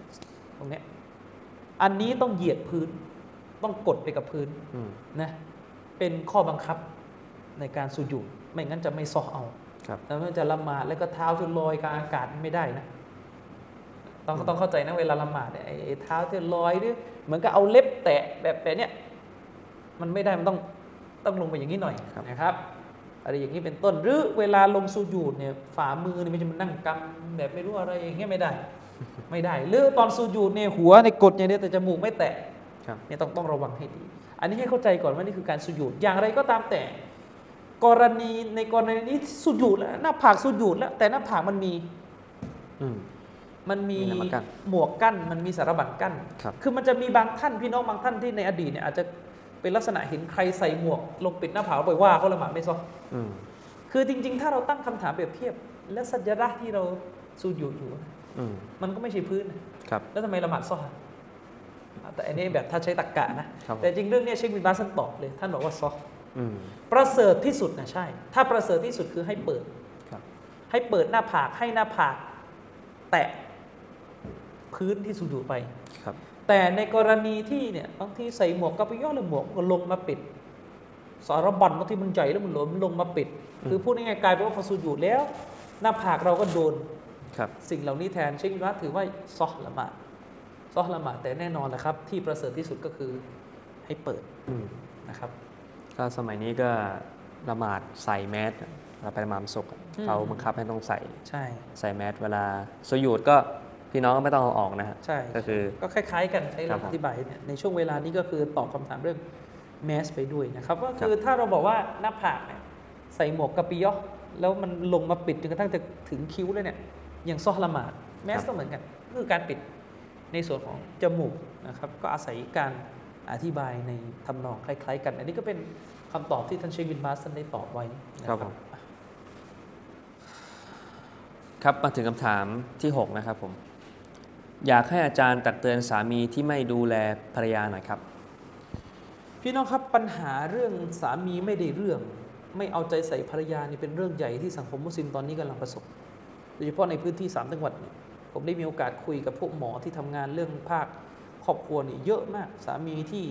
ตรงเนี้ยอันนี้ต้องเหยียดพื้น ต้องกดไปกับพื้นอืมนะเป็นข้อบังคับในการสุญูดไม่งั้นจะไม่ซอเอาครับแล้วมันจะละหมาดแล้วก็เท้าที่ลอยกลางอากาศไม่ได้นะต้องต้องเข้าใจนะเวลาละหมาดเนี่ยไอ้ไอ้เท้าที่ลอยนี่เหมือนกับเอาเล็บแตะแบบแบบเนี้ยมันไม่ได้มันต้องต้องลงไปอย่างนี้หน่อยครับนะครับอะไรอย่างนี้เป็นต้นหรือเวลาลงสุญูดเนี่ยฝ่ามือเนี่ยมันจะมันนั่งกำแบบไม่รู้อะไรอย่างเงี้ยไม่ได้ ไม่ได้ หรือตอนสุญูดเนี่ยหัวในยกดอย่างเดียวแต่จมูกไม่แตะครับ เนี่ยต้องต้องระวังให้ดี อันนี้ให้เข้าใจก่อนว่านี่คือการสุญูดอย่างไรก็ตามแต่ กรณีในกรณีนี้สุญูดแล้วหน้าผากสุญูดแล้ว แต่หน้าผากมันมีอืมมันมีมีอะไรมากั้นหมวกกั้นมันมีสารบัญกั้นครับคือมันจะมีบางท่านพี่น้องบางท่านที่ในอดีตเนี่ยอาจจะเป็นลักษณะเห็นใครใส่หมวก ลงปิดหน้าผากไปว่าเขาละหมาดไม่ซออืมคือจริง ๆ ถ้าเราตั้งคำถามเปรียบเทียบ และสัญลักษณ์ที่เราสุญูดอยู่อืมมันก็ไม่ใช่พื้นนะครับ แล้วทำไมละหมาดซออะ แต่อันนี้แบบถ้าใช้ตรรกกะนะครับแต่จริงเรื่องเนี้ยเชคบินบาสท่านตอบเลย ท่านบอกว่าซออืมประเสริฐที่สุดนะใช่ ถ้าประเสริฐที่สุดคือให้เปิดครับให้เปิดหน้าผากให้หน้าผาก แตะพื้นที่สุญูดไปครับ แต่ในกรณีที่เนี่ยบางทีใส่หมวกกระปิยอหรือหมวกก็ลงมาปิด สารบัญบางทีมันใหญ่แล้วมันหลวมลงมาปิด คือพูดง่ายๆกลายเป็นว่าพอสุญูดแล้ว หน้าผากเราก็โดนครับสิ่งเหล่านี้แทนเชคบินบาสถือว่าซอฮ์ละหมาด ซอฮ์ละหมาดแต่แน่นอนแหละครับ ที่ประเสริฐที่สุดก็คือให้เปิดอืมนะครับ ก็สมัยนี้ก็ละหมาดใส่แมสเราไปละหมาดศพอืมเขาบังคับให้ต้องใส่ใช่ใส่แมสเวลาสยุดก็พี่น้องก็ไม่ต้องเอาออกนะฮะใช่ก็คือก็คล้าย ๆ กันใช้หลักครับผมอธิบายเนี่ยในช่วงเวลานี้ก็คือตอบคำถามเรื่องแมสไปด้วยนะครับก็ครับคือถ้าเราบอกว่าหน้าผากเนี่ยใส่หมวกกระปิยอแล้วมันลงมาปิดจนกระทั่งจะถึงคิ้วเลยเนี่ยอย่างซอฮ์ละหมาดแมสก็เหมือนกันก็คือการปิด ในส่วนของจมูกนะครับก็อาศัยการอธิบายในทำนองคล้ายๆ กัน อันนี้ก็เป็นคำตอบที่ท่านเชคบินบาสท่านได้ตอบไว้นะคครัรับบผมคครับมาถึงคำถามที่ 6 นะครับผมอยากให้อาจารย์ตักเตือนสามีที่ไม่ดูแลภรรยาหน่อยครับ พี่น้องครับปัญหาเรื่องสามีไม่ได้เรื่อง ไม่เอาใจใส่ภรรยานี่เป็นเรื่องใหญ่ที่สังคมมุสลิมตอนนี้กำลังประสบโดยเฉพาะในพื้นที่สามจังหวัดเนี่ย ผมได้มีโอกาสคุยกับพวกหมอที่ทำงานเรื่องภาคครอบครัวนี่เยอะมาก สามีที่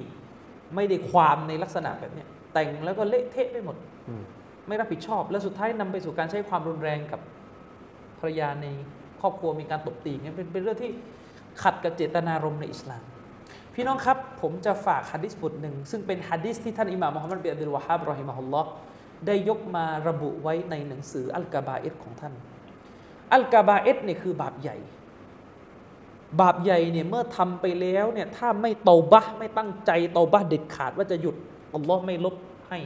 ไม่ได้ความในลักษณะแบบเนี้ยแต่งแล้วก็เละเทะไปหมดอืมไม่รับผิดชอบ และสุดท้ายนำไปสู่การใช้ความรุนแรงกับภรรยาในครอบครัวมีการตบตีเนี่ยเป็นเป็นเรื่องที่ขัดกับเจตนารมณ์ในอิสลาม พี่น้องครับ ผมจะฝากฮะดิษบทหนึ่ง ซึ่งเป็นฮะดิษที่ท่านอิหม่ามมุฮัมมัดบินอับดุลวะฮาบรอฮิมะฮุลลอฮ์ได้ยกมาระบุไว้ในหนังสืออัลกาบาเอตของท่าน อัลกาบาเอตเนี่ยคือบาปใหญ่ บาปใหญ่เนี่ยเมื่อทำไปแล้วเนี่ยถ้าไม่เตาบะห์ไม่ตั้งใจเตาบะห์เด็ดขาดว่าจะหยุดอัลลอฮ์ไม่ลบให้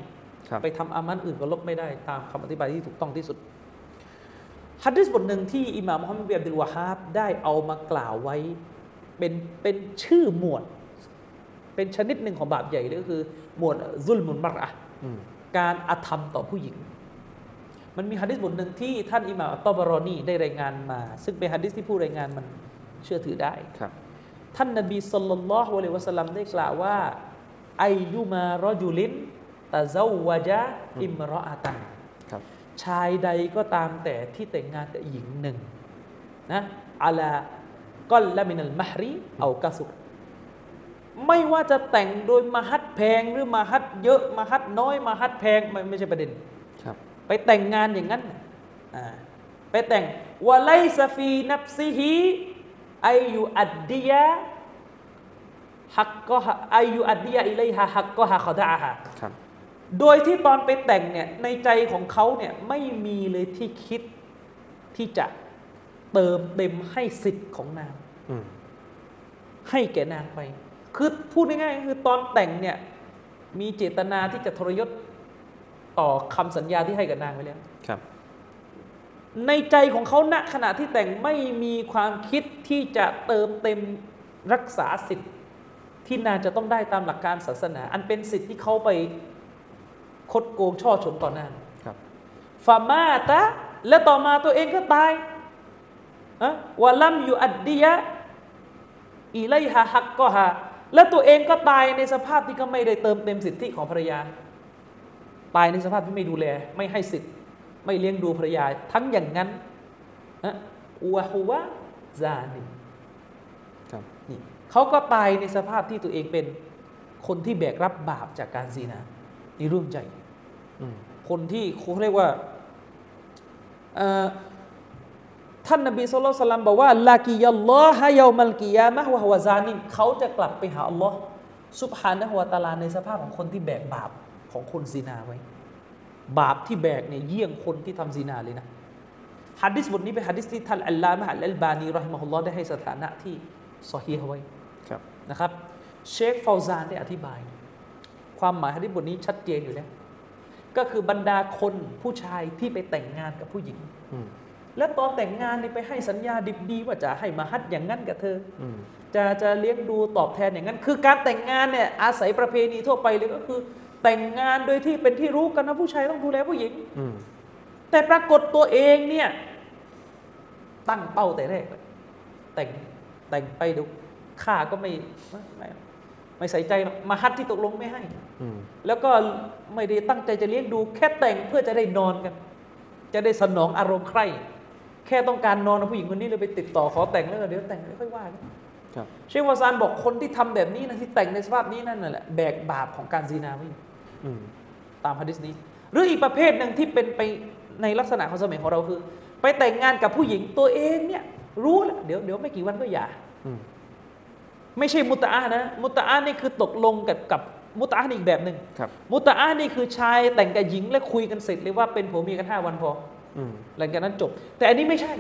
ครับไปทำอามันอื่นก็ลบไม่ได้ ตามคำอธิบายที่ถูกต้องที่สุดฮัดดิสบทหนึ่งที่อิหม่ามมุฮัมมัดบินอับดุลวะฮาบได้เอามากล่าวไว้เป็นเป็นชื่อหมวด เป็นชนิดหนึ่งของบาปใหญ่ก็คือ หมวดซุลมุนมารอะห์อืมการอาธรรมต่อผู้หญิง มันมีฮะดิษบทหนึ่งที่ท่านอิหม่ามอัตตอบารอนีได้รายงานมา ซึ่งเป็นฮะดิษที่ผู้รายงานมัน เชื่อถือได้ครับ ท่านนบีสุลต่านละฮ์วะลัยฮิวะสัลลัมได้กล่าวว่าอายุมารอจุลินตะเจ้าวะจาอิมรออาตันครับชายใดก็ตามแต่ที่แต่งงานกับหญิงหนึ่งนะอาลาก็ละมินัลมหรีเอากะสุรไม่ว่าจะแต่งโดยมหัดแพงหรือมหัดเยอะมหัดน้อยมหัดแพงไม่ไม่ใช่ประเด็นครับ ไปแต่งงานอย่างนั้นอ่าไปแต่งวะไลซาฟีนับซิฮี อายุอัดดียะฮักก็อายุอัดดียะอิเลฮะฮักก็ฮะขอดาฮะครับโดยที่ตอนไปแต่งเนี่ยในใจของเขาเนี่ยไม่มีเลยที่คิดที่จะเติมเต็มให้สิทธิ์ของนางอืมให้แก่นางไป คือพูดง่ายๆคือตอนแต่งเนี่ย มีเจตนาที่จะทรยศต่อคำสัญญาที่ให้กับนางไว้แล้วครับ ในใจของเขาณขณะที่แต่งไม่มีความคิดที่จะเติมเต็มรักษาสิทธิ์ที่นางจะต้องได้ตามหลักการศาสนา อันเป็นสิทธิ์ที่เขาไปคดโกงช่อฉนต่อนางครับฟามาตะและต่อมาตัวเองก็ตายอะวะลัมอยู่อัดดียะอีไลฮะฮักก็ฮะและตัวเองก็ตายในสภาพที่ก็ไม่ได้เติมเต็มสิทธิของภรรยา ตายในสภาพที่ไม่ดูแล ไม่ให้สิทธิ์ ไม่เลี้ยงดูภรรยา ทั้งอย่างนั้นนะวะฮุวะซานิครับนี่เขาก็ตายในสภาพที่ตัวเองเป็นคนที่แบกรับบาปจากการซีนานี่ร่วมใจอืมคนที่เขาเรียกว่าเอ่อท่านนบีสุลต่านสลัมบอกว่าลากิยัลลอฮะยามัลกิยามะฮ์วะฮุวะซานินเขาจะกลับไปหาอัลลอฮ์สุบฮานะฮุวะตะอาลาในสภาพของคนที่แบกบาปของคนซีนาไว้ บาปที่แบกเนี่ยเยี่ยงคนที่ทำซีนาเลยนะฮัดดิสบทนี้เป็นฮัดดิสที่ท่านอัลลามะฮ์อัลบานีรอฮิมะฮุลลอฮ์ได้ให้สถานะที่ซอฮีฮ์ไว้ครับนะครับเชคฟาวซานได้อธิบาย ความหมายฮัดดิษบทนี้ชัดเจนอยู่แล้วก็คือบรรดาคนผู้ชายที่ไปแต่งงานกับผู้หญิงอืมและตอนแต่งงานนี่ไปให้สัญญาดิบดีว่าจะให้มาฮัดอย่างนั้นกับเธออืมจะจะเลี้ยงดูตอบแทนอย่างนั้น คือการแต่งงานเนี่ยอาศัยประเพณีทั่วไปเลยก็คือ แต่งงานโดยที่เป็นที่รู้กันนะผู้ชายต้องดูแลผู้หญิงอืมแต่ปรากฏตัวเองเนี่ย ตั้งเป้าแต่แรกเลยแต่งแต่งไปเดูข้าก็ไม่ไม่ไม่ไม่ใส่ใจหรอกมาฮัดที่ตกลงไม่ให้อืมแล้วก็ไม่ได้ตั้งใจจะเลี้ยงดู แค่แต่งเพื่อจะได้นอนกัน จะได้สนองอารมณ์ใคร่แค่ต้องการนอนกับผู้หญิงคนนี้เลยไปติดต่อขอแต่งแล้วก็เดี๋ยวแต่งแล้วค่อยว่ากันครับเชควาซานบอกคนที่ทำแบบนี้นะที่แต่งในสภาพนี้นั่นน่ะแหละแบกบาปของการซีนาไว้อยู่อืม ตามฮะดิษนี้ หรืออีกประเภทหนึ่งที่เป็นไปในลักษณะของสมัยของเราคือ ไปแต่งงานกับผู้หญิงตัวเองเนี่ย รู้แล้วเดี๋ยวเดี๋ยวไม่กี่วันก็หย่าอืมไม่ใช่มุตะอานะ มุตะอานี่คือตกลงกับกับมุตะอานี่อีกแบบหนึ่งครับมุตะอานี่คือชายแต่งกับหญิงและคุยกันเสร็จเลยว่าเป็นผัวเมียกันห้าวันพออืมหลังจากนั้นจบ แต่อันนี้ไม่ใช่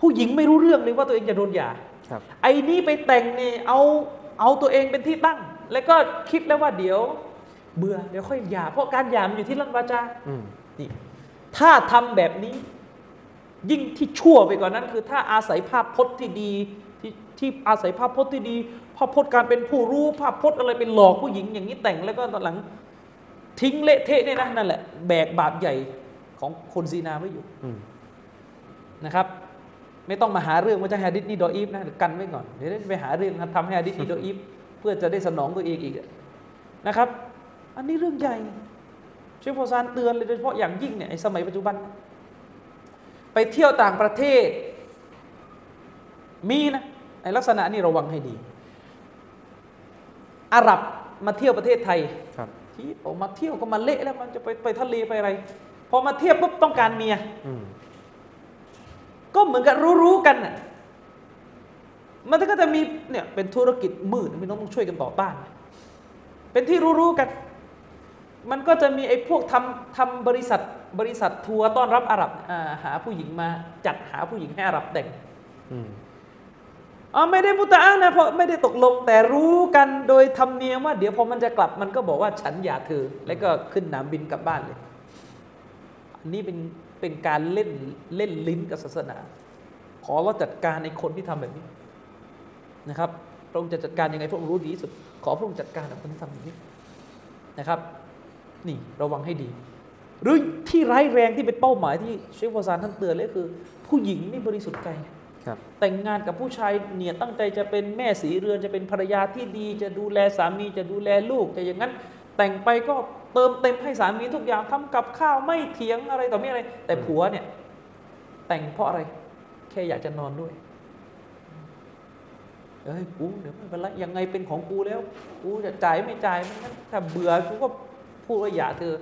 ผู้หญิงไม่รู้เรื่องเลยว่าตัวเองจะโดนหย่าครับไอ้นี่ไปแต่งเนี่ยเอาเอาตัวเองเป็นที่ตั้ง แล้วก็คิดแล้วว่าเดี๋ยว เบื่อเดี๋ยวค่อยหย่าเพราะการหย่ามันอยู่ที่ลั่นวาจาอืมนี่ถ้าทำแบบนี้ ยิ่งที่ชั่วไปกว่านั้น คือถ้าอาศัยภาพพจน์ที่ดีที่ที่อาศัยภาพพจน์ที่ดี ภาพพจน์การเป็นผู้รู้ภาพพจน์อะไรเป็นหลอกผู้หญิงอย่างนี้แต่งแล้วก็ตอนหลัง ทิ้งเละเทะเนี่ยนะนั่นแหละแบกบาปใหญ่ของคนซีนาไว้อยู่อืมนะครับ ไม่ต้องมาหาเรื่องว่าจะฮะดิษนี่ดออีฟนะกันไว้ก่อนเดี๋ยวไปหาเรื่องทำให้ฮะดิษนี่ดออีฟเพื่อจะได้สนองตัวเองอีกนะครับ อันนี้เรื่องใหญ่เชฟโฟซานเตือนเลยโดยเฉพาะอย่างยิ่งเนี่ยในสมัยปัจจุบัน ไปเที่ยวต่างประเทศ มีนะในลักษณะนี้ระวังให้ดีอาหรับมาเที่ยวประเทศไทยครับที่ออกมาเที่ยวก็มาเละแล้วมันจะไปไปทะเลไปอะไรพอมาเทียบปุ๊บต้องการเมียอืมก็เหมือนกับรู้ๆกันน่ะมันก็จะมีเนี่ยเป็นธุรกิจมืดพี่น้องต้องช่วยกันต่อต้าน เป็นที่รู้ๆกัน มันก็จะมีไอ้พวกทำทำบริษัทบริษัททัวร์ต้อนรับอาหรับอ่าหาผู้หญิงมาจัดหาผู้หญิงให้อาหรับแต่งอืมอ๋อไม่ได้มุตะอานะเพราะไม่ได้ตกลงแต่รู้กันโดยธรรมเนียมว่า เดี๋ยวพอมันจะกลับมันก็บอกว่าฉันหย่าเธอแล้วก็ขึ้นหนามบินกลับบ้านเลยอันนี้เป็นเป็นการเล่นเล่นลิ้นกับศาสนา ขอเราจัดการในคนที่ทำแบบนี้นะครับพระองค์จะจัดการยังไงพระองค์รู้ดีที่สุด ขอพระองค์จัดการกับคนที่ทำแบบนี้นะครับ นี่ระวังให้ดี หรือที่ร้ายแรงที่เป็นเป้าหมายที่เชฟวาซานท่านเตือนเลยคือ ผู้หญิงนี่บริสุทธิ์ใจครับแต่งงานกับผู้ชายเนี่ยตั้งใจจะเป็นแม่สีเรือนจะเป็นภรรยาที่ดี จะดูแลสามีจะดูแลลูกจะอย่างนั้น แต่งไปก็เติมเต็มให้สามีทุกอย่างทำกับข้าวไม่เถียงอะไรต่อไม่อะไร แต่ผัวเนี่ยแต่งเพราะอะไร แค่อยากจะนอนด้วยเอ้ยกูเดี๋ยวไม่เป็นไรยังไงเป็นของกูแล้ว กูจะจ่ายไม่จ่ายไม่งั้นถ้าเบื่อกูก็ พูดว่าอย่าเธอ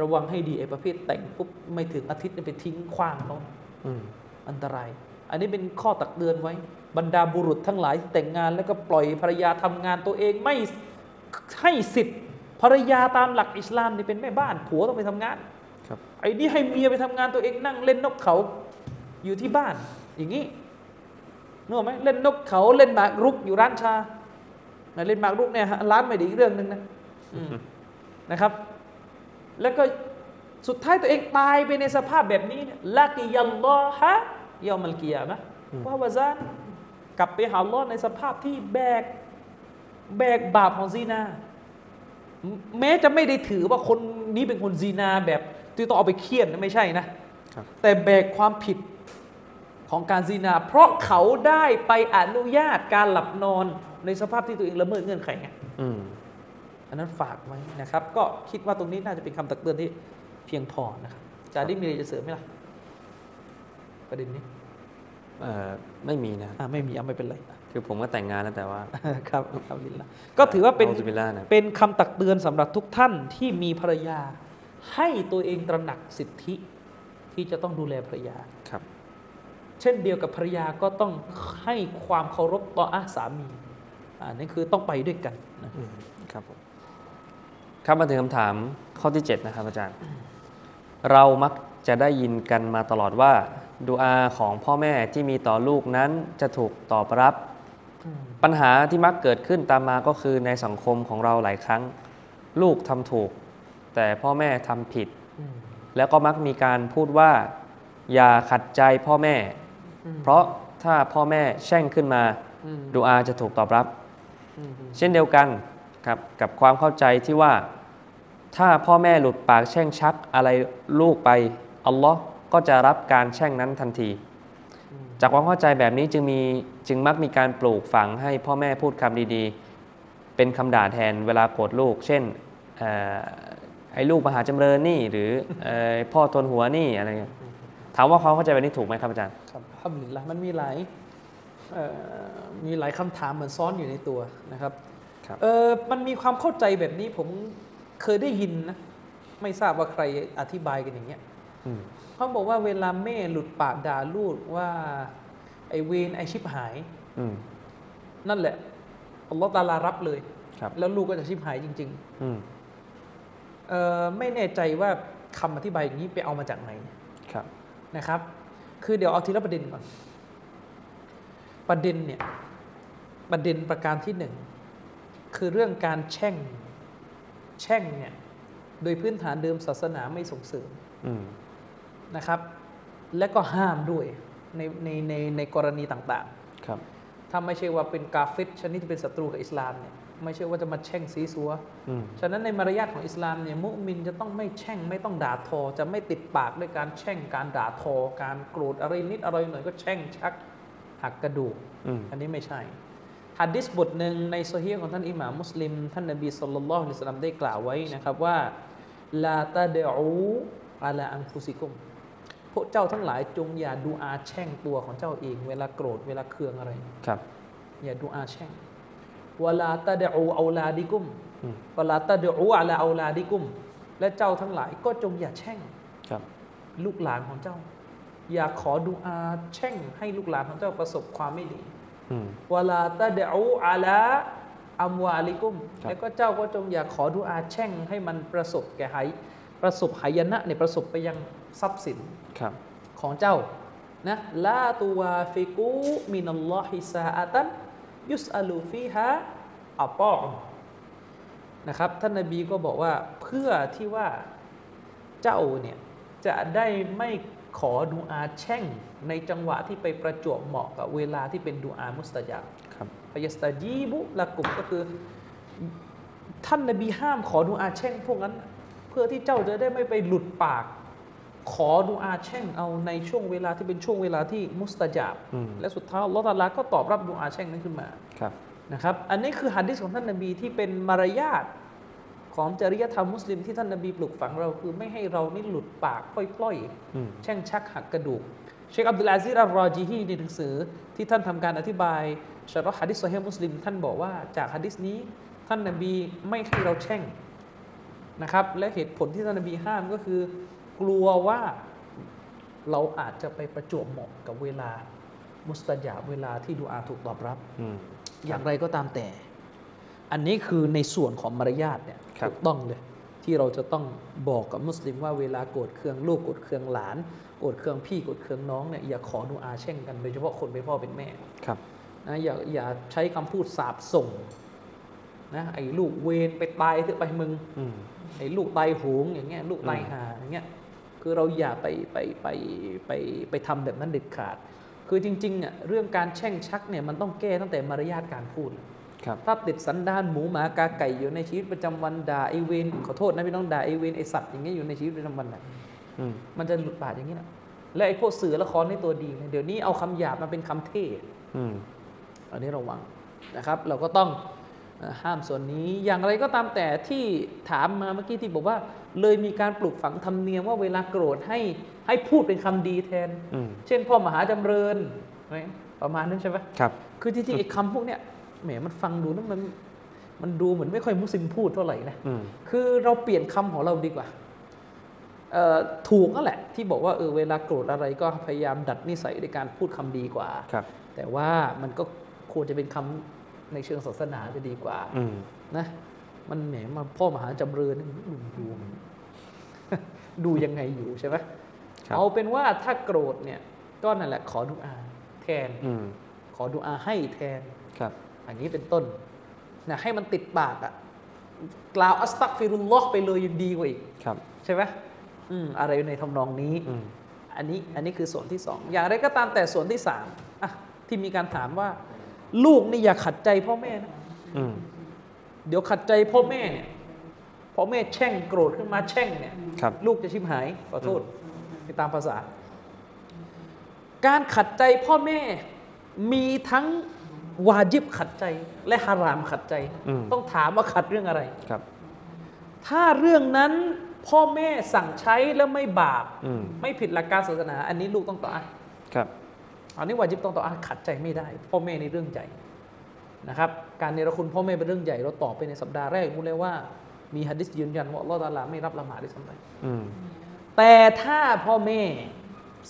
ระวังให้ดีไอ้ประเภทแต่งปุ๊บไม่ถึงอาทิตย์เนี่ยไปทิ้งขว้างเนาะอืมอันตราย อันนี้เป็นข้อตักเตือนไว้ บรรดาบุรุษทั้งหลายที่แต่งงาน แล้วก็ปล่อยภรรยาทำงานตัวเองไม่ให้สิทธิ์ภรรยาตามหลักอิสลามนี่เป็นแม่บ้านผัวต้องไปทำงาน ครับ ไอ้นี่ให้เมียไปทำงานตัวเองนั่งเล่นนกเขาอยู่ที่บ้าน อย่างนี้นึกออกไหมเล่นนกเขาเล่นหมากรุกอยู่ร้านชานะเล่นหมากรุกเนี่ยฮะร้านไม่ดีอีกเรื่องหนึ่งนะอืม นะครับ แล้วก็สุดท้ายตัวเองตายไปในสภาพแบบนี้เนี่ยละกิยัลลอฮะยอมัลกิยามะว่าวาซานกลับไปหาอัลลอฮ์ในสภาพที่แบกแบกบาปของซีนา แม้จะไม่ได้ถือว่าคนนี้เป็นคนซีนาแบบที่ต้องเอาไปเคี่ยนนะไม่ใช่นะครับแต่แบกความผิดของการซีนา เพราะเขาได้ไปอนุญาตการหลับนอนในสภาพที่ตัวเองละเมิดเงื่อนไขไงอืมอั นนั้นฝากไว้นะครับ ก็คิดว่าตรงนี้น่าจะเป็นคำตักเตือนที่เพียงพอนะครับจาดิมีอะไรจะเสริมไหมล่ะประเด็นนี้เอ่อไม่มีนะอ่าไม่มีเอาไม่เป็นไรคือผมก็แต่งงานแล้วแต่ว่าครับครับลิลละก็ถือว่าเป็นอัลลอฮฺบิลลาห์นะเป็นคำตักเตือนสำหรับทุกท่านที่มีภรรยา ให้ตัวเองตระหนักสิทธิที่จะต้องดูแลภรรยาครับ เช่นเดียวกับภรรยาก็ต้องให้ความเคารพต่ออาสามีอ่านี่คือต้องไปด้วยกันนะอืมครับผม ครับมาถึงคำถามข้อที่ 7 นะครับอาจารย์ เรามักจะได้ยินกันมาตลอดว่าดูอาของพ่อแม่ที่มีต่อลูกนั้นจะถูกตอบรับ ปัญหาที่มักเกิดขึ้นตามมาก็คือในสังคมของเราหลายครั้ง ลูกทำถูก แต่พ่อแม่ทำผิดอืมแล้วก็มักมีการพูดว่า อย่าขัดใจพ่อแม่อืมเพราะถ้าพ่อแม่แช่งขึ้นมาอืมดูอาจะถูกตอบรับอืมเช่นเดียวกันครับกับความเข้าใจที่ว่า ถ้าพ่อแม่หลุดปากแช่งชักอะไรลูกไป อัลลอฮ์ก็จะรับการแช่งนั้นทันที จากความเข้าใจแบบนี้จึงมีจึงมักมีการปลูกฝังให้พ่อแม่พูดคำดีๆ เป็นคำด่าแทนเวลาโกรธลูก เช่นเอ่อไอ้ลูกมหาจำเริญนี่ หรือเอ่อพ่อทนหัวนี่อะไรเงี้ยถามว่าความเข้าใจแบบนี้ถูกไหมครับอาจารย์ครับอัลฮัมดุลิลละมันมีหลายเอ่อมีหลายคำถามเหมือนซ้อนอยู่ในตัวนะครับครับเออมันมีความเข้าใจแบบนี้ผม เคยได้ยินนะไม่ทราบว่าใครอธิบายกันอย่างเงี้ยอืมเขาบอกว่าเวลาแม่หลุดปากด่าลูกว่า ไอเวนไอชิบหายอืมนั่นแหละอัลลอฮ์ตาลารับเลยครับแล้วลูกก็จะชิบหายจริงอืมๆเออไม่แน่ใจว่าคำอธิบายอย่างนี้ไปเอามาจากไหนครับนะครับ คือเดี๋ยวเอาทีละประเด็นก่อน ประเด็นเนี่ย ประเด็นประการที่หนึ่ง คือเรื่องการแช่ง แช่งเนี่ยโดยพื้นฐานเดิมศาสนาไม่ส่งเสริมอืมนะครับ และก็ห้ามด้วยในในในในกรณีต่างครับๆถ้าไม่ใช่ว่าเป็นกาเฟตชนิดที่เป็นศัตรูกับอิสลามเนี่ยไม่ใช่ว่าจะมาแช่งซีซัวอืมฉะนั้นในมารยาทของอิสลามเนี่ยมุมินจะต้องไม่แช่งไม่ต้องด่าทอ จะไม่ติดปากด้วยการแช่งการด่าทอ การโกรธอะไรนิดอะไรหน่อยก็แช่งชักหักกระดูกอืมอันนี้ไม่ใช่ ฮัดดิสบทหนึ่งในโซฮีฮ์ของท่านอิหม่ามมุสลิม ท่านนบีสุลต่านละฮ์อัลลอฮุอะลัยฮิวะสัลลัมได้กล่าวไว้นะครับว่าลาตาเดอูอาลาอันฟุซิกุม พวกเจ้าทั้งหลายจงอย่าดูอาแช่งตัวของเจ้าเอง เวลาโกรธเวลาเคืองอะไรครับ อย่าดูอาแช่งวลาตาเดอูเอาลาดิกุมอืมวลาตาเดอูอาลาเอาลาดิกุม และเจ้าทั้งหลายก็จงอย่าแช่งครับ ลูกหลานของเจ้า อย่าขอดูอาแช่งให้ลูกหลานของเจ้าประสบความไม่ดีอืม วลาตาเดอูอาลาอัมวาลิกุมครับแล้วก็เจ้าก็จงอย่าขอดูอาแช่งให้มันประสบแก่ไหประสบหายนะเนี่ยประสบไปยังทรัพย์สินครับของเจ้านะลาตูวาฟิกูมินัลลอฮิซาอาตันยุสอาลูฟีฮะอัปอนะครับท่านนบีก็บอกว่าเพื่อที่ว่าเจ้าเนี่ยจะได้ไม่ ขอดูอาแช่งในจังหวะที่ไปประจวบเหมาะกับเวลาที่เป็นดูอามุสตะญาบครับฟยัสตาจีบุละกุมก็คือ ท่านนบีห้ามขอดูอาแช่งพวกนั้น เพื่อที่เจ้าจะได้ไม่ไปหลุดปาก ขอดูอาแช่งเอาในช่วงเวลาที่เป็นช่วงเวลาที่มุสตะจาบอืมและสุดท้ายอัลลอฮฺตะอาลาก็ตอบรับดูอาแช่งนั้นขึ้นมาครับนะครับ อันนี้คือฮัดดิษของท่านนบีที่เป็นมารยาท ของจริยธรรมมุสลิมที่ท่านนบีปลูกฝังเราคือไม่ให้เรานี่หลุดปากพล่อยๆอืมแช่งชักหักกระดูก เชคอับดุลอาซิรอัลรอจีฮีในหนังสือที่ท่านทำการอธิบายชาร์ฮะดิษโซเฮมุสลิม ท่านบอกว่าจากฮะดิษนี้ท่านนบีไม่ให้เราแช่งนะครับและเหตุผลที่ท่านนบีห้ามก็คือ กลัวว่าเราอาจจะไปประจวบเหมาะกับเวลามุสตาญาบเวลาที่ดูอาถูกตอบรับอืมอย่างไรก็ตามแต่ อันนี้คือในส่วนของมารยาทเนี่ยครับ ถูกต้องเลยที่เราจะต้องบอกกับมุสลิมว่าเวลาโกรธเคืองลูกโกรธเคืองหลานโกรธเคืองพี่โกรธเคืองน้องเนี่ยอย่าขอดูอาแช่งกันโดยเฉพาะคนเป็นพ่อเป็นแม่ครับนะอย่าอย่าใช้คำพูดสาบส่งนะไอ้ลูกเวรไปตายเถอะไปมึงอืมไอ้ลูกตายโหงอย่างเงี้ยลูกตายหาอย่างเงี้ยคือเราอย่าไปไปไปไปไปทำแบบนั้นเด็ดขาด คือจริงๆอะเรื่องการแช่งชักเนี่ยมันต้องแก้ตั้งแต่มารยาทการพูดครับ ถ้าติดสันดานหมูหมากาไก่อยู่ในชีวิตประจำวันด่าไอเวนขอโทษนะพี่น้องด่าไอเวนไอสัตว์อย่างเงี้ยอยู่ในชีวิตประจำวันน่ะอืมมันจะหลุดปากอย่างนี้นะและไอพวกสื่อละครในตัวดีเนี่ยเดี๋ยวนี้เอาคำหยาบมาเป็นคำเท่อืมอันนี้ระวังนะครับ เราก็ต้องเอ่อห้ามส่วนนี้อย่างไรก็ตามแต่ที่ถามมาเมื่อกี้ที่บอกว่า เลยมีการปลูกฝังธรรมเนียมว่าเวลาโกรธให้ให้พูดเป็นคำดีแทนอืมเช่นพ่อมหาจำเริญอะไรประมาณนั้นใช่ไหมครับ คือจริงๆไอ้คำพวกเนี้ย แหมมันฟังดูแล้วมันมันดูเหมือนไม่ค่อยมุสลิมพูดเท่าไหร่นะอืมคือเราเปลี่ยนคำของเราดีกว่าเอ่อถูกนั่นแหละ ที่บอกว่าเออเวลาโกรธอะไรก็พยายามดัดนิสัยในการพูดคำดีกว่าครับ แต่ว่ามันก็ควรจะเป็นคำในเชิงศาสนาจะดีกว่าอืมนะ มันแหมมาพ่อมหาจำเริญนี่ดูดูดูยังไงอยู่ใช่ไหมครับเอาเป็นว่าถ้าโกรธเนี่ย ก็นั่นแหละขอดุอาแทนอืมขอดุอาให้แทนครับ อย่างนี้เป็นต้นนะให้มันติดปากอะกล่าวอัสตักฟิรุลลอฮ์ไปเลยยังดีกว่าอีกครับใช่ไหมอืมอะไรในทำนองนี้อืมอันนี้อันนี้คือส่วนที่สองอย่างไรก็ตามแต่ส่วนที่สามอะที่มีการถามว่า ลูกนี่อย่าขัดใจพ่อแม่นะอืมเดี๋ยวขัดใจพ่อแม่เนี่ยพ่อแม่แช่งโกรธขึ้นมาแช่งเนี่ยครับลูกจะชิบหายขอโทษไปตามภาษา การขัดใจพ่อแม่มีทั้ง วาจิบขัดใจ และฮารามขัดใจอืมต้องถามว่าขัดเรื่องอะไรครับ ถ้าเรื่องนั้นพ่อแม่สั่งใช้แล้วไม่บาปอืมไม่ผิดหลักการศาสนา อันนี้ลูกต้องต่ออาครับอันนี้วาจิบต้องต่ออาขัดใจไม่ได้ พ่อแม่ในเรื่องใหญ่นะครับ การเนรคุณพ่อแม่เป็นเรื่องใหญ่เราตอบไปในสัปดาห์แรกรู้เลยว่ามีฮะดิษยืนยันว่าอัลลอฮฺตะอาลาไม่รับละหมาดด้วยซ้ำไปอืมแต่ถ้าพ่อแม่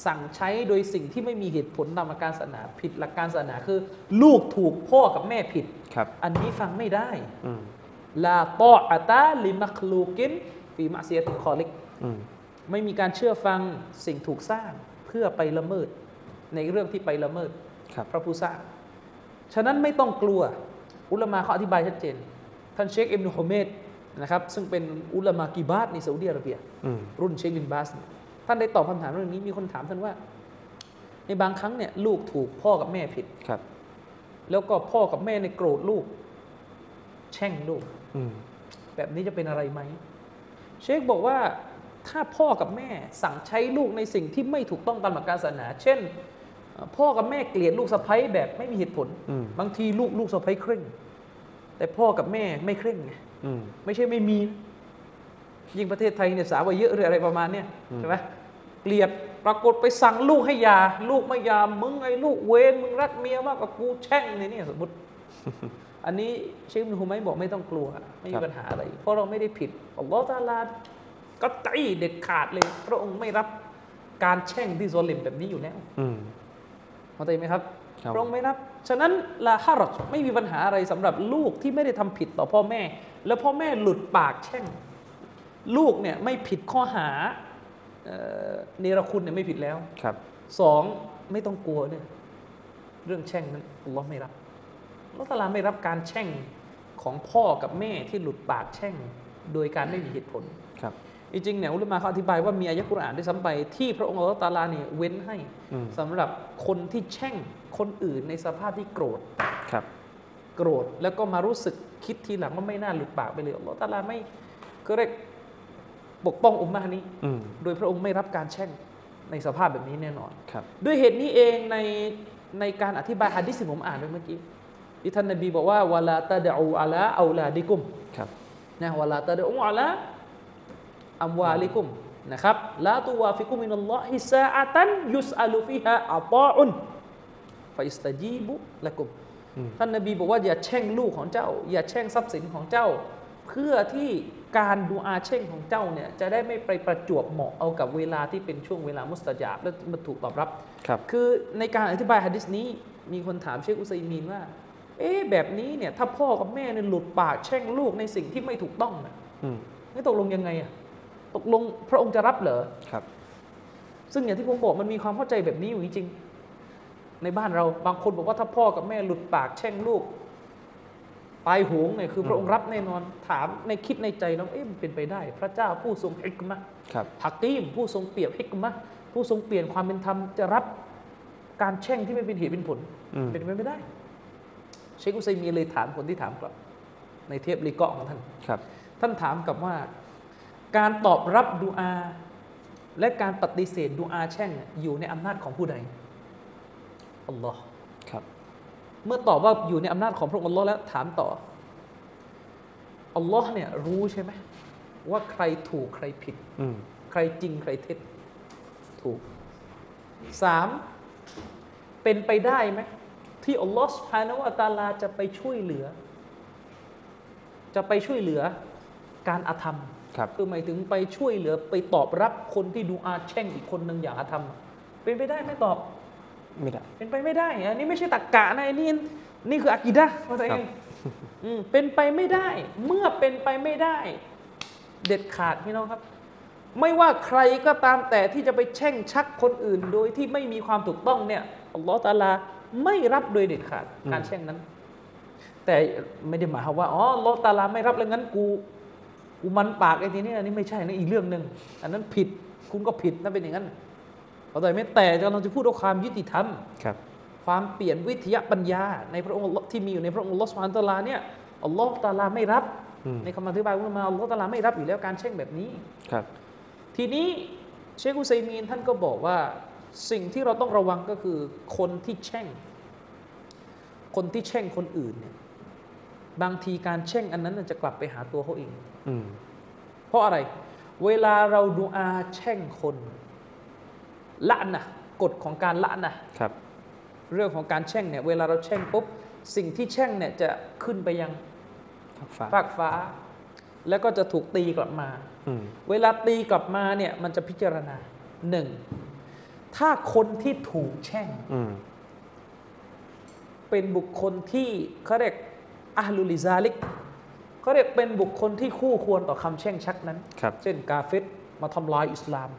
สั่งใช้โดยสิ่งที่ไม่มีเหตุผลตามหลักการศาสนาผิดหลักการศาสนาคือ ลูกถูกพ่อกับแม่ผิดครับอันนี้ฟังไม่ได้อืมลาตออะตาลิมักลูกินฟีมะเซียติคอลิกอืมไม่มีการเชื่อฟังสิ่งถูกสร้างเพื่อไปละเมิด ในเรื่องที่ไปละเมิดครับพระผู้สร้างฉะนั้นไม่ต้องกลัว อุลามาเขาอธิบายชัดเจน ท่านเชคอิบนุฮุเมดนะครับซึ่งเป็นอุลามากีบาตในซาอุดิอาระเบียอืมรุ่นเชคบินบาสเนี่ย ท่านได้ตอบคำถามเรื่องนี้มีคนถามท่านว่า ในบางครั้งเนี่ยลูกถูกพ่อกับแม่ผิดครับ แล้วก็พ่อกับแม่ในยโกรธลูก แช่งลูกอืมแบบนี้จะเป็นอะไรไหม เชคบอกว่าถ้าพ่อกับแม่สั่งใช้ลูกในสิ่งที่ไม่ถูกต้องตามหลักการศาสนา เช่นเอ่อพ่อกับแม่เกลียดลูกสะใภ้แบบไม่มีเหตุผลอืมบางทีลูกลูกสะใภ้เคร่ง แต่พ่อกับแม่ไม่เคร่งไงอืมไม่ใช่ไม่มี ยิ่งประเทศไทยเนี่ยสาวว่าเยอะหรืออะไรประมาณเนี้ยใช่ไหมเกลียดปรากฏไปสั่งลูกให้หยา ลูกไม่หยามึงไอ้ลูกเวนมึงรักเมียมากกว่ากูแช่งในนี่สมมติ อันนี้เชคอิบนุฮูไมท์บอกไม่ต้องกลัว ไม่มีปัญหาอะไร เพราะเราไม่ได้ผิดอัลลอฮฺตะอาลาก็ใจเด็ดขาดเลย พระองค์ไม่รับการแช่งที่โซลิมแบบนี้อยู่แล้วอืมเข้าใจไหมครับครับพระองค์ไม่รับ ฉะนั้นลาฮารจไม่มีปัญหาอะไรสำหรับลูกที่ไม่ได้ทำผิดต่อพ่อแม่ แล้วพ่อแม่หลุดปากแช่ง ลูกเนี่ยไม่ผิดข้อหาเอ่อเนรคุณเนี่ยไม่ผิดแล้วครับสองไม่ต้องกลัวเนี่ยเรื่องแช่งนั้นอัลลอฮ์ไม่รับอัลลอฮ์ตะอาลาไม่รับการแช่งของพ่อกับแม่ที่หลุดปากแช่งโดยการไม่มีเหตุผลครับจริงๆเนี่ยอุลามะเขาอธิบายว่ามีอายะกุรอานด้วยซ้ำไปที่พระองค์อัลลอฮ์ตะอาลาเนี่ยเว้นให้อืมสำหรับคนที่แช่งคนอื่นในสภาพที่โกรธครับ โกรธแล้วก็มารู้สึกคิดทีหลังว่าไม่น่าหลุดปากไปเลยอัลลอฮ์ตะอาลาไม่ก็เรียก ปกป้องอุมมะห์นี้อืมโดยพระองค์ไม่รับการแช่งในสภาพแบบนี้แน่นอนครับด้วยเหตุนี้เองในในการอธิบายฮะดิษที่ผมอ่านไปเมื่อกี้ที่ท่านนบีบอกว่าวะลาตะดะอูอะลาเอาลาดิกุมครับนะวะลาตะดะอูอะลาอัมวาลิกุมนะครับลาตุวาฟิกุมินัลลอฮิซาอะตันยุสอาลุฟิฮาอัตาอุนฟาอิสตะจีบุละกุมอืมท่านนบีบอกว่าอย่าแช่งลูกของเจ้า อย่าแช่งทรัพย์สินของเจ้า เพื่อที่การดูอาแช่งของเจ้าเนี่ยจะได้ไม่ไปประจวบเหมาะเอากับเวลาที่เป็นช่วงเวลามุสตาจาบและมันถูกตอบรับครับ คือในการอธิบายฮะดิษนี้มีคนถามเชคอุซัยมีนว่า เอ๊ะแบบนี้เนี่ยถ้าพ่อกับแม่เนี่ยหลุดปากแช่งลูกในสิ่งที่ไม่ถูกต้องน่ะอืมนี่ตกลงยังไงอะตกลงพระองค์จะรับเหรอครับ ซึ่งอย่างที่ผมบอกมันมีความเข้าใจแบบนี้อยู่จริงๆในบ้านเราบางคนบอกว่าถ้าพ่อกับแม่หลุดปากแช่งลูก ตายโหงเนี่ยคือพระองค์รับแน่นอนถามในคิดในใจเราเอ๊ะมันเป็นไปได้ พระเจ้าผู้ทรงฮิกมะห์ครับฮักกีมผู้ทรงเปรียบฮิกมะห์ผู้ทรงเปลี่ยนความเป็นธรรมจะรับการแช่งที่ไม่เป็นเหตุเป็นผลอืมเป็นไปไม่ได้ เชคอุซัยมีนเลยถามคนที่ถามกลับ ในเทปลีเกาะของท่านครับ ท่านถามกลับว่า การตอบรับดูอา และการปฏิเสธดูอาแช่งเนี่ยอยู่ในอำนาจของผู้ใดอัลลอฮ์ครับ เมื่อตอบว่าอยู่ในอำนาจของพระองค์อัลลอฮ์แล้วถามต่ออัลลอฮ์เนี่ยรู้ใช่ไหมว่าใครถูกใครผิดอืมใครจริงใครเท็จ ถูกสามเป็นไปได้ไหมที่อัลลอฮ์สุภาณวะตะอาลาจะไปช่วยเหลือ จะไปช่วยเหลือการอาธรรมครับคือหมายถึงไปช่วยเหลือไปตอบรับคนที่ดูอาแช่งอีกคนหนึ่งอย่างอาธรรม เป็นไปได้ไหมตอบ ไม่ได้ เป็นไปไม่ได้อันนี้ไม่ใช่ตักกะนะอันนี่นี่คืออากิดะห์เข้าใจไหมครับอืมเป็นไปไม่ได้ เมื่อเป็นไปไม่ได้ เด็ดขาดพี่น้องครับ ไม่ว่าใครก็ตามแต่ที่จะไปแช่งชักคนอื่น โดยที่ไม่มีความถูกต้องเนี่ยอัลลอฮฺตะอาลาไม่รับโดยเด็ดขาดการแช่งนั้น แต่ไม่ได้หมายความว่าอ๋ออัลลอฮฺตะอาลาไม่รับแล้วงั้นกูกูมันปากไอ้ทีเนี้ยอันนี้ไม่ใช่นะอีกเรื่องหนึ่งอันนั้นผิดคุณก็ผิดนั่นเป็นอย่างนั้น เข้าใจไหมแต่เราจะพูดว่าความยุติธรรมครับความเปลี่ยนวิทยาปัญญา ในพระองค์อัลลอฮ์ที่มีอยู่ในพระองค์อัลลอฮ์สุบฮานะฮูวะตะอาลาเนี่ยอัลลอฮ์ตะอาลาไม่รับอืมในคำอธิบายของอุลามะอัลลอฮ์ตะอาลาไม่รับอยู่แล้วการแช่งแบบนี้ครับ ทีนี้เชคอุซัยมีนท่านก็บอกว่าสิ่งที่เราต้องระวังก็คือคนที่แช่ง คนที่แช่งคนอื่นเนี่ยบางทีการแช่งอันนั้นนะจะกลับไปหาตัวเขาเองอืมเพราะอะไร เวลาเราดูอาแช่งคน ละนะกฎของการละนะครับ เรื่องของการแช่งเนี่ยเวลาเราแช่งปุ๊บสิ่งที่แช่งเนี่ยจะขึ้นไปยังฟักฟ้าฟากฟ้า แล้วก็จะถูกตีกลับมาอืมเวลาตีกลับมาเนี่ยมันจะพิจารณาหนึ่งถ้าคนที่ถูกแช่งอืมเป็นบุคคลที่เขาเรียกอาลุลิซาลิกเขาเรียกเป็นบุคคลที่คู่ควรต่อคำแช่งชักนั้นครับเช่นกาเฟตมาทำลายอิสลาม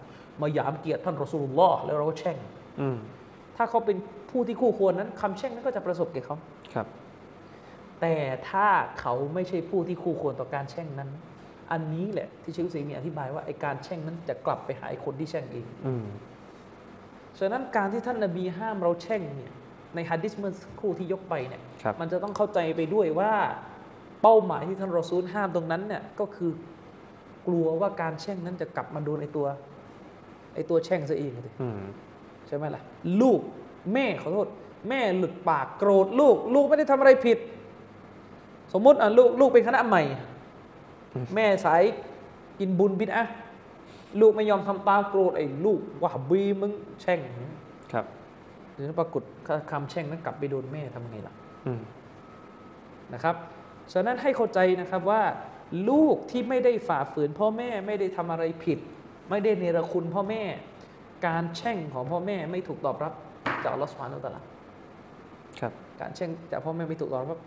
มาหยามเกียรติท่านรอสูลุลลอฮ์แล้วเราก็แช่งอืมถ้าเขาเป็นผู้ที่คู่ควรนั้นคำแช่งนั้นก็จะประสบแก่เขาครับ แต่ถ้าเขาไม่ใช่ผู้ที่คู่ควรต่อการแช่งนั้น อันนี้แหละที่เชคอุซัยมีนอธิบายว่าไอการแช่งนั้นจะกลับไปหาไอ้คนที่แช่งเองอืมฉะนั้นการที่ท่านนบีห้ามเราแช่งเนี่ยในฮะดิษเมื่อสักครู่ที่ยกไปเนี่ยครับมันจะต้องเข้าใจไปด้วยว่าเป้าหมายที่ท่านรอซูลห้ามตรงนั้นเนี่ยก็คือกลัวว่าการแช่งนั้นจะกลับมาโดนไอตัว ไอตัวแช่งซะเองเลยอืมใช่ไหมล่ะ ลูกแม่ขอโทษ แม่หลุดปากโกรธลูก ลูกไม่ได้ทำอะไรผิด สมมติอะลูกลูกเป็นคณะใหม่ แม่สายกินบุญบิดอะลูกไม่ยอมทำตามโกรธไอ้ลูกว่าบีมึงแช่งครับเดี๋ยวปรากฏคำแช่งนั้นกลับไปโดนแม่ทำไงล่ะอืมนะครับ ฉะนั้นให้เข้าใจนะครับว่า ลูกที่ไม่ได้ฝ่าฝืนพ่อแม่ไม่ได้ทำอะไรผิด ไม่ได้เนรคุณพ่อแม่ การแช่งของพ่อแม่ไม่ถูกตอบรับจากอัลลอฮฺสุบฮานาอัลลอฮฺครับ การแช่งจากพ่อแม่ไม่ถูกตอบรับ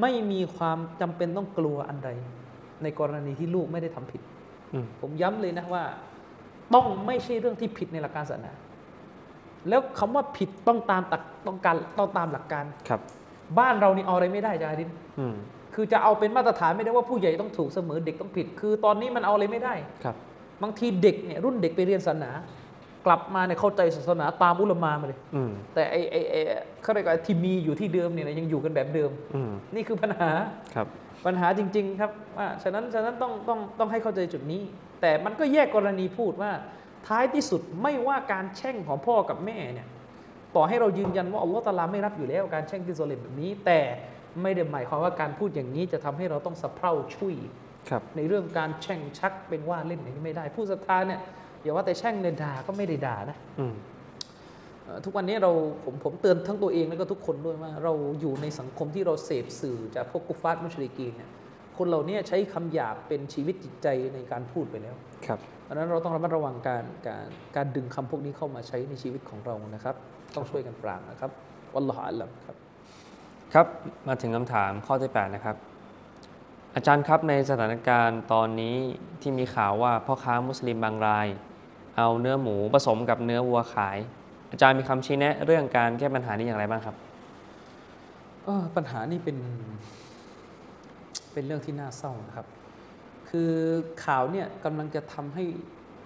ไม่มีความจำเป็นต้องกลัวอันใด ในกรณีที่ลูกไม่ได้ทำผิดอืมผมย้ำเลยนะว่า ต้องไม่ใช่เรื่องที่ผิดในหลักการศาสนา แล้วคำว่าผิดต้องตามตักต้องการต้องตามหลักการครับ บ้านเรานี่เอาอะไรไม่ได้จ้าอาดินอืมคือจะเอาเป็นมาตรฐานไม่ได้ว่าผู้ใหญ่ต้องถูกเสมอเด็กต้องผิด คือตอนนี้มันเอาอะไรไม่ได้ครับ บางทีเด็กเนี่ยรุ่นเด็กไปเรียนศาสนา กลับมาเนี่ยเข้าใจศาสนาตามอุลามามาเลยอืมแต่ไอไอไอเขาเรียกว่าที่มีอยู่ที่เดิมเนี่ยนะยังอยู่กันแบบเดิมอืมนี่คือปัญหาครับ ปัญหาจริง ๆ ครับว่าฉะนั้นฉะนั้นต้องต้องต้องให้เข้าใจจุดนี้ แต่มันก็แยกกรณีพูดว่า ท้ายที่สุดไม่ว่าการแช่งของพ่อกับแม่เนี่ยต่อให้เรายืนยันว่าอัลลอฮฺตะอาลาไม่รับอยู่แล้วการแช่งที่โซเลมแบบนี้ แต่ไม่ได้หมายความว่าการพูดอย่างนี้จะทำให้เราต้องสะเพร่าช่วย ครับในเรื่องการแช่งชักเป็นว่าเล่นอย่างนี้ไม่ได้ ผู้ศรัทธาเนี่ยอย่าว่าแต่แช่งเลยด่าก็ไม่ได้ด่านะอืมเอ่อทุกวันนี้เราผมผมเตือนทั้งตัวเองแล้วก็ทุกคนด้วยว่า เราอยู่ในสังคมที่เราเสพสื่อจากพวกกุฟาร์มุชริกีนเนี่ยคนเหล่านี้ใช้คำหยาบเป็นชีวิตจิตใจในการพูดไปแล้ว ครับเพราะฉะนั้นเราต้องระมัดระวังการการการดึงคำพวกนี้เข้ามาใช้ในชีวิตของเรานะครับ ต้องช่วยกันปรามนะครับวัลลอฮฺอัลลัมครับ ครับมาถึงคำถามข้อที่ 8 นะครับ อาจารย์ครับในสถานการณ์ตอนนี้ที่มีข่าวว่าพ่อค้ามุสลิมบางราย เอาเนื้อหมูผสมกับเนื้อวัวขาย อาจารย์มีคำชี้แนะ เรื่องการแก้ปัญหานี้อย่างไรบ้างครับเอ่อปัญหานี้เป็น เป็นเรื่องที่น่าเศร้านะครับ คือข่าวเนี่ยกำลังจะทำให้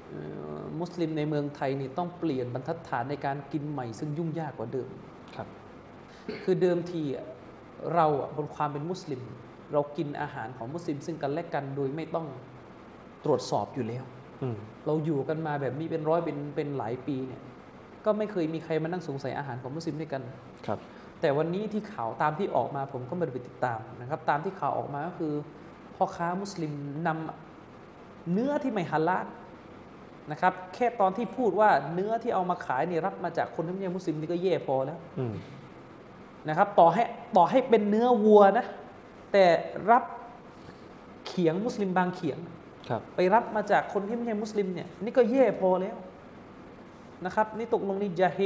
เอ่อมุสลิมในเมืองไทยนี่ต้องเปลี่ยนบรรทัดฐานในการกินใหม่ ซึ่งยุ่งยากกว่าเดิมครับ คือเดิมทีอะเราอะบนความเป็นมุสลิม เรากินอาหารของมุสลิม ซึ่งกันและกันโดยไม่ต้องตรวจสอบอยู่แล้วอืมเราอยู่กันมาแบบนี้เป็นร้อยเป็นเป็นหลายปีเนี่ย ก็ไม่เคยมีใครมานั่งสงสัยอาหารของมุสลิมด้วยกันครับ แต่วันนี้ที่ข่าวตามที่ออกมาผมก็ไม่ได้ไปติดตามนะครับ ตามที่ข่าวออกมาก็คือพ่อค้ามุสลิมนำเนื้อที่ไม่ฮาลาลนะครับ แค่ตอนที่พูดว่าเนื้อที่เอามาขายเนี่ยรับมาจากคนที่ไม่ใช่มุสลิมนี่ก็แย่พอแล้วอืมนะครับ ต่อให้ต่อให้เป็นเนื้อวัวนะ แต่รับเขียงมุสลิมบางเขียงครับไปรับมาจากคนที่ไม่ใช่มุสลิมเนี่ยนี่ก็แย่พอแล้วนะครับ นี่ตกลงนี่จะเฮ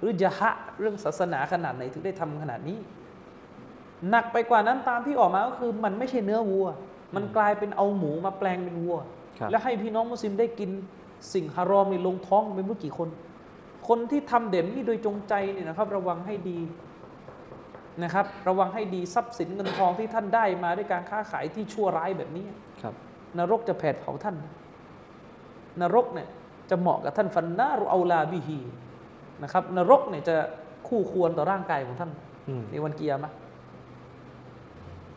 หรือจะฮะเรื่องศาสนาขนาดไหนถึงได้ทำขนาดนี้ หนักไปกว่านั้นตามที่ออกมาก็คือมันไม่ใช่เนื้อวัว มันกลายเป็นเอาหมูมาแปลงเป็นวัวครับแล้วให้พี่น้องมุสลิมได้กินสิ่งฮารอมในลงท้องไม่รู้กี่คน คนที่ทำเด่นนี่โดยจงใจเนี่ยนะครับ ระวังให้ดี นะครับระวังให้ดีทรัพย์สินเงินทองที่ท่านได้มาด้วยการค้าขายที่ชั่วร้ายแบบนี้ครับนรกจะแผดเผาท่าน นรกเนี่ยจะเหมาะกับท่านฟันนารุเอาลาบิฮีนะครับนรกเนี่ยจะคู่ควรต่อร่างกายของท่านอืมในวันเกียร์มะห์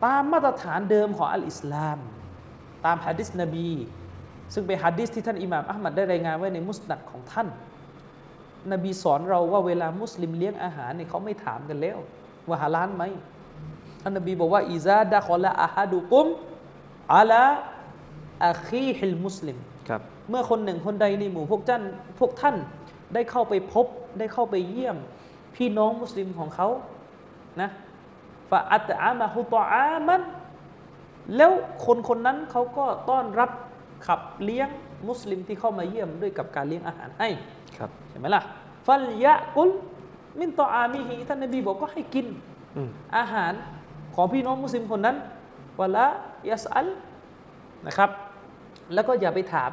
ตามมาตรฐานเดิมของอัลอิสลาม ตามฮะดิษนบี ซึ่งเป็นฮะดิษที่ท่านอิหม่ามอัลมัดได้รายงานไว้ในมุสนัดของท่าน นบีสอนเราว่าเวลามุสลิมเลี้ยงอาหารเนี่ยเขาไม่ถามกันแล้ว ว่าฮาลาลไหมท่านนบีบอกว่าอิซาดะคอละอาฮัดุกุมอาลาอาคีฮิลมุสลิมครับเมื่อคนหนึ่งคนใดในหมู่พวกท่านพวกท่านได้เข้าไปพบได้เข้าไปเยี่ยม พี่น้องมุสลิมของเขานะฟาอัตอามาฮุตออามันแล้วคนคนนั้นเขาก็ต้อนรับขับเลี้ยงมุสลิมที่เข้ามาเยี่ยมด้วยกับการเลี้ยงอาหารให้ครับใช่ไหมล่ะฟัลยะกุล มินตออามิฮีท่านนบีบอกก็ให้กินอืมอาหารของพี่น้องมุสลิมคนนั้นวะละยัสอัลนะครับ แล้วก็อย่าไปถาม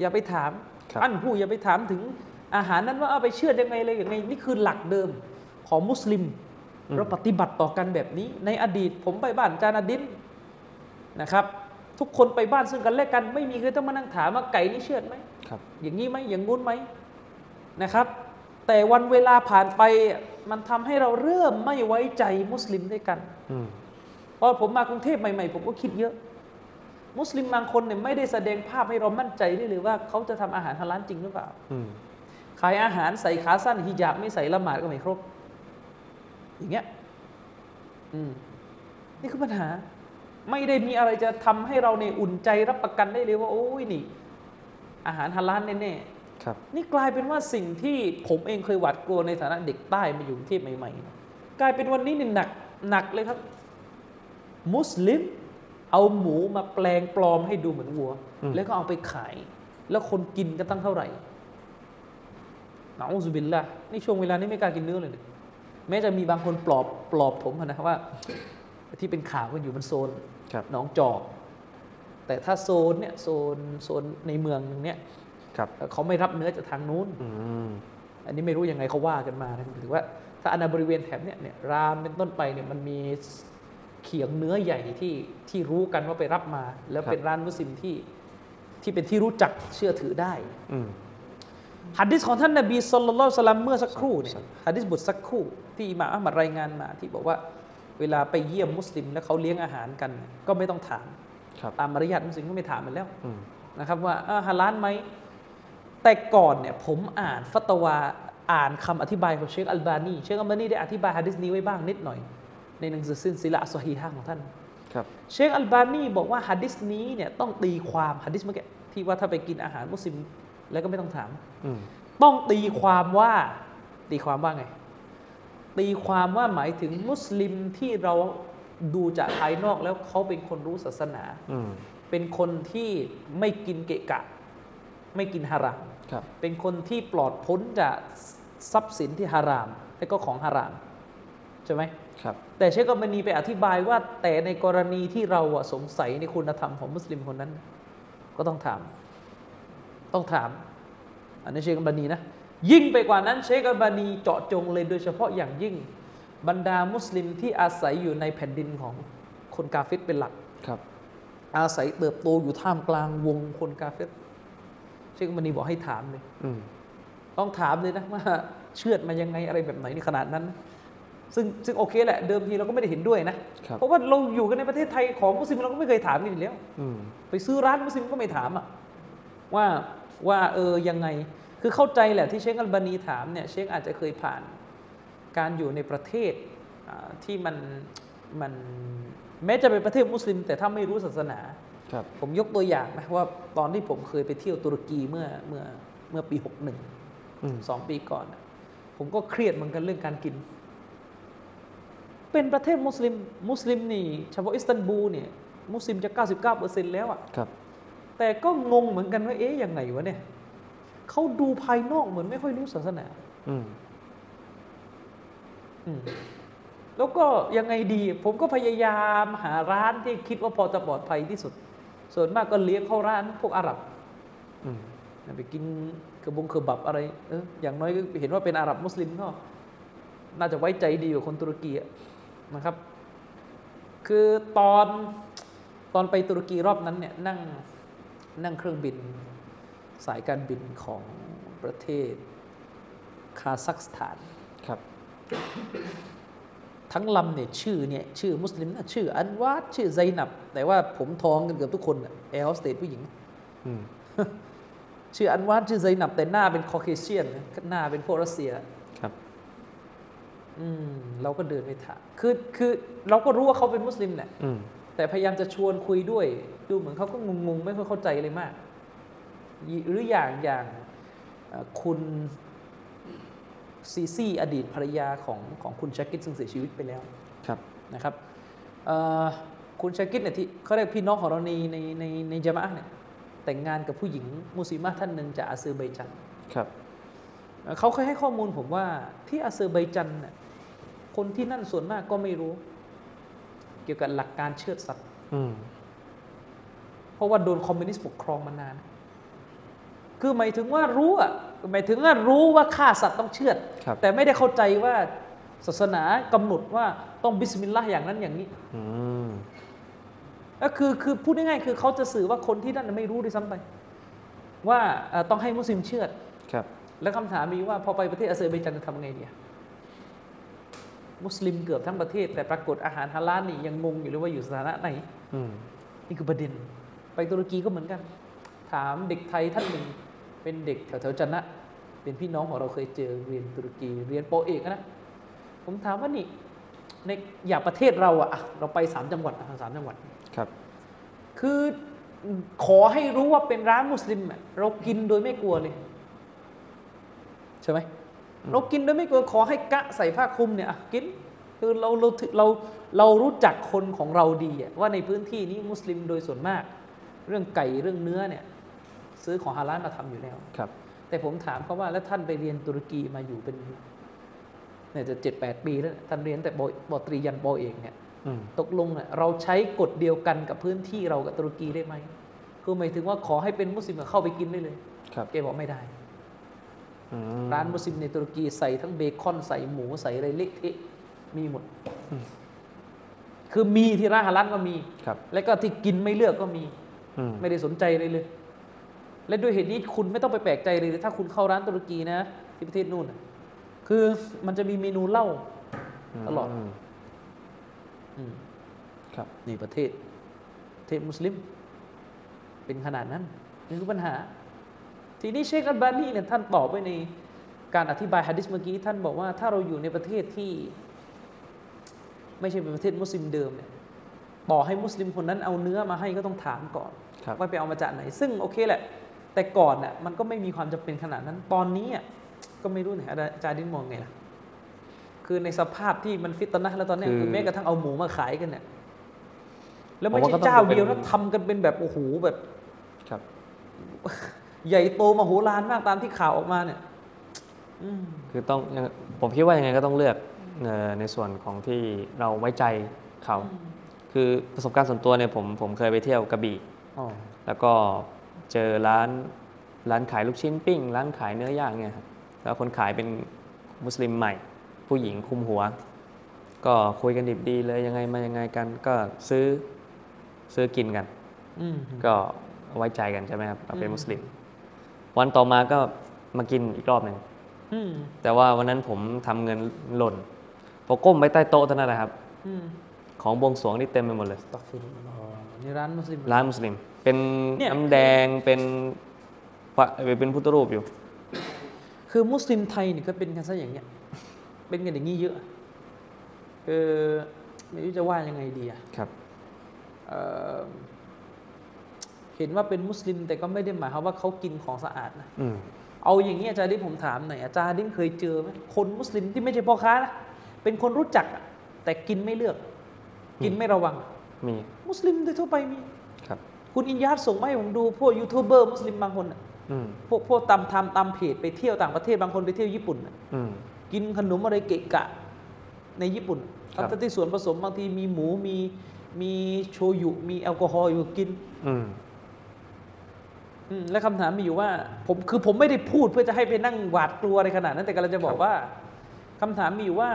อย่าไปถามครับอันผู้อย่าไปถามถึงอาหารนั้นว่าเอาไปเชื่อดยังไงเลยอย่างไงนี่คือหลักเดิมของมุสลิมเราปฏิบัติต่อกันแบบนี้ ในอดีตผมไปบ้านจานาดินนะครับ ทุกคนไปบ้านซึ่งกันและกัน ไม่มีใครต้องมานั่งถามว่าไก่นี่เชื่อดไหมครับอย่างนี้ไหมอย่างงู้นไหมนะครับ แต่วันเวลาผ่านไปมันทำให้เราเริ่มไม่ไว้ใจมุสลิมด้วยกันอืมพออผมมากรุงเทพใหม่ๆ ผมก็คิดเยอะ มุสลิมบางคนเนี่ยไม่ได้แสดงภาพให้เรามั่นใจได้เลยว่าเขาจะทำอาหารฮาลาลจริงหรือเปล่าอืมขายอาหารใส่ขาสั้นฮิญาบไม่ใส่ละหมาดก็ไม่ครบ อย่างเงี้ยอืมนี่คือปัญหา ไม่ได้มีอะไรจะทำให้เราเนี่ยอุ่นใจรับประกันได้เลยว่า โอ้ยนี่ อาหารฮาลาลแน่ๆครับ นี่กลายเป็นว่าสิ่งที่ผมเองเคยหวาดกลัวในฐานะเด็กใต้มาอยู่กรุงเทพใหม่ๆ กลายเป็นวันนี้เนี่ยหนักหนักเลยครับ มุสลิมเอาหมูมาแปลงปลอมให้ดูเหมือนวัวอืมแล้วก็เอาไปขาย แล้วคนกินกันตั้งเท่าไหร่นะอูซุบิลละนี่ช่วงเวลานี้ไม่กล้ากินเนื้อเลยเนี่ยแม้จะมีบางคนปลอบปลอบผมนะว่า ที่เป็นข่าวกันอยู่มันโซนครับหนองจอก แต่ถ้าโซนเนี่ยโซนโซนในเมืองเนี่ยครับ เขาไม่รับเนื้อจากทางนู้นอืมอันนี้ไม่รู้ยังไงเขาว่ากันมานะถือว่าถ้าอนนาบริเวณแถบเนี่ยเนี่ยรามเป็นต้นไปเนี่ยมันมีเขียงเนื้อใหญ่ที่ที่รู้กันว่าไปรับมา แล้วเป็นร้านมุสลิมที่ที่เป็นที่รู้จักเชื่อถือได้อืมฮัดดิสของท่านนบีศ็อลลัลลอฮุอะลัยฮิวะซัลลัมเมื่อสักครู่เนี่ยฮัดดิสบทสักครู่ ที่อิหม่ามอะห์มัดรายงานมา ที่บอกว่าเวลาไปเยี่ยมมุสลิม แล้วเขาเลี้ยงอาหารกัน ก็ไม่ต้องถามครับตามมารยาทมุสลิมก็ไม่ถามมันแล้วอืมนะครับว่าอ่าฮาลาลไหม แต่ก่อนเนี่ยผมอ่านฟัตวาอ่านคำอธิบายของเชคอัลบานีเชคอัลบานีได้อธิบายฮะดิษนี้ไว้บ้างนิดหน่อย ในหนังสือซิลซิละห์ซอฮีฮะห์ของท่านครับเชคอัลบานีบอกว่าฮะดิษนี้เนี่ยต้องตีความฮะดิษเมื่อกี้ที่ว่าถ้าไปกินอาหารมุสลิมแล้วก็ไม่ต้องถามอืมต้องตีความว่าตีความว่าไง ตีความว่าหมายถึงมุสลิมที่เราดูจากภายนอกแล้วเขาเป็นคนรู้ศาสนาอืมเป็นคนที่ไม่กินเกะกะ ไม่กินฮารามครับเป็นคนที่ปลอดพ้นจากทรัพย์สินที่ฮาราม และก็ของฮารามใช่ไหมครับ แต่เชคกอมนีไปอธิบายว่าแต่ในกรณีที่เราอะสงสัยในคุณธรรมของมุสลิมคนนั้น ก็ต้องถาม ต้องถาม อันนี้เชคกอมนีนะยิ่งไปกว่านั้นเชคกอมนีเจาะจงเลยโดยเฉพาะอย่างยิ่งบรรดามุสลิมที่อาศัยอยู่ในแผ่นดินของคนกาเฟตเป็นหลักครับ อาศัยเติบโตอยู่ท่ามกลางวงคนกาเฟร เชคมันนีบอกให้ถามเลยอืมต้องถามเลยนะว่าเชื่อดมายังไงอะไรแบบไหนในขนาดนั้นนะซึ่งซึ่งโอเคแหละเดิมทีเราก็ไม่ได้เห็นด้วยนะครับเพราะว่าเราอยู่กันในประเทศไทยของมุสลิมเราก็ไม่เคยถามกันอยู่แล้วอืมไปซื้อร้านมุสลิมก็ไม่ถามอะว่าว่าเออยังไง คือเข้าใจแหละที่เชคอัลบานีถามเนี่ยเชคอาจจะเคยผ่านการอยู่ในประเทศอ่าที่มันมันแม้จะเป็นประเทศมุสลิม แต่ถ้าไม่รู้ศาสนาครับ ผมยกตัวอย่างนะว่าตอนที่ผมเคยไปเที่ยวตุรกีเมื่อเมื่อเมื่อปี61อืมสองปีก่อนน่ะผมก็เครียดเหมือนกันเรื่องการกิน เป็นประเทศมุสลิม มุสลิมนี่เฉพาะอิสตันบูลเนี่ยมุสลิมจะ 99%แล้วอะครับแต่ก็งงเหมือนกันว่าเอ๊ะยังไงวะเนี่ยเขาดูภายนอกเหมือนไม่ค่อยรู้ศาสนาอืมอืมแล้วก็ยังไงดี ผมก็พยายามหาร้านที่คิดว่าพอจะปลอดภัยที่สุด ส่วนมากก็เลี้ยงเข้าร้านพวกอาหรับอืมไปกินกระบงเคอบับอะไรเอออย่างน้อยก็เห็นว่าเป็นอาหรับมุสลิมก็น่าจะไว้ใจดีกว่าคนตุรกีอะนะครับ คือตอนตอนไปตุรกีรอบนั้นเนี่ยนั่งนั่งเครื่องบินสายการบินของประเทศคาซัคสถานครับ ทั้งลำเนี่ยชื่อเนี่ยชื่อมุสลิมนะชื่อ อันวาดชื่อไซนับ แต่ว่าผมทองกันเกือบทุกคนแอร์โฮสเตสผู้หญิงอืมชื่ออันวาดชื่อไซนับ แต่หน้าเป็นคอเคเชียนหน้าเป็นพวกรัสเซียครับ อืมเราก็เดินไปถามคือคือเราก็รู้ว่าเขาเป็นมุสลิมแหละอืมแต่พยายามจะชวนคุยด้วย ดูเหมือนเขาก็งงๆ ไม่ค่อยเข้าใจเลยมาก หรืออย่างอย่างเอ่อคุณ ซีซี่อดีตภรรยาของของคุณชากิดซึ่งเสียชีวิตไปแล้วครับนะครับเอ่อคุณชากิดเนี่ยที่เขาเรียกพี่น้องของเราในในในในญะมาอะห์เนี่ยแต่งงานกับผู้หญิงมุสลิมะท่านหนึ่งจากอาเซอร์ไบจันครับเอ่อเขาเคยให้ข้อมูลผมว่าที่อาเซอร์ไบจันเนี่ยคนที่นั่นส่วนมากก็ไม่รู้ เกี่ยวกับหลักการเชือดสัตว์อืมเพราะว่าโดนคอมมิวนิสต์ปกครองมานาน คือหมายถึงว่ารู้อะหมายถึงว่ารู้ว่าฆ่าสัตว์ต้องเชือดครับแต่ไม่ได้เข้าใจว่าศาสนากำหนดว่าต้องบิสมิลลาห์อย่างนั้นอย่างนี้อืมก็คือคือพูดง่ายๆคือเขาจะสื่อว่าคนที่นั่นไม่รู้ด้วยซ้ำไป ว่าเอ่อต้องให้มุสลิมเชือดครับ แล้วคำถามมีว่าพอไปประเทศอาเซอร์ไบจันจะทำไงดีอะมุสลิมเกือบทั้งประเทศ แต่ปรากฏอาหารฮาลาลนี่ยังงงอยู่เลยว่าอยู่สถานะไหนอืมนี่คือประเด็น ไปตุรกีก็เหมือนกัน ถามเด็กไทยท่านหนึ่ง เป็นเด็กแถวๆจันนะเป็นพี่น้องของเราเคยเจอเรียนตุรกีเรียนโปรเอกนะผมถามว่านี่ในอย่างประเทศเราอะอะเราไปสามจังหวัดอะสามจังหวัดครับ คือขอให้รู้ว่าเป็นร้านมุสลิมอะเรากินโดยไม่กลัวเลย ใช่ไหมเรากินโดยไม่กลัวขอให้กะใส่ผ้าคลุมเนี่ยอะกินคือเราเราเราเรารู้จักคนของเราดีอะว่าในพื้นที่นี้มุสลิมโดยส่วนมาก เรื่องไก่เรื่องเนื้อเนี่ย ซื้อของฮาลาลมาทำอยู่แล้วครับ แต่ผมถามเขาว่าแล้วท่านไปเรียนตุรกีมาอยู่เป็นเนี่ยจะเจ็ดแปดปีแล้วท่านเรียนแต่ปปตรียันปอเอกเนี่ยอืมตกลงเนี่ยเราใช้กฎเดียวกันกับพื้นที่เรากับตุรกีได้ไหมคือหมายถึงว่าขอให้เป็นมุสลิมเข้าไปกินได้เลยครับแกบอกไม่ได้อืมร้านมุสลิมในตุรกีใส่ทั้งเบคอนใส่หมูใส่อะไรเละเทะมีหมด คือมีที่ร้านฮาลาลก็มีครับแล้วก็ที่กินไม่เลือกก็มีอืมไม่ได้สนใจเลยเลย และด้วยเหตุนี้คุณไม่ต้องไปแปลกใจเลยถ้าคุณเข้าร้านตุรกีนะที่ประเทศนู่นน่ะคือมันจะมีเมนูเหล้าตลอดมอืมครับนี่ประเทศประเทศมุสลิม เป็นขนาดนั้นนี่คือปัญหา ทีนี้เชคอัลบานีเนี่ยท่านตอบไว้ในการอธิบายฮะดิษเมื่อกี้ท่านบอกว่าถ้าเราอยู่ในประเทศที่ ไม่ใช่เป็นประเทศมุสลิมเดิมเนี่ยต่อให้มุสลิมคนนั้นเอาเนื้อมาให้ก็ต้องถามก่อนครับว่าไปเอามาจากไหน ซึ่งโอเคแหละ แต่ก่อนน่ะมันก็ไม่มีความจำเป็นขนาดนั้น ตอนนี้อะก็ไม่รู้เนี่ยอาจารย์ดินมองไงล่ะ คือในสภาพที่มันฟิตนะแล้วตอนเนี้ยคือคือแม้กระทั่งเอาหมูมาขายกันเนี่ย แล้วไม่ผมว่าใช่ก็ต้องเจ้าเดียวเป็นะนทำกันเป็นแบบโอ้โหแบบครับ ใหญ่โตมโหฬารมากตามที่ข่าวออกมาเนี่ยอืมคือต้องยังผมคิดว่ายังไงก็ต้องเลือกเอ่อในส่วนของที่เราไว้ใจเขา คือประสบการณ์ส่วนตัวเนี่ยผมผมเคยไปเที่ยวกระบี่อ๋อแล้วก็ เจอร้านร้านขายลูกชิ้นปิ้ง ร้านขายเนื้อย่างเนี่ยครับแล้วคนขายเป็นมุสลิมใหม่ ผู้หญิงคุมหัว ก็คุยกันดิบดีเลยยังไงมายังไงกัน ก็ซื้อซื้อกินกันอืมก็ไว้ใจกันใช่ไหมครับเราเป็นอืมมุสลิม วันต่อมาก็มากินอีกรอบหนึ่งอืมแต่ว่าวันนั้นผมทำเงินหล่นพอก้มไปใต้โต๊ะเท่านั้นแหละครับอืมของบวงสรวงนี่เต็มไปหมดเลยตักฟิรุลลอฮ์นี่ร้านมุสลิม ร้านมุสลิม เป็นเนี่ยน้ำแดงเป็นพระเป็นพุทธรูปอยู่ คือมุสลิมไทยนี่ก็เป็นกันซะอย่างเงี้ยเป็นกันอย่างนี้เยอะเออไม่รู้จะว่ายังไงดีอะครับเอ่อเห็นว่าเป็นมุสลิมแต่ก็ไม่ได้หมายความว่าเขากินของสะอาดนะอืมเอาอย่างนี้อาจารย์ดิผมถามหน่อยอาจารย์ดิเคยเจอไหมคนมุสลิมที่ไม่ใช่พ่อค้านะเป็นคนรู้จักอะแต่กินไม่เลือก กินไม่ระวังมี มุสลิมโดยทั่วไปมี ครับคุณอินยาสส่งมาให้ผมดู พวกยูทูบเบอร์มุสลิมบางคนอะอืมพวกพวกตามทำตามเพจไปเที่ยวต่างประเทศบางคนไปเที่ยวญี่ปุ่นอะอืมกินขนมอะไรเกะกะในญี่ปุ่นครับทั้งที่ส่วนผสมบางทีมีหมูมีมีโชยุมีแอลกอฮอล์อยู่กินอืมอืมและคำถามมีอยู่ว่า ผมคือผมไม่ได้พูดเพื่อจะให้ไปนั่งหวาดกลัวอะไรขนาดนั้นแต่กำลังจะบอกว่าคำถามมีอยู่ว่า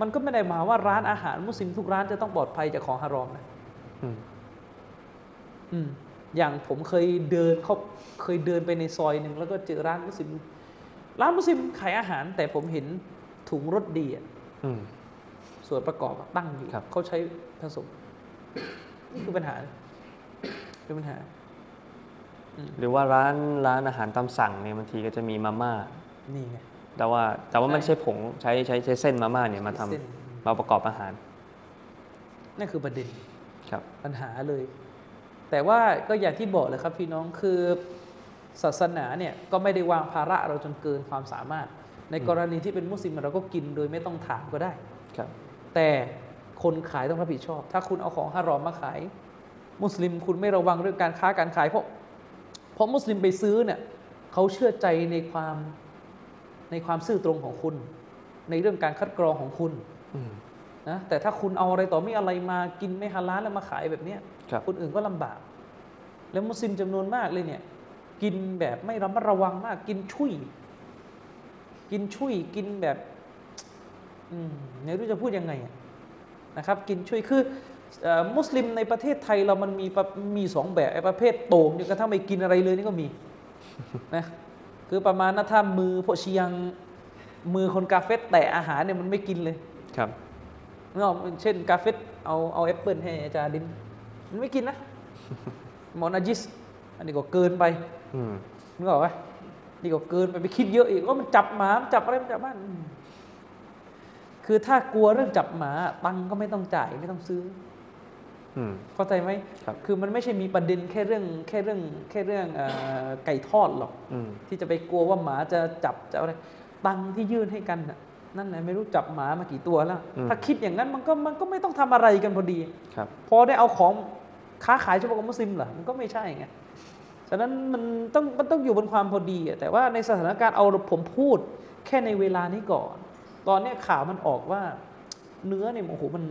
มันก็ไม่ได้หมายว่าร้านอาหารมุสลิมทุกร้านจะต้องปลอดภัยจากของฮารอมนะ อืมอืมอย่างผมเคยเดินเขาเคยเดินไปในซอยหนึ่งแล้วก็เจอร้านมุสลิม ร้านมุสลิมขายอาหาร แต่ผมเห็นถุงรสดีอะอืมส่วนประกอบอะตั้งอยู่ครับเขาใช้ผสม นี่คือปัญหาคือปัญหา หรือว่าร้านร้านอาหารตามสั่งเนี่ยบางทีก็จะมีมาม่านี่ไงแต่ว่าแต่ว่ามันใช่ใช้ผงใช้ใช้ใช้เส้นมาม่าเนี่ยมาทำเส้นมาประกอบอาหารนั่นคือประเด็นครับปัญหาเลย แต่ว่าก็อย่างที่บอกเลยครับพี่น้องคือศาสนาเนี่ยก็ไม่ได้วางภาระเราจนเกินความสามารถ ในกรณีที่เป็นมุสลิมเราก็กินโดยไม่ต้องถามก็ได้ครับแต่คนขายต้องรับผิดชอบ ถ้าคุณเอาของฮารอมมาขาย มุสลิมคุณไม่ระวังเรื่องการค้าการขายเพราะเพราะมุสลิมไปซื้อเนี่ยเขาเชื่อใจในความในความซื่อตรงของคุณ ในเรื่องการคัดกรองของคุณอืมนะแต่ถ้าคุณเอาอะไรต่อไม่อะไรมากินไม่ฮาลาลแล้วมาขายแบบเนี้ย ครับคนอื่นก็ลำบาก แล้วมุสลิมจำนวนมากเลยเนี่ย กินแบบไม่ระมัดระวังมาก กินชุยกินชุยกินแบบอืมไม่รู้จะพูดยังไงอะนะครับ กินชุยคือเอ่อมุสลิมในประเทศไทยเรามันมีประมีสองแบบไอ้ประเภทโต่งนี่กระทั่งไม่กินอะไรเลยนี่ก็มีนะคือประมาณนะถ้ามือพวกเชียงมือคนกาเฟตแตะอาหารเนี่ยมันไม่กินเลย ครับนึกออกเช่นกาเฟตเอาเอาแอปเปิลให้อาจารย์ดิน มันไม่กินนะมอนาจิส อันนี้ก็เกินไปอืมนึกออกไหมนี่ก็เกินไปไปคิดเยอะอีกว่ามันจับหมามันจับอะไรมันจับบ้านอืมคือถ้ากลัวเรื่องจับหมาตังค์ก็ไม่ต้องจ่ายไม่ต้องซื้ออืมเข้าใจไหมครับคือมันไม่ใช่มีประเด็นแค่เรื่องแค่เรื่องแค่เรื่องเออไก่ทอดหรอกอืมที่จะไปกลัวว่าหมาจะจับจะอะไรตังค์ที่ยื่นให้กันน่ะนั่นแหละไม่รู้จับหมามากี่ตัวแล้ว ถ้าคิดอย่างนั้นมันก็มันก็ไม่ต้องทำอะไรกันพอดีครับพอได้เอาของ ค้าขายเฉพาะกับมุสลิมเหรอมันก็ไม่ใช่ไงฉะนั้นมันต้องมันต้องอยู่บนความพอดีอะแต่ว่าในสถานการณ์เอาผมพูดแค่ในเวลานี้ก่อน ตอนเนี้ยข่าวมันออกว่า เนื้อเนี่ยโอ้โหมัน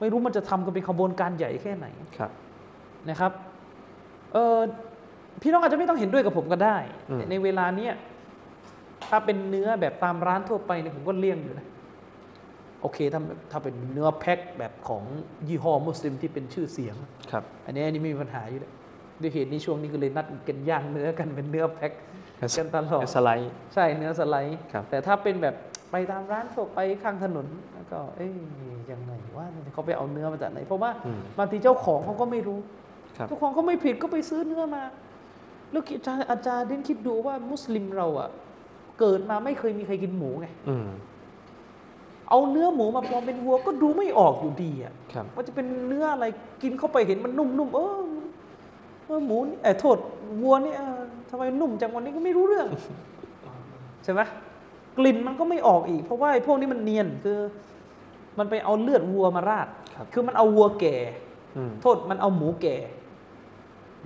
ไม่รู้มันจะทำกันเป็นขบวนการใหญ่แค่ไหนครับนะครับเออพี่น้องอาจจะไม่ต้องเห็นด้วยกับผมก็ได้อืมแต่ในเวลาเนี้ยถ้าเป็นเนื้อแบบตามร้านทั่วไปเนี่ยผมก็เลี่ยงอยู่นะ โอเคถ้าถ้าเป็นเนื้อแพ็คแบบของยี่ห้อมุสลิมที่เป็นชื่อเสียงครับอันนี้อันนี้ไม่มีปัญหาอยู่แล้วด้วยเหตุนี้ช่วงนี้ก็เลยนัดกันย่างเนื้อกันเป็นเนื้อแพ็คกันตลอดสไลด์ใช่เนื้อสไลด์ครับแต่ถ้าเป็นแบบไปตามร้านทั่วไปข้างถนนแล้วก็ เอ้ยยังไงว่าเขาไปเอาเนื้อมาจากไหน เพราะว่าอืมบางทีเจ้าของเขาก็ไม่รู้ครับเจ้าของเขาไม่ผิดก็ไปซื้อเนื้อมา แล้วอาจารย์อาจารย์ดิ้นคิดดูว่ามุสลิมเราอะเกิดมาไม่เคยมีใครกินหมูไงอืม เอาเนื้อหมูมาปลอมเป็นวัวก็ดูไม่ออกอยู่ดีอะครับว่าจะเป็นเนื้ออะไรกินเข้าไปเห็นมันนุ่มๆเออเออหมูนี่เออโทษวัวนี่เออทำไมนุ่มจังวันนี้ก็ไม่รู้เรื่องใช่ไหมกลิ่นมันก็ไม่ออกอีก เพราะว่าไอ้พวกนี้มันเนียนคือ มันไปเอาเลือดวัวมาราดครับคือมันเอาวัวแก่อืมโทษมันเอาหมูแก่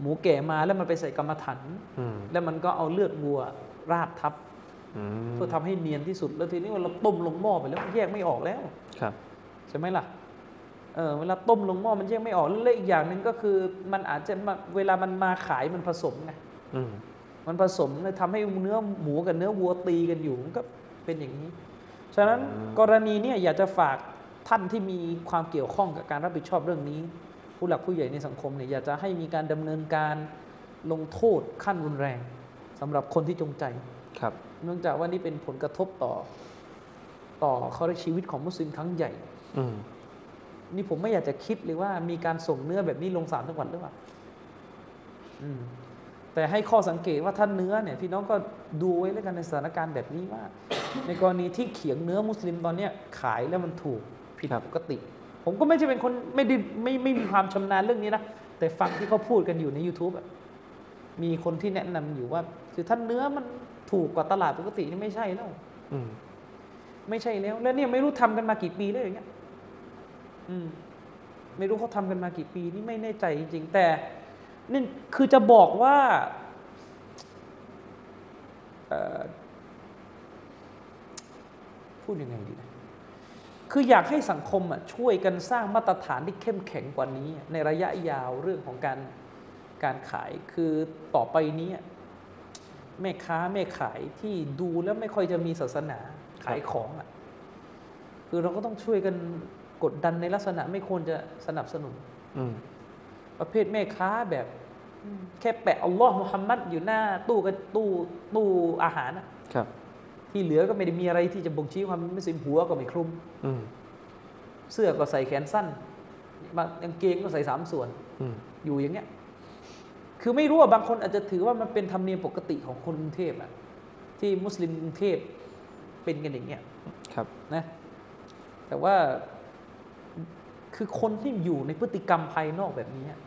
หมูแก่มาแล้วมันไปใส่กรรมฐานอืมแล้วมันก็เอาเลือดวัวราดทับ อืมเพื่อทำให้เนียนที่สุดแล้วทีนี้เวลาต้มลงหม้อไปแล้วมันแยกไม่ออกแล้วครับใช่ไหมล่ะเออเวลาต้มลงหม้อมันแยกไม่ออกแล้วอีกอย่างหนึ่งก็คือ มันอาจจะมาเวลามันมาขายมันผสมไงอืมมันผสมเลยทำให้เนื้อหมูกับเนื้อวัวตีกันอยู่มันก็เป็นอย่างนี้ ฉะนั้นกรณีเนี้อยากจะฝากท่านที่มีความเกี่ยวข้องกับการรับผิดชอบเรื่องนี้ ผู้หลักผู้ใหญ่ในสังคมเนี่ยอยากจะให้มีการดำเนินการลงโทษขั้นรุนแรงสำหรับคนที่จงใจครับ เนื่องจากว่านี่เป็นผลกระทบต่อ ต่อเขาเรียกชีวิตของมุสลิมครั้งใหญ่อืมนี่ผมไม่อยากจะคิดเลยว่ามีการส่งเนื้อแบบนี้ลงสารจังหวัดหรือเปล่าอืมแต่ให้ข้อสังเกตว่าท่านเนื้อเนี่ยพี่น้องก็ดูไว้แล้วกันในสถานการณ์แบบนี้ว่า ในกรณีที่เขียงเนื้อมุสลิมตอนเนี้ยขายแล้วมันถูกผิดครับปกติ ผมก็ไม่ใช่เป็นคนไม่ได้ไม่ไม่มีความชำนาญเรื่องนี้นะแต่ฟังที่เขาพูดกันอยู่ใน YouTube อะมีคนที่แนะนำอยู่ว่า คือท่านเนื้อมัน ถูกกว่าตลาดปกตินี่ไม่ใช่แล้วอืมไม่ใช่แล้ว แล้วเนี่ยไม่รู้ทำกันมากี่ปีแล้วอย่างเงี้ย อืม ไม่รู้เขาทำกันมากี่ปีนี่ไม่แน่ใจจริง ๆ แต่นี่คือจะบอกว่าเอ่อพูดยังไงดีนะคืออยากให้สังคมอะช่วยกันสร้างมาตรฐานที่เข้มแข็งกว่านี้ ในระยะยาวเรื่องของการการขายคือต่อไปนี้อะ แม่ค้าแม่ขายที่ดูแล้วไม่ค่อยจะมีศาสนาขายของอะคือเราก็ต้องช่วยกันกดดันในลักษณะไม่ควรจะสนับสนุนอืมประเภทแม่ค้าแบบอืมแค่แปะอัลลอฮ์มุฮัมมัดอยู่หน้า ตู้กับตู้ตู้อาหารอะครับ ที่เหลือก็ไม่ได้มีอะไรที่จะบ่งชี้ความเป็นมุสลิมหัวก็ไม่คลุมอืมเสื้อก็ใส่แขนสั้นบางกางเกงก็ใส่สามส่วนอืมอยู่อย่างเงี้ย คือไม่รู้ว่าบางคนอาจจะถือว่ามันเป็นธรรมเนียมปกติของคนกรุงเทพอะที่มุสลิมกรุงเทพเป็นกันอย่างเงี้ยครับนะ แต่ว่าคือคนที่อยู่ในพฤติกรรมภายนอกแบบนี้อะ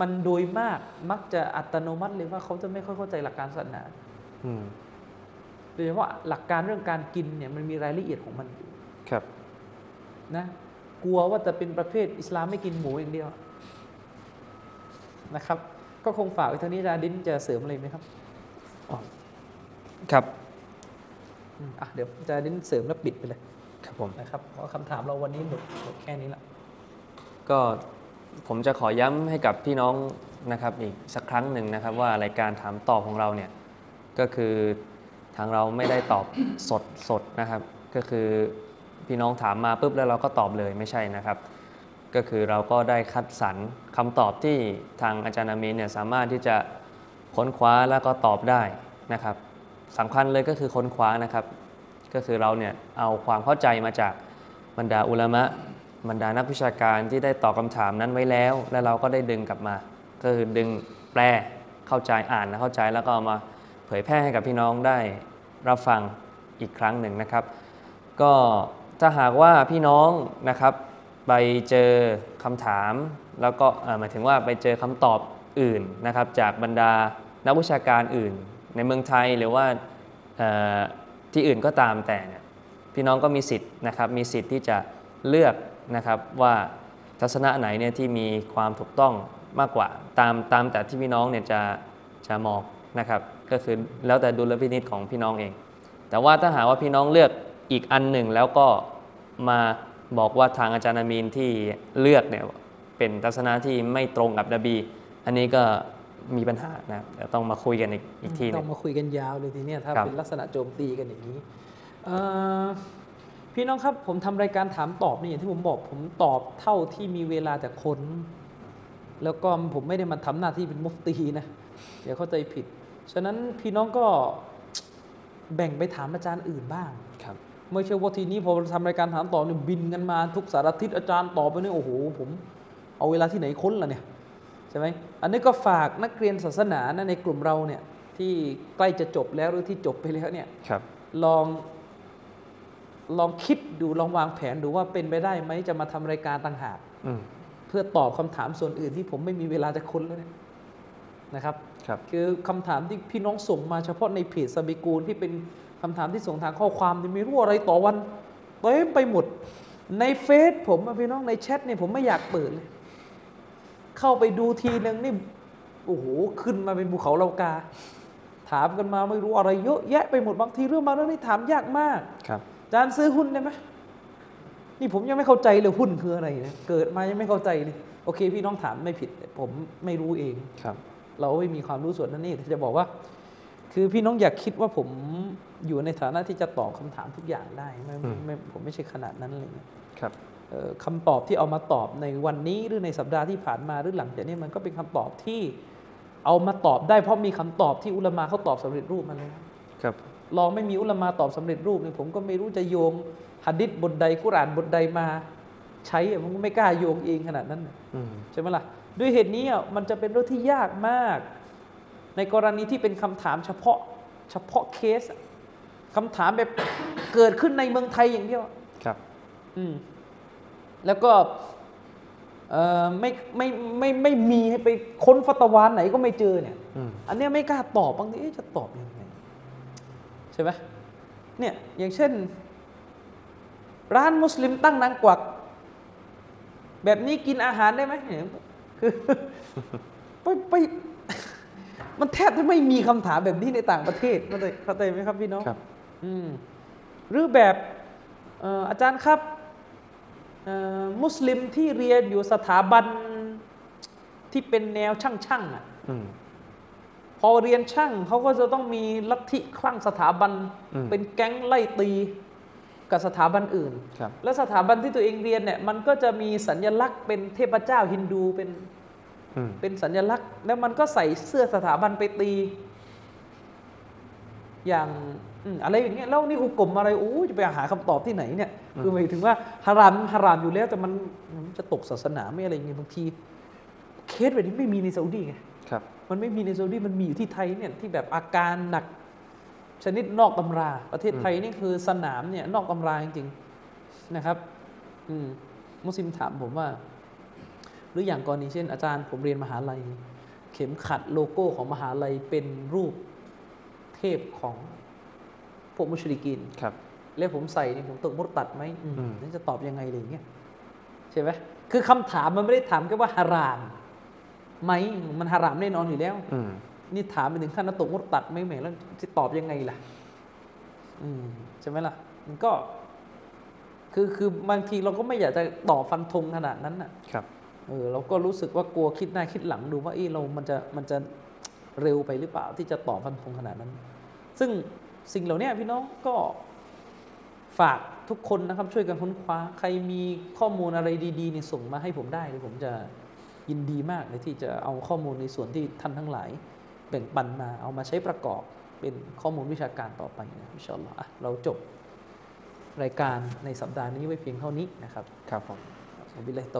มันโดยมากมักจะอัตโนมัติเลยว่าเขาจะไม่ค่อยเข้าใจหลักการศาสนาอืมโดยเฉพาะหลักการเรื่องการกินเนี่ยมันมีรายละเอียดของมันอยู่ครับ นะ กลัวว่าจะเป็นประเภทอิสลามไม่กินหมูอย่างเดียวนะครับ ก็คงฝากไว้เท่านี้อาจารย์ดินจะเสริมอะไรไหมครับครับอืมอะเดี๋ยวอาจารย์ดินเสริมแล้วปิดไปเลย ครับผมนะครับเพราะคำถามเราวันนี้หมดหมดแค่นี้ละก็ผมจะขอย้ำให้กับพี่น้องนะครับอีกสักครั้งหนึ่งนะครับ ว่ารายการถามตอบของเราเนี่ยก็คือทางเราไม่ได้ตอบสดสดนะครับ ก็คือพี่น้องถามมาปุ๊บแล้วเราก็ตอบเลยไม่ใช่นะครับ ก็คือเราก็ได้คัดสรรคำตอบที่ทางอาจารย์อามีนเนี่ยสามารถที่จะค้นคว้าแล้วก็ตอบได้นะครับสำคัญเลยก็คือค้นคว้านะครับ ก็คือเราเนี่ยเอาความเข้าใจมาจากบรรดาอุลามะบรรดานักวิชาการที่ได้ตอบคำถามนั้นไว้แล้ว และเราก็ได้ดึงกลับมา ก็คือดึงแปลเข้าใจอ่านและเข้าใจแล้วก็เอามาเผยแพร่ให้กับพี่น้องได้รับฟังอีกครั้งหนึ่งนะครับ ก็ถ้าหากว่าพี่น้องนะครับ ไปเจอคำถาม แล้วก็หมายถึงว่าไปเจอคำตอบอื่นนะครับ จากบรรดานักวิชาการอื่น ในเมืองไทยหรือว่าที่อื่นก็ตามแต่เนี่ยพี่น้องก็มีสิทธิ์นะครับ มีสิทธิ์ที่จะเลือกนะครับว่าทัศนะไหนเนี่ยที่มีความถูกต้องมากกว่าตามตามแต่ที่พี่น้องเนี่ยจะจะมองนะครับ ก็คือแล้วแต่ดุลพินิจของพี่น้องเอง แต่ว่าถ้าหากว่าพี่น้องเลือกอีกอันหนึ่งแล้วก็มา บอกว่าทางอาจารย์อามีนที่เลือกเนี่ยเป็นทัศนะที่ไม่ตรงกับนบี อันนี้ก็มีปัญหานะเดี๋ยวต้องมาคุยกันอีกอีกทีหนึต้องงมาคุยกันยาวเลยทีเนี้ยถ้าครับเป็นลักษณะโจมตีกันอย่างนี้เอ่อพี่น้องครับผมทำรายการถามตอบนี่อย่างที่ผมบอก ผมตอบเท่าที่มีเวลาจากคน แล้วก็ผมไม่ได้มาทำหน้าที่เป็นมุฟตีนะอย่าเข้าใจผิด ฉะนั้นพี่น้องก็แบ่งไปถามอาจารย์อื่นบ้างครับ ไม่ใช่ว่าทีนี้พอทำรายการถามตอบเนี่ยบินกันมาทุกสารทิศอาจารย์ตอบไปเนี่ยโอ้โหผมเอาเวลาที่ไหนค้นล่ะเนี่ยใช่ไหมอันนี้ก็ฝากนักเรียนศาสนานะในกลุ่มเราเนี่ยที่ใกล้จะจบแล้วหรือที่จบไปแล้วเนี่ยครับลองลองคิดดูลองวางแผนดูว่าเป็นไปได้ไหมจะมาทำรายการต่างหากอืมเพื่อตอบคำถามส่วนอื่นที่ผมไม่มีเวลาจะค้นแล้วเนี่ยนะครับครับ คือคำถามที่พี่น้องส่งมาเฉพาะในเพจสบิกูลที่เป็น คำถามที่ส่งทางข้อความที่ไม่รู้อะไรต่อวันเต็มไปหมด ในเฟซผมอะพี่น้องในแชทเนี่ยผมไม่อยากเปิดเลย เข้าไปดูทีนึงนี่โอ้โหขึ้นมาเป็นภูเขาเหลากา ถามกันมาไม่รู้อะไรเยอะแยะไปหมดบางทีเรื่องบางเรื่องนี่ถามยากมากครับอาจารย์ซื้อหุ้นได้ไหมนี่ผมยังไม่เข้าใจเลยหุ้นคืออะไรนะเกิดมายังไม่เข้าใจเลยโอเค พี่น้องถามไม่ผิดแต่ผมไม่รู้เองครับ เราไม่มีความรู้ส่วนนั้นนี่จะบอกว่า คือพี่น้องอยากคิดว่าผมอยู่ในฐานะที่จะตอบคำถามทุกอย่างได้ไม่อืมไม่ผมไม่ใช่ขนาดนั้นเลยครับเอ่อคำตอบที่เอามาตอบในวันนี้หรือในสัปดาห์ที่ผ่านมาหรือหลังจากนี้มันก็เป็นคำตอบที่เอามาตอบได้เพราะมีคำตอบที่อุลามาเขาตอบสำเร็จรูปมาแล้วครับลองไม่มีอุลามาตอบสำเร็จรูปเนี่ยผมก็ไม่รู้จะโยงหัดดิษบทใดกุรอานบทใดมา ใช้อะผมก็ไม่กล้าโยงเองขนาดนั้นน่ะอืมใช่ไหมล่ะด้วยเหตุนี้อะมันจะเป็นเรื่องที่ยากมาก ในกรณีที่เป็นคำถามเฉพาะเฉพาะเคสอะคำถามแบบเกิดขึ้นในเมืองไทยอย่างเดียวครับ อืมแล้วก็เอ่อไม่ไม่ไม่ไม่มีให้ไปค้นฟัตวานไหนก็ไม่เจอเนี่ยอืมอันเนี้ยไม่กล้าตอบบางทีเอ๊ะจะตอบยังไงใช่ไหมเนี่ยอย่างเช่น ร้านมุสลิมตั้งนางกวัก แบบนี้กินอาหารได้ไหมเนี่ยคือไปไป มันแทบจะไม่มีคำถามแบบนี้ในต่างประเทศเข้าใจเข้าใจไหมครับพี่น้องครับอืมหรือแบบเอ่ออาจารย์ครับเอ่อมุสลิมที่เรียนอยู่สถาบันที่เป็นแนวช่างๆอะอืมพอเรียนช่างเขาก็จะต้องมีลัทธิคลั่งสถาบันอืมเป็นแก๊งไล่ตีกับสถาบันอื่นครับและสถาบันที่ตัวเองเรียนเนี่ยมันก็จะมีสัญลักษณ์เป็นเทพเจ้าฮินดูเป็นอืม เป็นสัญลักษณ์ แล้วมันก็ใส่เสื้อสถาบันไปตี อย่างอืมอะไรอย่างเงี้ยแล้วนี่ฮุกกลมอะไรโอ้ยจะไปหาคำตอบที่ไหนเนี่ยคือหมายถึงว่าฮารามฮารามอยู่แล้ว แต่มันมันจะตกศาสนาไม่อะไรอย่างเงี้ยบางที เคสแบบนี้ไม่มีในซาอุดีไงครับมันไม่มีในซาอุดีมันมีอยู่ที่ไทยเนี่ยที่แบบอาการหนัก ชนิดนอกตำรา ประเทศไทยนี่คือสนามเนี่ยนอกตำราจริงๆนะครับ อืมมุสลิมถามผมว่า หรืออย่างกรณีเช่นอาจารย์ผมเรียนมหาลัย เข็มขัดโลโก้ของมหาลัยเป็นรูปเทพของพวกมุชริกินครับ แล้วผมใส่นี่ผมตกมุตตัดไหมอืมอืมนี่จะตอบยังไงอะไรอย่างเงี้ยใช่ไหมคือคำถามมันไม่ได้ถามแค่ว่าฮารามไหมมันฮารามแน่นอนอยู่แล้วอืมนี่ถามไปถึงขั้นนตกมุตตัดไหม่แหมแล้วจะตอบยังไงล่ะอืมใช่ไหมล่ะ มันก็ คือคือบางทีเราก็ไม่อยากจะตอบฟันธงขนาดนั้นน่ะครับ เออเราก็รู้สึกว่ากลัวคิดหน้าคิดหลังดูว่าเออเรามันจะมันจะเร็วไปหรือเปล่าที่จะตอบฟันธงขนาดนั้น ซึ่งสิ่งเหล่านี้พี่น้องก็ฝากทุกคนนะครับช่วยกันค้นคว้า ใครมีข้อมูลอะไรดีๆเนี่ยส่งมาให้ผมได้เดี๋ยวผมจะยินดีมากเลยที่จะเอาข้อมูลในส่วนที่ท่านทั้งหลาย แบ่งปันมาเอามาใช้ประกอบเป็นข้อมูลวิชาการต่อไปนะอินชาอัลลอฮ์เราจบรายการในสัปดาห์นี้ไว้เพียงเท่านี้นะครับ ครับผม บิลลาฮิตต